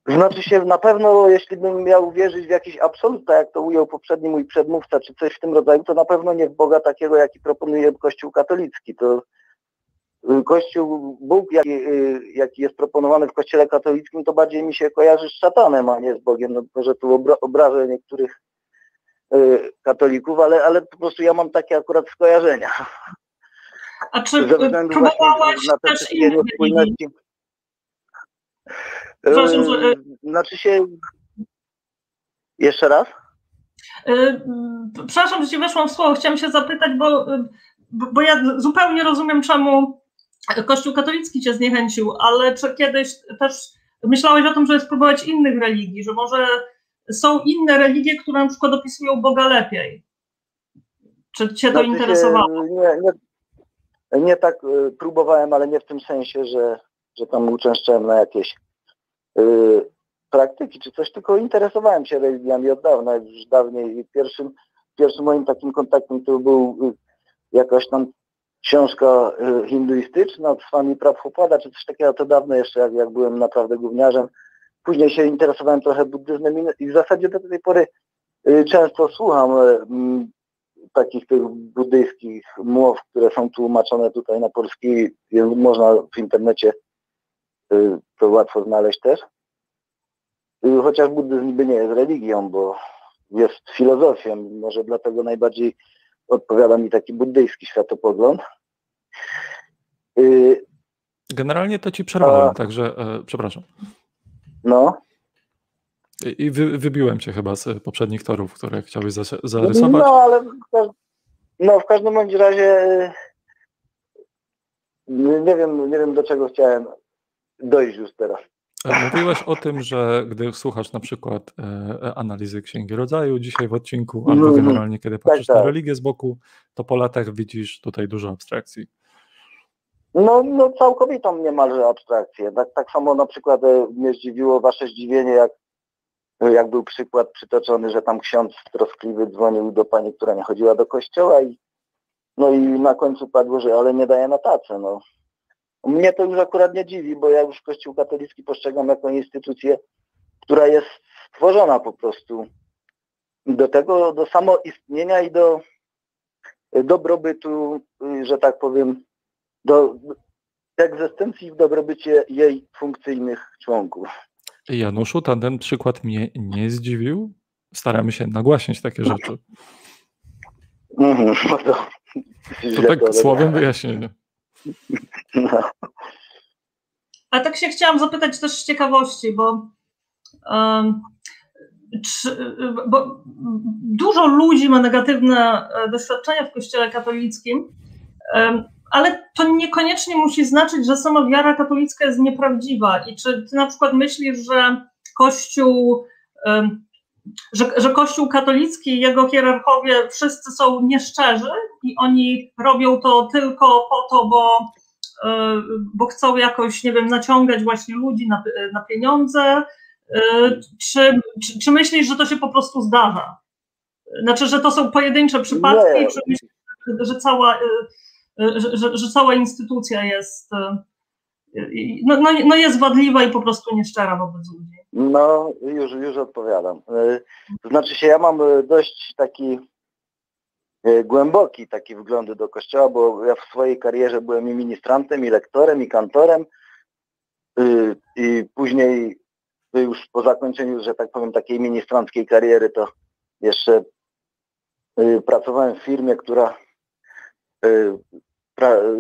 Znaczy się na pewno, jeśli bym miał wierzyć w jakiś absolut, tak jak to ujął poprzedni mój przedmówca, czy coś w tym rodzaju, to na pewno nie w Boga takiego, jaki proponuje Kościół katolicki. To Kościół, Bóg, jaki, y, jaki jest proponowany w Kościele katolickim, to bardziej mi się kojarzy z szatanem, a nie z Bogiem. No, może tu obra obrażę niektórych y, katolików, ale, ale po prostu ja mam takie akurat skojarzenia. A czy próbowałaś też innych Przepraszam, że... E, znaczy się... Jeszcze raz? Przepraszam, że Ci weszłam w słowo. Chciałam się zapytać, bo, bo ja zupełnie rozumiem, czemu Kościół katolicki Cię zniechęcił, ale czy kiedyś też myślałeś o tym, żeby spróbować innych religii, że może są inne religie, które na przykład opisują Boga lepiej? Czy Cię to znaczy interesowało? Nie, nie, nie tak e, próbowałem, ale nie w tym sensie, że, że tam uczęszczałem na jakieś Y, praktyki czy coś, tylko interesowałem się religiami od dawna, już dawniej. Pierwszym, pierwszym moim takim kontaktem to był y, jakaś tam książka y, hinduistyczna Swami Prabhupada, czy coś takiego, to dawno jeszcze, jak, jak byłem naprawdę gówniarzem. Później się interesowałem trochę buddyzmem i w zasadzie do tej pory często słucham takich tych buddyjskich mów, które są tłumaczone tutaj na polski. Można w internecie Y, to łatwo znaleźć też. Y, chociaż buddyzm niby nie jest religią, bo jest filozofią, może dlatego najbardziej odpowiada mi taki buddyjski światopogląd. Y, Generalnie to ci przerwałem, a, także e, przepraszam. No. I wy, wybiłem cię chyba z poprzednich torów, które chciałeś zarysować. No, ale no, w każdym bądź razie nie wiem, nie wiem do czego chciałem dojść już teraz. Mówiłeś o tym, że gdy słuchasz na przykład e, analizy Księgi Rodzaju dzisiaj w odcinku, albo mhm. generalnie kiedy patrzysz tak, tak. na religię z boku, to po latach widzisz tutaj dużo abstrakcji. No, no całkowitą niemalże abstrakcję. Tak, tak samo na przykład e, mnie zdziwiło wasze zdziwienie, jak, jak był przykład przytoczony, że tam ksiądz troskliwy dzwonił do pani, która nie chodziła do kościoła i no i na końcu padło, że ale nie daje na tacę. No. Mnie to już akurat nie dziwi, bo ja już Kościół katolicki postrzegam jako instytucję, która jest stworzona po prostu do tego, do samoistnienia i do dobrobytu, że tak powiem, do egzystencji w dobrobycie jej funkcyjnych członków. Januszu, ten przykład mnie nie zdziwił. Staramy się nagłaśniać takie rzeczy. Mm, no to, to tak słowem wyjaśnienia. No. A tak się chciałam zapytać też z ciekawości, bo, um, czy, bo dużo ludzi ma negatywne e, doświadczenia w Kościele katolickim, um, ale to niekoniecznie musi znaczyć, że sama wiara katolicka jest nieprawdziwa. I czy ty na przykład myślisz, że Kościół um, że, że Kościół katolicki i jego hierarchowie wszyscy są nieszczerzy i oni robią to tylko po to, bo, e, bo chcą jakoś, nie wiem, naciągać właśnie ludzi na, na pieniądze, e, czy, czy, czy myślisz, że to się po prostu zdarza? Znaczy, że to są pojedyncze przypadki, nie. czy myślisz, że cała, że, że, że cała instytucja jest no, no, no jest wadliwa i po prostu nieszczera wobec ludzi. No, już, już odpowiadam. E, znaczy się, ja mam e, dość taki e, głęboki taki wglądy do kościoła, bo ja w swojej karierze byłem i ministrantem, i lektorem, i kantorem i później już po zakończeniu, że tak powiem, takiej ministranckiej kariery, to jeszcze pracowałem w firmie, która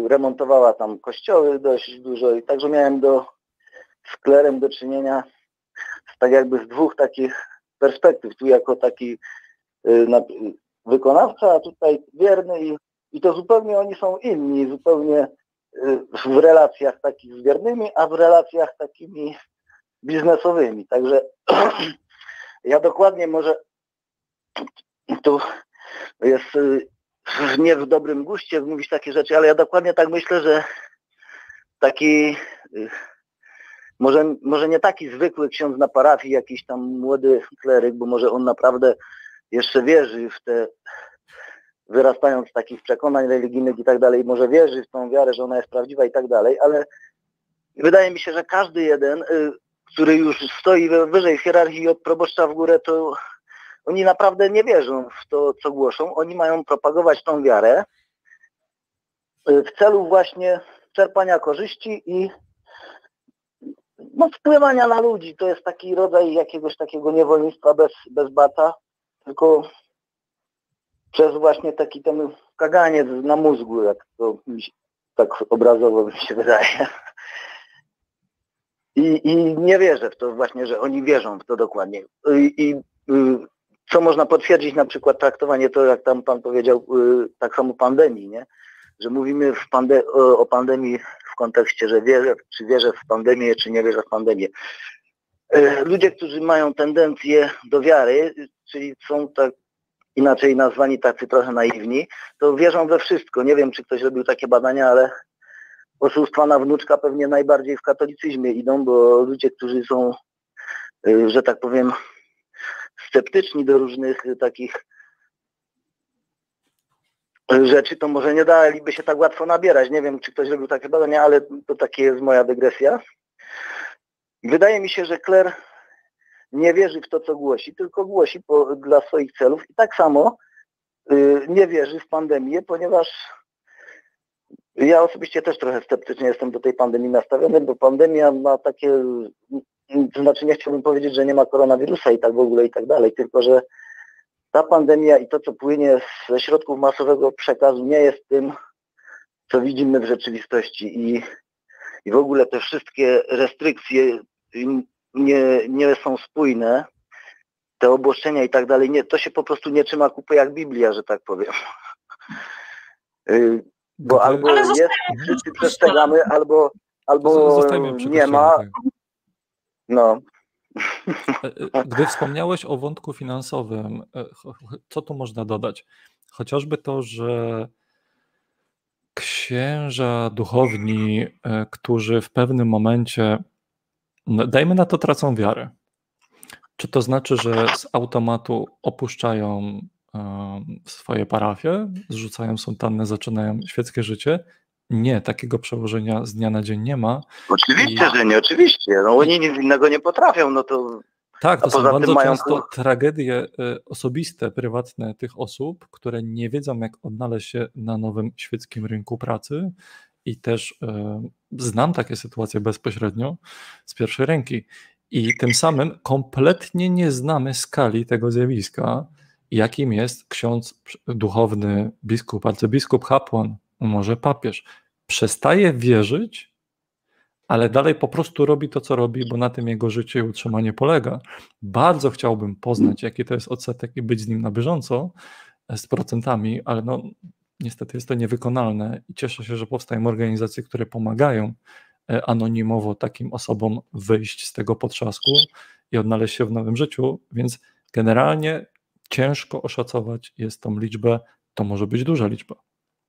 remontowała tam kościoły dość dużo i także miałem do, z klerem do czynienia tak jakby z dwóch takich perspektyw. Tu jako taki y, na, wykonawca, a tutaj wierny i, i to zupełnie oni są inni, zupełnie y, w relacjach takich z wiernymi, a w relacjach takimi biznesowymi. Także ja dokładnie może tu jest y, nie w dobrym guście mówić takie rzeczy, ale ja dokładnie tak myślę, że taki może, może nie taki zwykły ksiądz na parafii, jakiś tam młody kleryk, bo może on naprawdę jeszcze wierzy w te, wyrastając z takich przekonań religijnych i tak dalej, może wierzy w tą wiarę, że ona jest prawdziwa i tak dalej, ale wydaje mi się, że każdy jeden, y, który już stoi wyżej w hierarchii od proboszcza w górę, to oni naprawdę nie wierzą w to, co głoszą. Oni mają propagować tą wiarę y, w celu właśnie czerpania korzyści i no, wpływania na ludzi. To jest taki rodzaj jakiegoś takiego niewolnictwa bez, bez bata, tylko przez właśnie taki ten kaganiec na mózgu, jak to się, tak obrazowo mi się wydaje. I, I nie wierzę w to właśnie, że oni wierzą w to dokładnie. I, i y, co można potwierdzić, na przykład traktowanie to, jak tam Pan powiedział, y, tak samo pandemii, nie? Że mówimy pande o, pandemii w kontekście, że wierzę, czy wierzę w pandemię, czy nie wierzę w pandemię. Y, ludzie, którzy mają tendencję do wiary, czyli są tak inaczej nazwani tacy trochę naiwni, to wierzą we wszystko. Nie wiem, czy ktoś robił takie badania, ale oszustwa na wnuczka pewnie najbardziej w katolicyzmie idą, bo ludzie, którzy są, y, że tak powiem, sceptyczni do różnych takich rzeczy, to może nie daliby się tak łatwo nabierać. Nie wiem, czy ktoś robił takie badania, ale to takie jest moja dygresja. Wydaje mi się, że Kler nie wierzy w to, co głosi, tylko głosi po, dla swoich celów i tak samo y, nie wierzy w pandemię, ponieważ ja osobiście też trochę sceptycznie jestem do tej pandemii nastawiony, bo pandemia ma takie to znaczy nie chciałbym powiedzieć, że nie ma koronawirusa i tak w ogóle i tak dalej, tylko że ta pandemia i to, co płynie ze środków masowego przekazu nie jest tym, co widzimy w rzeczywistości i, i w ogóle te wszystkie restrykcje nie, nie są spójne, te obłoszczenia i tak dalej, nie, to się po prostu nie trzyma kupy jak Biblia, że tak powiem. Y, bo albo jest, wszyscy przestrzegamy, albo, albo nie ma, tak. No. E, e, gdy wspomniałeś o wątku finansowym, e, co tu można dodać? Chociażby to, że księża duchowni, którzy w pewnym momencie, no, dajmy na to, tracą wiarę. Czy to znaczy, że z automatu opuszczają swoje parafie, zrzucają sontanny, zaczynają świeckie życie? Nie, takiego przełożenia z dnia na dzień nie ma. Oczywiście, I... że nie, oczywiście. No oni nic innego nie potrafią, no to... Tak, to są bardzo często tragedie e, osobiste, prywatne tych osób, które nie wiedzą, jak odnaleźć się na nowym świeckim rynku pracy i też e, znam takie sytuacje bezpośrednio z pierwszej ręki. I tym samym kompletnie nie znamy skali tego zjawiska, jakim jest ksiądz duchowny, biskup, arcybiskup, kapłan, może papież, przestaje wierzyć, ale dalej po prostu robi to, co robi, bo na tym jego życie i utrzymanie polega. Bardzo chciałbym poznać, jaki to jest odsetek i być z nim na bieżąco e, z procentami, ale no, niestety jest to niewykonalne i cieszę się, że powstają organizacje, które pomagają e, anonimowo takim osobom wyjść z tego potrzasku i odnaleźć się w nowym życiu, więc generalnie ciężko oszacować jest tą liczbę, to może być duża liczba.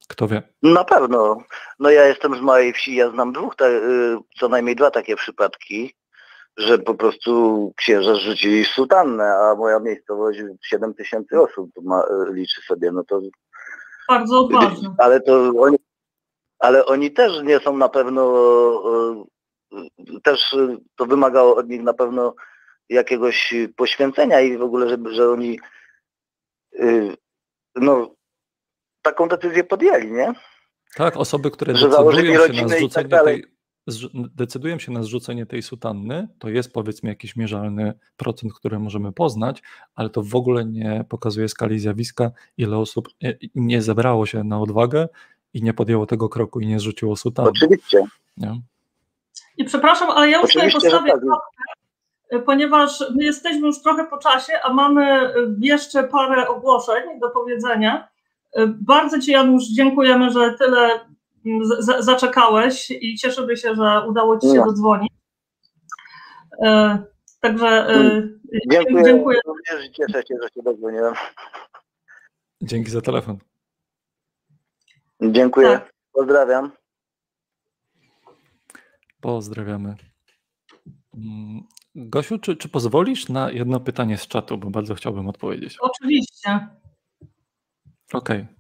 Kto wie? Na pewno. No ja jestem z małej wsi, ja znam dwóch, ta, y, co najmniej dwa takie przypadki, że po prostu księża rzucili sutannę, a moja miejscowość 7 tysięcy osób ma, y, liczy sobie, no to... Bardzo odważne. Ale to oni, ale oni też nie są na pewno, y, też to wymagało od nich na pewno jakiegoś poświęcenia i w ogóle, żeby, że oni no taką decyzję podjęli, nie? Tak, osoby, które że decydują się na tak zrzucenie tak tej, decydują się na zrzucenie tej sutanny, to jest powiedzmy jakiś mierzalny procent, który możemy poznać, ale to w ogóle nie pokazuje skali zjawiska, ile osób nie zebrało się na odwagę i nie podjęło tego kroku i nie zrzuciło sutanny. Oczywiście. Nie? I przepraszam, ale ja już tutaj postawię tak. ponieważ my jesteśmy już trochę po czasie, a mamy jeszcze parę ogłoszeń do powiedzenia. Bardzo Ci, Janusz, dziękujemy, że tyle z, zaczekałeś i cieszymy się, że udało Ci się no. dodzwonić. E, także e, dziękuję. dziękuję. Również cieszę się, że się dodzwoniłem. Dzięki za telefon. Dziękuję. Tak. Pozdrawiam. Pozdrawiamy. Mm, Gosiu, czy, czy pozwolisz na jedno pytanie z czatu, bo bardzo chciałbym odpowiedzieć? Oczywiście. Okej. Okay.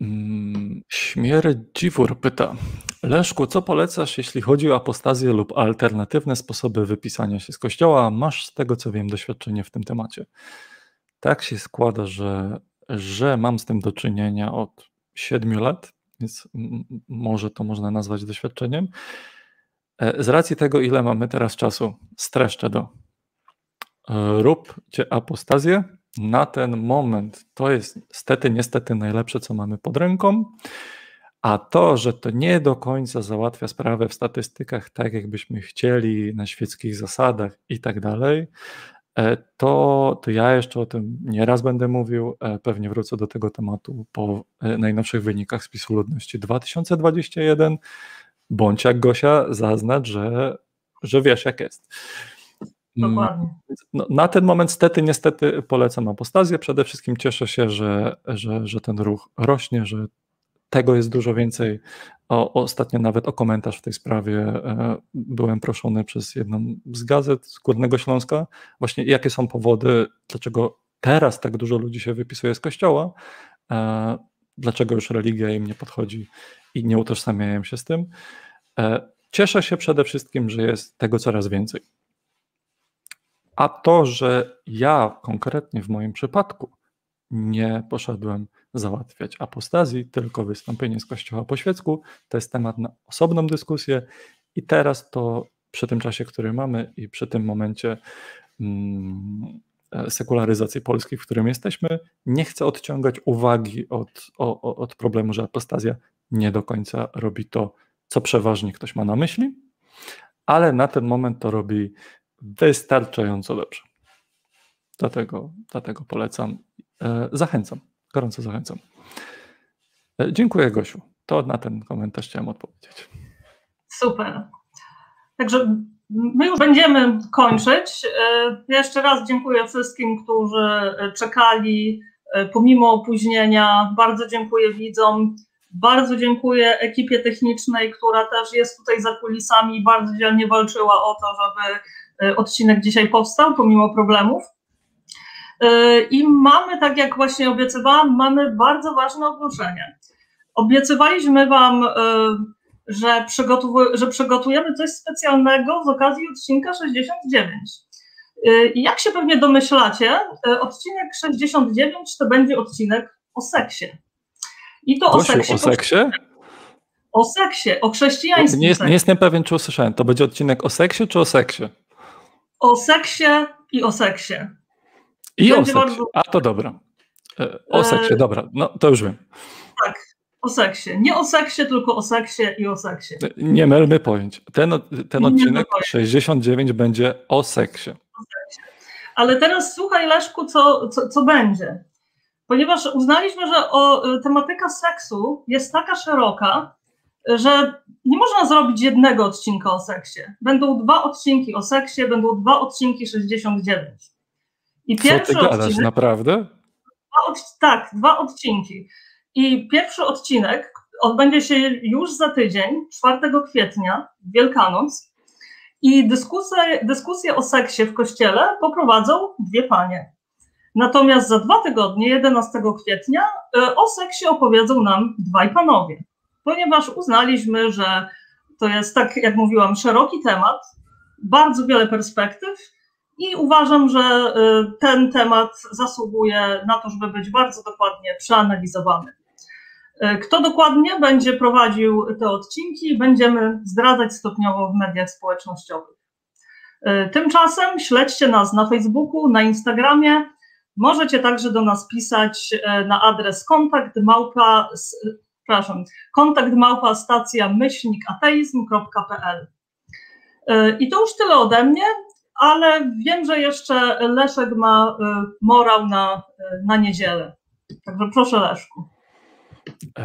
Mm, Śmierdziwór pyta. Leszku, co polecasz, jeśli chodzi o apostazję lub alternatywne sposoby wypisania się z kościoła? Masz z tego, co wiem, doświadczenie w tym temacie. Tak się składa, że, że mam z tym do czynienia od siedmiu lat, więc może to można nazwać doświadczeniem. E, z racji tego, ile mamy teraz czasu, streszczę do. E, Róbcie apostazję, na ten moment to jest niestety, niestety najlepsze, co mamy pod ręką. A to, że to nie do końca załatwia sprawę w statystykach tak, jakbyśmy chcieli, na świeckich zasadach i tak dalej, e, to, to ja jeszcze o tym nieraz będę mówił. E, pewnie wrócę do tego tematu po e, najnowszych wynikach spisu ludności 2021. Bądź jak Gosia, zaznacz, że, że wiesz, jak jest. Mm, Dokładnie. No, na ten moment stety, niestety polecam apostazję. Przede wszystkim cieszę się, że, że, że ten ruch rośnie, że tego jest dużo więcej. O, ostatnio nawet o komentarz w tej sprawie e, byłem proszony przez jedną z gazet z Górnego Śląska. Właśnie jakie są powody, dlaczego teraz tak dużo ludzi się wypisuje z kościoła, e, dlaczego już religia im nie podchodzi i nie utożsamiają się z tym. E, cieszę się przede wszystkim, że jest tego coraz więcej. A to, że ja konkretnie w moim przypadku nie poszedłem załatwiać apostazji, tylko wystąpienie z kościoła po świecku, to jest temat na osobną dyskusję. I teraz to przy tym czasie, który mamy i przy tym momencie mm, sekularyzacji Polski, w którym jesteśmy, nie chcę odciągać uwagi od, o, od problemu, że apostazja nie do końca robi to, co przeważnie ktoś ma na myśli, ale na ten moment to robi wystarczająco dobrze. Dlatego, dlatego polecam. E, zachęcam, gorąco zachęcam. E, dziękuję, Gosiu. To na ten komentarz chciałem odpowiedzieć. Super. Także my już będziemy kończyć. E, jeszcze raz dziękuję wszystkim, którzy czekali pomimo opóźnienia. Bardzo dziękuję widzom. Bardzo dziękuję ekipie technicznej, która też jest tutaj za kulisami i bardzo dzielnie walczyła o to, żeby odcinek dzisiaj powstał, pomimo problemów. E, I mamy, tak jak właśnie obiecywałam, mamy bardzo ważne ogłoszenie. Obiecywaliśmy Wam, e, że, że przygotujemy coś specjalnego z okazji odcinka 69. I jak się pewnie domyślacie, odcinek 69 to będzie odcinek o seksie. I to Gosiu, o seksie. O seksie? O seksie, o chrześcijaństwie. Nie, jest, nie jestem pewien, czy usłyszałem. To będzie odcinek o seksie, czy o seksie? O seksie i o seksie. I Będzie o seksie. Bardzo... A to dobra. E, o e, seksie, dobra. No to już wiem. Tak, o seksie. Nie o seksie, tylko o seksie i o seksie. E, nie mylmy pojęć. Ten, ten odcinek 69 będzie o seksie. o seksie. Ale teraz słuchaj, Leszku, co, co, co będzie. Ponieważ uznaliśmy, że o, tematyka seksu jest taka szeroka, że nie można zrobić jednego odcinka o seksie. Będą dwa odcinki o seksie, będą dwa odcinki 69. I pierwszy Co ty gadasz, odcinek, naprawdę? Dwa tak, dwa odcinki. I pierwszy odcinek odbędzie się już za tydzień, 4 kwietnia, Wielkanoc. I dyskusję, dyskusję o seksie w kościele poprowadzą dwie panie. Natomiast za dwa tygodnie, 11 kwietnia, e, o seksie opowiedzą nam dwaj panowie, ponieważ uznaliśmy, że to jest, tak jak mówiłam, szeroki temat, bardzo wiele perspektyw i uważam, że e, ten temat zasługuje na to, żeby być bardzo dokładnie przeanalizowany. E, kto dokładnie będzie prowadził te odcinki, będziemy zdradzać stopniowo w mediach społecznościowych. Tymczasem śledźcie nas na Facebooku, na Instagramie, Możecie także do nas pisać na adres kontakt małpa, przepraszam, kontakt małpa stacja myślnikateizm.pl. E, I to już tyle ode mnie, ale wiem, że jeszcze Leszek ma e, morał na, na niedzielę. Także proszę Leszku.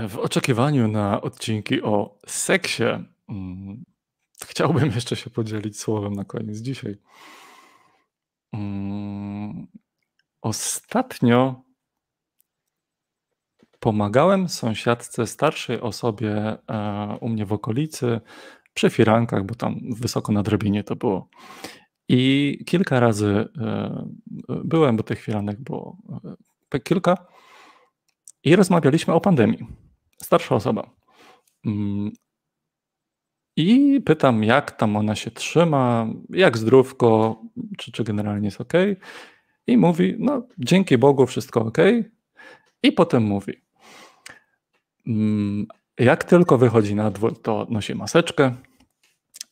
W oczekiwaniu na odcinki o seksie mm, chciałbym jeszcze się podzielić słowem na koniec dzisiaj. Mm, Ostatnio pomagałem sąsiadce starszej osobie e, u mnie w okolicy przy firankach, bo tam wysoko na drobinie to było. I kilka razy e, byłem, bo tych firanek było e, kilka i rozmawialiśmy o pandemii. Starsza osoba. Mm. I pytam, jak tam ona się trzyma, jak zdrówko, czy, czy generalnie jest ok i mówi, no dzięki Bogu wszystko ok. I potem mówi, jak tylko wychodzi na dwór, to nosi maseczkę.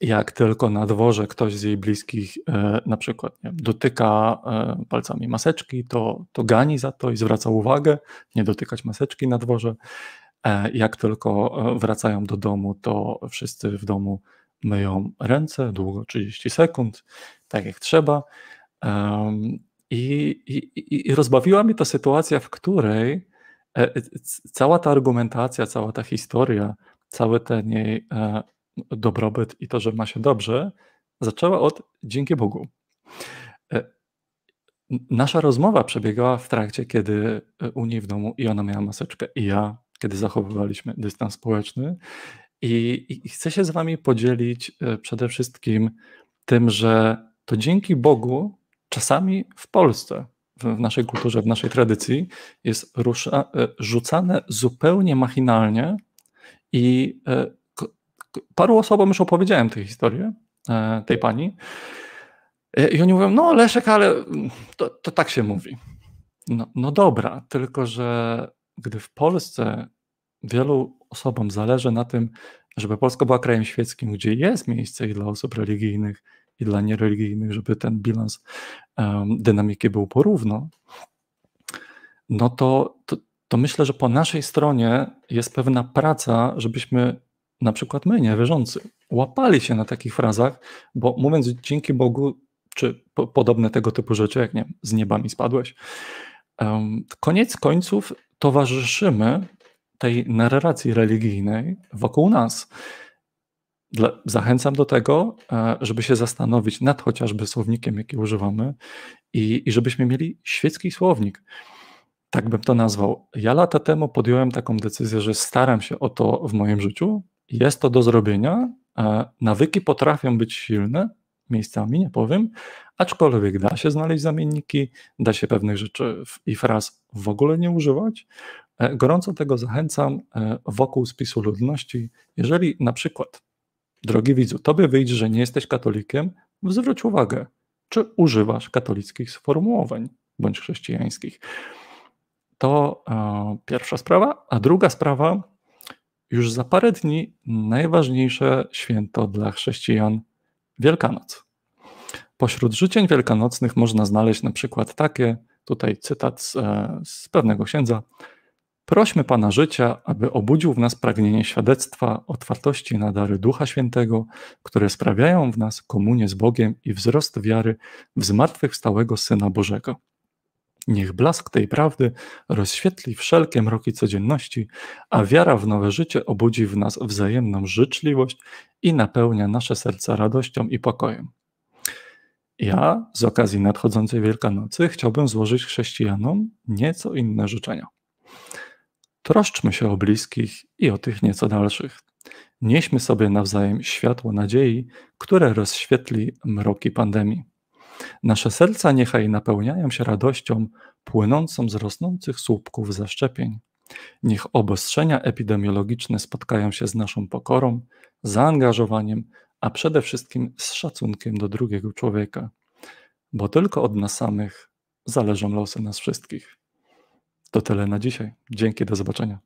Jak tylko na dworze ktoś z jej bliskich e, na przykład nie, dotyka e, palcami maseczki, to, to gani za to i zwraca uwagę, nie dotykać maseczki na dworze. E, jak tylko wracają do domu, to wszyscy w domu myją ręce długo 30 sekund, tak jak trzeba. I, i, I rozbawiła mnie ta sytuacja, w której cała ta argumentacja, cała ta historia, cały ten jej e, dobrobyt i to, że ma się dobrze, zaczęła od dzięki Bogu. Nasza rozmowa przebiegała w trakcie, kiedy u niej w domu i ona miała maseczkę, i ja, kiedy zachowywaliśmy dystans społeczny. I, i chcę się z Wami podzielić przede wszystkim tym, że to dzięki Bogu czasami w Polsce, w naszej kulturze, w naszej tradycji jest rusza, e, rzucane zupełnie machinalnie i e, paru osobom już opowiedziałem tę historię, e, tej pani. I oni mówią, no Leszek, ale to, to tak się mówi. No, no dobra, tylko że gdy w Polsce wielu osobom zależy na tym, żeby Polska była krajem świeckim, gdzie jest miejsce i dla osób religijnych, i dla niereligijnych, żeby ten bilans um, dynamiki był porówno, no to, to, to myślę, że po naszej stronie jest pewna praca, żebyśmy na przykład my, niewierzący, łapali się na takich frazach, bo mówiąc dzięki Bogu, czy po, podobne tego typu rzeczy, jak nie z nieba mi spadłeś, um, koniec końców towarzyszymy tej narracji religijnej wokół nas. Dla, zachęcam do tego, e, żeby się zastanowić nad chociażby słownikiem, jaki używamy i, i żebyśmy mieli świecki słownik. Tak bym to nazwał. Ja lata temu podjąłem taką decyzję, że staram się o to w moim życiu. Jest to do zrobienia. E, nawyki potrafią być silne, miejscami, nie powiem, aczkolwiek da się znaleźć zamienniki, da się pewnych rzeczy i fraz w ogóle nie używać. E, gorąco tego zachęcam wokół spisu ludności. Jeżeli na przykład Drogi widzu, tobie wyjdzie, że nie jesteś katolikiem, zwróć uwagę, czy używasz katolickich sformułowań bądź chrześcijańskich. To e, pierwsza sprawa. A druga sprawa, już za parę dni najważniejsze święto dla chrześcijan Wielkanoc. Pośród życzeń wielkanocnych można znaleźć na przykład takie, tutaj cytat z, e, z pewnego księdza, Prośmy Pana życia, aby obudził w nas pragnienie świadectwa, otwartości na dary Ducha Świętego, które sprawiają w nas komunię z Bogiem i wzrost wiary w zmartwychwstałego Syna Bożego. Niech blask tej prawdy rozświetli wszelkie mroki codzienności, a wiara w nowe życie obudzi w nas wzajemną życzliwość i napełnia nasze serca radością i pokojem. Ja z okazji nadchodzącej Wielkanocy chciałbym złożyć chrześcijanom nieco inne życzenia. Troszczmy się o bliskich i o tych nieco dalszych. Nieśmy sobie nawzajem światło nadziei, które rozświetli mroki pandemii. Nasze serca niechaj napełniają się radością płynącą z rosnących słupków zaszczepień. Niech obostrzenia epidemiologiczne spotkają się z naszą pokorą, zaangażowaniem, a przede wszystkim z szacunkiem do drugiego człowieka, bo tylko od nas samych zależą losy nas wszystkich. To tyle na dzisiaj. Dzięki, do zobaczenia.